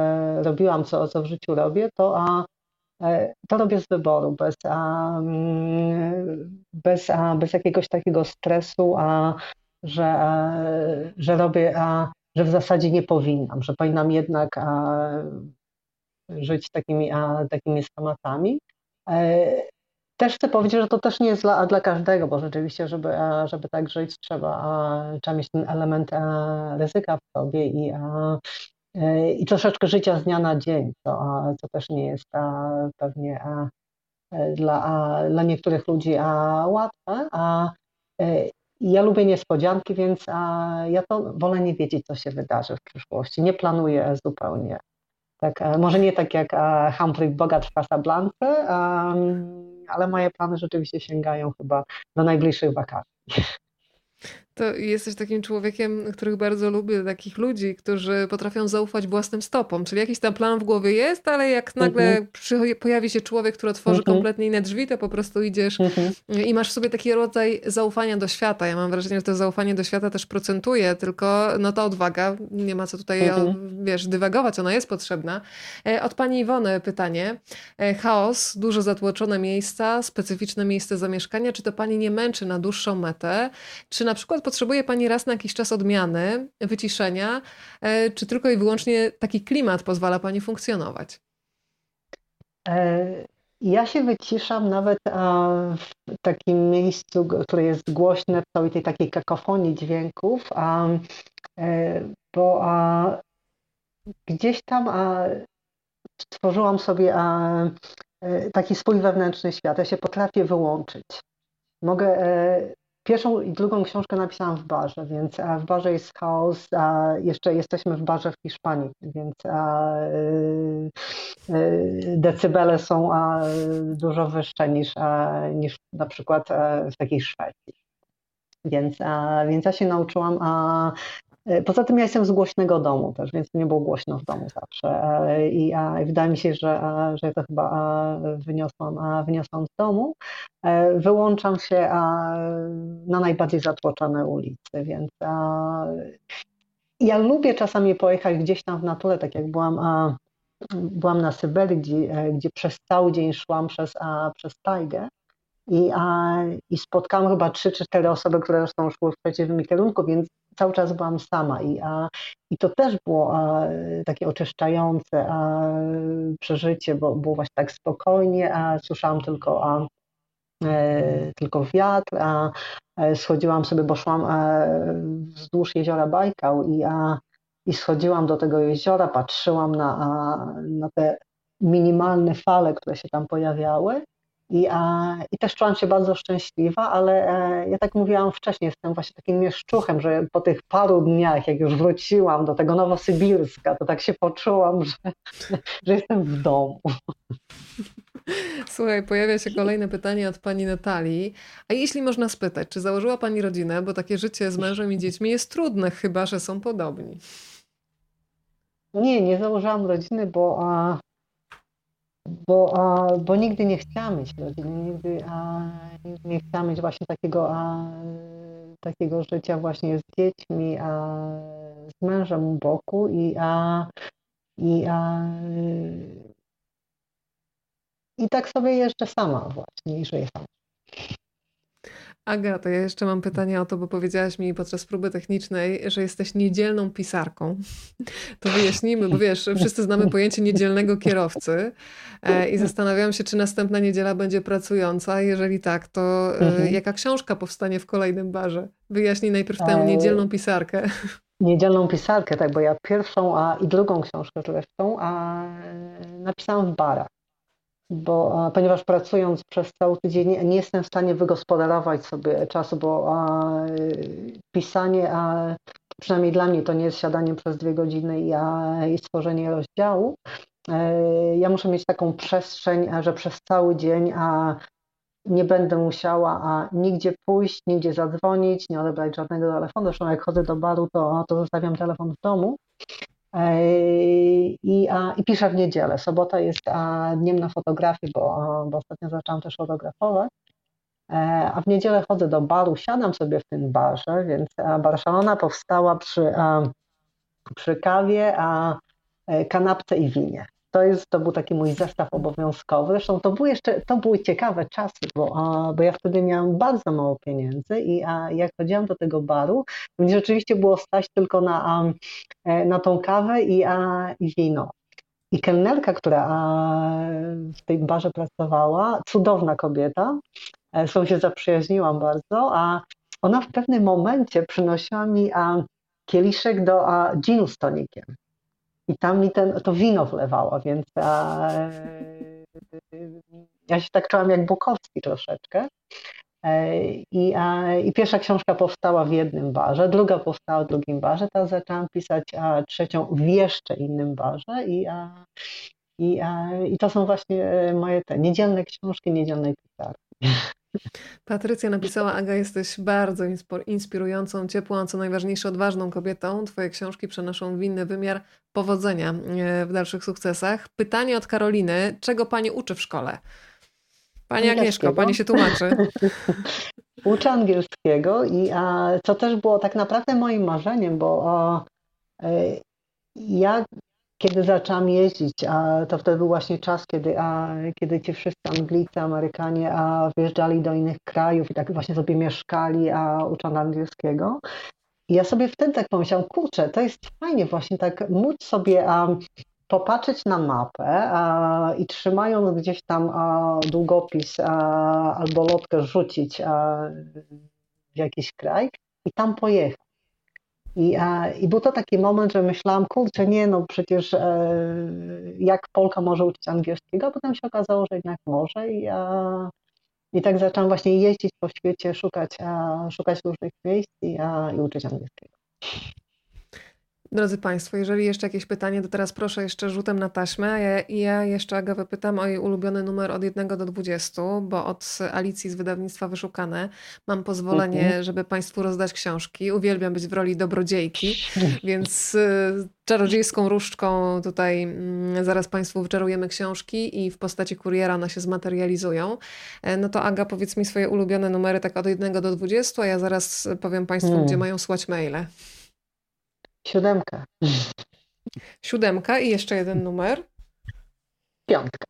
robiłam, co, co w życiu robię, to, a, e, to robię z wyboru, bez, a, mm, bez, a, bez jakiegoś takiego stresu, a, że, a, że robię, a, że w zasadzie nie powinnam, że powinnam jednak a, żyć takimi, a, takimi schematami. E, też chcę powiedzieć, że to też nie jest dla, dla każdego, bo rzeczywiście, żeby, żeby tak żyć, trzeba, trzeba mieć ten element ryzyka w sobie i, e, i troszeczkę życia z dnia na dzień, co, co też nie jest pewnie dla, dla niektórych ludzi łatwe. A e, ja lubię niespodzianki, więc ja to wolę nie wiedzieć, co się wydarzy w przyszłości. Nie planuję zupełnie. Tak, e, może nie tak jak Humphrey Bogart w Casablanca, ale moje plany rzeczywiście sięgają chyba do najbliższych wakacji. To jesteś takim człowiekiem, których bardzo lubię, takich ludzi, którzy potrafią zaufać własnym stopom. Czyli jakiś tam plan w głowie jest, ale jak nagle mm -hmm. pojawi się człowiek, który otworzy mm -hmm. kompletnie inne drzwi, to po prostu idziesz mm -hmm. i masz w sobie taki rodzaj zaufania do świata. Ja mam wrażenie, że to zaufanie do świata też procentuje, tylko no ta odwaga, nie ma co tutaj mhm. wiesz, dywagować, ona jest potrzebna. E, od pani Iwony pytanie. E, chaos, dużo zatłoczone miejsca, specyficzne miejsce zamieszkania. Czy to pani nie męczy na dłuższą metę? Czy na przykład potrzebuje Pani raz na jakiś czas odmiany, wyciszenia, e, czy tylko i wyłącznie taki klimat pozwala Pani funkcjonować? E, ja się wyciszam nawet w takim miejscu, które jest głośne w całej tej takiej kakofonii dźwięków, e, bo gdzieś tam stworzyłam sobie taki swój wewnętrzny świat. Ja się potrafię wyłączyć. Mogę Pierwszą i drugą książkę napisałam w barze, więc w barze jest chaos, a jeszcze jesteśmy w barze w Hiszpanii, więc y, y, decybele są dużo wyższe niż, niż na przykład e, w takiej Szwecji. Więc, więc ja się nauczyłam E, poza tym ja jestem z głośnego domu też, więc nie było głośno w domu zawsze. E, I, wydaje mi się, że, że to chyba wyniosłam, wyniosłam z domu. E, wyłączam się na najbardziej zatłoczone ulicy, więc ja lubię czasami pojechać gdzieś tam w naturę, tak jak byłam, byłam na Syberii, gdzie, gdzie przez cały dzień szłam przez, przez tajgę i, a, i spotkałam chyba trzy czy cztery osoby, które zresztą szły w przeciwnym kierunku, więc cały czas byłam sama i, a, i to też było a, takie oczyszczające a, przeżycie, bo było właśnie tak spokojnie, a słyszałam tylko, a, e, tylko wiatr, a e, schodziłam sobie, bo szłam e, wzdłuż jeziora Bajkał i, a, i schodziłam do tego jeziora, patrzyłam na, a, na te minimalne fale, które się tam pojawiały i, a, I też czułam się bardzo szczęśliwa, ale e, ja tak mówiłam wcześniej, jestem właśnie takim mieszczuchem, że po tych paru dniach, jak już wróciłam do tego Nowosybirska, to tak się poczułam, że, że jestem w domu. Słuchaj, pojawia się kolejne pytanie od pani Natalii. A jeśli można spytać, czy założyła pani rodzinę? Bo takie życie z mężem i dziećmi jest trudne, chyba że są podobni. Nie, nie założyłam rodziny, bo a, bo, a, bo nigdy nie chciałam mieć rodziny, nigdy, a, nie chciałam mieć właśnie takiego, a, takiego życia właśnie z dziećmi, a, z mężem u boku i, a, i, a, i tak sobie jeszcze sama właśnie i żyję. Aga, to ja jeszcze mam pytanie o to, bo powiedziałaś mi podczas próby technicznej, że jesteś niedzielną pisarką. To wyjaśnijmy, bo wiesz, wszyscy znamy pojęcie niedzielnego kierowcy e, i zastanawiam się, czy następna niedziela będzie pracująca. Jeżeli tak, to e, mhm. jaka książka powstanie w kolejnym barze? Wyjaśnij najpierw tę e, niedzielną pisarkę. Niedzielną pisarkę, tak, bo ja pierwszą a, i drugą książkę zresztą a, napisałam w barach bo ponieważ pracując przez cały tydzień nie jestem w stanie wygospodarować sobie czasu, bo a, pisanie, a, przynajmniej dla mnie to nie jest siadanie przez dwie godziny i, a, i stworzenie rozdziału. E, ja muszę mieć taką przestrzeń, że przez cały dzień a, nie będę musiała a, nigdzie pójść, nigdzie zadzwonić, nie odebrać żadnego telefonu. Zresztą jak chodzę do baru, to, to zostawiam telefon w domu. I, a, I piszę w niedzielę. Sobota jest a, dniem na fotografii, bo, bo ostatnio zaczęłam też fotografować. E, a w niedzielę chodzę do baru, siadam sobie w tym barze, więc Barcelona powstała przy, a, przy kawie, a e, kanapce i winie to, jest, to był taki mój zestaw obowiązkowy. Zresztą to były jeszcze, to były ciekawe czasy, bo, bo ja wtedy miałam bardzo mało pieniędzy i a jak chodziłam do tego baru, to rzeczywiście było stać tylko na, e, na tą kawę i, a, i wino. I kelnerka, która w tej barze pracowała, cudowna kobieta, e, z którą się zaprzyjaźniłam bardzo, a ona w pewnym momencie przynosiła mi kieliszek do ginu z tonikiem i tam mi ten, to wino wlewało, więc a, ja się tak czułam jak Bukowski troszeczkę. E, I, I pierwsza książka powstała w jednym barze, druga powstała w drugim barze, teraz zaczęłam pisać a, trzecią w jeszcze innym barze i, a, i, a, i to są właśnie moje te niedzielne książki niedzielnej pisarki. Patrycja napisała, Aga, jesteś bardzo inspirującą, ciepłą, a co najważniejsze, odważną kobietą. Twoje książki przenoszą w inny wymiar powodzenia e, w dalszych sukcesach. Pytanie od Karoliny. Czego Pani uczy w szkole? Pani Agnieszko, Pani się tłumaczy. Uczę angielskiego i a, co też było tak naprawdę moim marzeniem, bo a, e, ja kiedy zaczęłam jeździć, a to wtedy był właśnie czas, kiedy, a, kiedy ci wszyscy Anglicy, Amerykanie a, wyjeżdżali do innych krajów i tak właśnie sobie mieszkali, a ucząc angielskiego. I ja sobie wtedy tak pomyślałam, kurczę, to jest fajnie właśnie tak móc sobie a, popatrzeć na mapę a, i trzymając gdzieś tam a, długopis a, albo lotkę rzucić w jakiś kraj i tam pojechać. I, I był to taki moment, że myślałam, kurczę, nie, no przecież e, jak Polka może uczyć angielskiego, a potem się okazało, że jednak może i, I tak zaczęłam właśnie jeździć po świecie, szukać, szukać różnych miejsc i, i uczyć angielskiego. Drodzy Państwo, jeżeli jeszcze jakieś pytanie, to teraz proszę jeszcze rzutem na taśmę. Ja, ja jeszcze Agawę pytam o jej ulubiony numer od 1 do 20, bo od Alicji z wydawnictwa Wyszukane mam pozwolenie, mhm. żeby Państwu rozdać książki. Uwielbiam być w roli dobrodziejki, więc y, czarodziejską różdżką tutaj mm, zaraz Państwu wyczarujemy książki i w postaci kuriera one się zmaterializują. E, no to Aga, powiedz mi swoje ulubione numery tak od 1 do 20, a ja zaraz powiem Państwu, hmm. gdzie mają słać maile. Siódemka. Siódemka i jeszcze jeden numer. Piątka.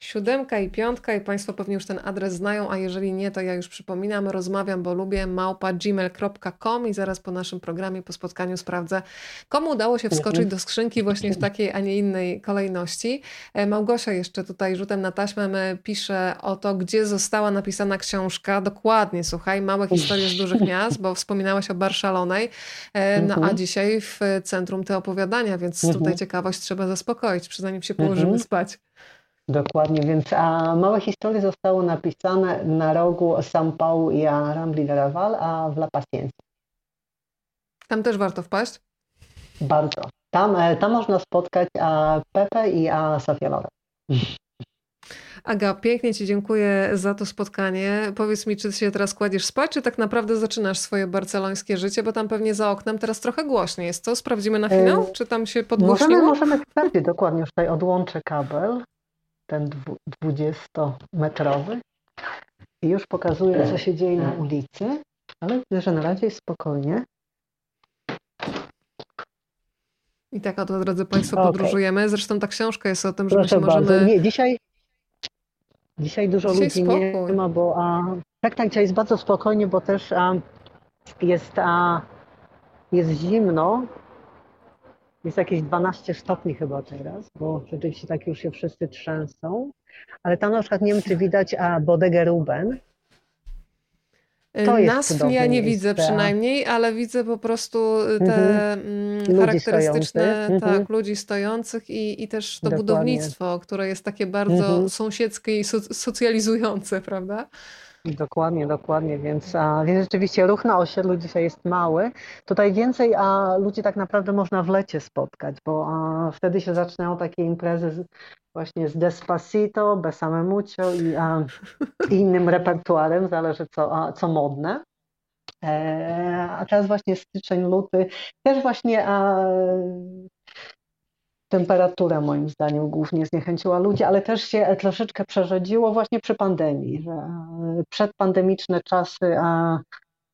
Siódemka i piątka i Państwo pewnie już ten adres znają, a jeżeli nie, to ja już przypominam, rozmawiam, bo lubię małpa gmail.com i zaraz po naszym programie, po spotkaniu sprawdzę, komu udało się wskoczyć do skrzynki właśnie w takiej, a nie innej kolejności. E, Małgosia jeszcze tutaj rzutem na taśmę pisze o to, gdzie została napisana książka. Dokładnie, słuchaj, małe historie z dużych miast, bo wspominałaś o Barszalonej, e, no a mhm. dzisiaj w centrum te opowiadania, więc tutaj mhm. ciekawość trzeba zaspokoić, zanim się położymy mhm. spać. Dokładnie, więc a małe historie zostały napisane na rogu São Paulo i Rambli de Raval, a w La Paciencia. Tam też warto wpaść? Bardzo. Tam, e, tam można spotkać a Pepe i a Sofia Loren. Aga, pięknie Ci dziękuję za to spotkanie. Powiedz mi, czy się teraz kładziesz spać, czy tak naprawdę zaczynasz swoje barcelońskie życie, bo tam pewnie za oknem teraz trochę głośniej jest. Co? Sprawdzimy na finał? Czy tam się podgłośniło? Możemy, możemy sprawdzić dokładnie. Już tutaj odłączę kabel ten 20-metrowy i już pokazuje, co się dzieje na ulicy, ale widzę, że na razie jest spokojnie. I tak oto, drodzy Państwo, okay. podróżujemy. Zresztą ta książka jest o tym, że Proszę my się możemy... Nie, dzisiaj, dzisiaj dużo dzisiaj ludzi spokój. nie ma, bo a, tak, tak, dzisiaj jest bardzo spokojnie, bo też a, jest, a, jest zimno, jest jakieś 12 stopni chyba teraz, bo rzeczywiście tak już się wszyscy trzęsą. Ale tam na przykład nie wiem, czy widać a Bodegę Ruben. To Nazw ja nie miejsce. widzę przynajmniej, ale widzę po prostu te mhm. charakterystyczne tak, mhm. ludzi stojących i, i też to Dokładnie. budownictwo, które jest takie bardzo mhm. sąsiedzkie i socjalizujące, prawda? Dokładnie, dokładnie, więc, a, więc rzeczywiście ruch na osiedlu dzisiaj jest mały. Tutaj więcej a, ludzi tak naprawdę można w lecie spotkać, bo a, wtedy się zaczynają takie imprezy z, właśnie z Despacito, Besame Mucho i, a, i innym repertuarem, zależy co, a, co modne. E, a teraz właśnie styczeń, luty, też właśnie a, temperatura moim zdaniem głównie zniechęciła ludzi, ale też się troszeczkę przerzedziło właśnie przy pandemii, że e, przedpandemiczne czasy a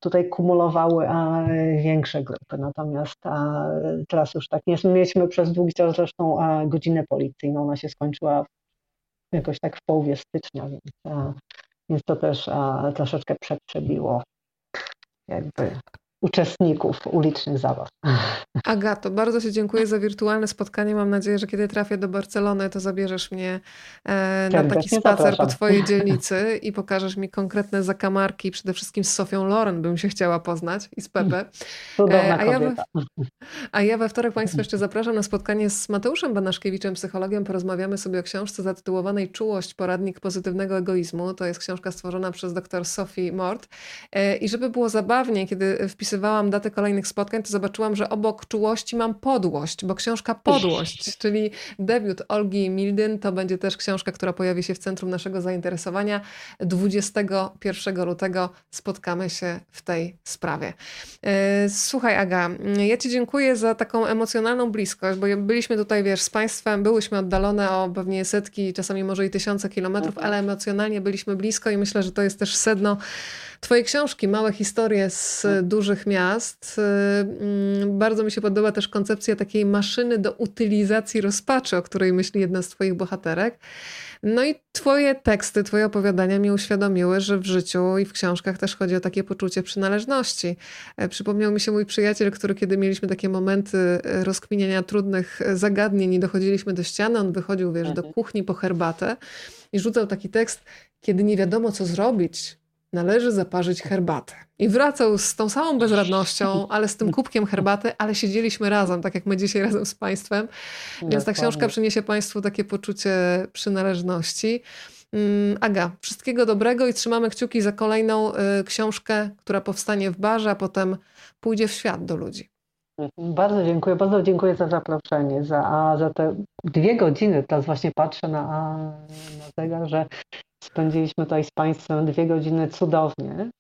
tutaj kumulowały a większe grupy, natomiast a teraz już tak nie mieliśmy przez długi czas zresztą a godzinę policyjną, ona się skończyła jakoś tak w połowie stycznia, więc, a, więc to też a, troszeczkę przebiło jakby uczestników ulicznych zabaw. Agato, bardzo Ci dziękuję za wirtualne spotkanie. Mam nadzieję, że kiedy trafię do Barcelony, to zabierzesz mnie e, na taki spacer zapraszam. po Twojej dzielnicy i pokażesz mi konkretne zakamarki, przede wszystkim z Sofią Loren bym się chciała poznać i z Pepe. E, a, ja we, a ja we wtorek Państwa jeszcze zapraszam na spotkanie z Mateuszem Banaszkiewiczem, psychologiem. Porozmawiamy sobie o książce zatytułowanej Czułość, poradnik pozytywnego egoizmu. To jest książka stworzona przez dr Sophie Mort. E, I żeby było zabawnie, kiedy wpisywałam datę kolejnych spotkań, to zobaczyłam, że obok czułości mam podłość, bo książka Podłość, czyli debiut Olgi Mildyn, to będzie też książka, która pojawi się w centrum naszego zainteresowania. 21 lutego spotkamy się w tej sprawie. E, słuchaj, Aga, ja Ci dziękuję za taką emocjonalną bliskość, bo byliśmy tutaj, wiesz, z Państwem, byłyśmy oddalone o pewnie setki, czasami może i tysiące kilometrów, ale emocjonalnie byliśmy blisko i myślę, że to jest też sedno Twoje książki, małe historie z dużych miast. Mm, bardzo mi się podoba też koncepcja takiej maszyny do utylizacji rozpaczy, o której myśli jedna z Twoich bohaterek. No i Twoje teksty, Twoje opowiadania mi uświadomiły, że w życiu i w książkach też chodzi o takie poczucie przynależności. E, przypomniał mi się mój przyjaciel, który kiedy mieliśmy takie momenty e, rozkminiania trudnych zagadnień i dochodziliśmy do ściany, on wychodził, wiesz, do mhm. kuchni po herbatę i rzucał taki tekst, kiedy nie wiadomo co zrobić, należy zaparzyć herbatę. I wracał z tą samą bezradnością, ale z tym kubkiem herbaty, ale siedzieliśmy razem, tak jak my dzisiaj razem z Państwem. Więc ta książka przyniesie Państwu takie poczucie przynależności. Mm, Aga, wszystkiego dobrego i trzymamy kciuki za kolejną y, książkę, która powstanie w barze, a potem pójdzie w świat do ludzi. Bardzo dziękuję, bardzo dziękuję za zaproszenie, za, za te dwie godziny. Teraz właśnie patrzę na, na zegar, że spędziliśmy tutaj z Państwem dwie godziny cudownie.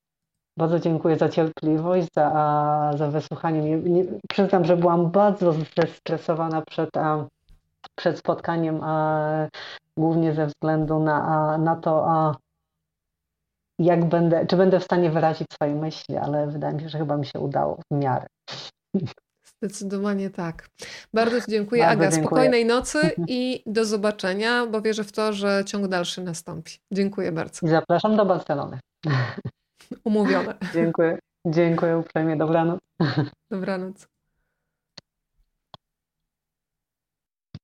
Bardzo dziękuję za cierpliwość, za, za wysłuchanie. Nie, nie, przyznam, że byłam bardzo zestresowana przed, a, przed spotkaniem, a, głównie ze względu na, na to, a, jak będę, czy będę w stanie wyrazić swoje myśli, ale wydaje mi się, że chyba mi się udało w miarę. Zdecydowanie tak. Bardzo Ci dziękuję, Bardzo Aga. Dziękuję. Spokojnej nocy i do zobaczenia, bo wierzę w to, że ciąg dalszy nastąpi. Dziękuję bardzo. Zapraszam do Barcelony. Umówione. Dziękuję. Dziękuję uprzejmie. Dobranoc. Dobranoc.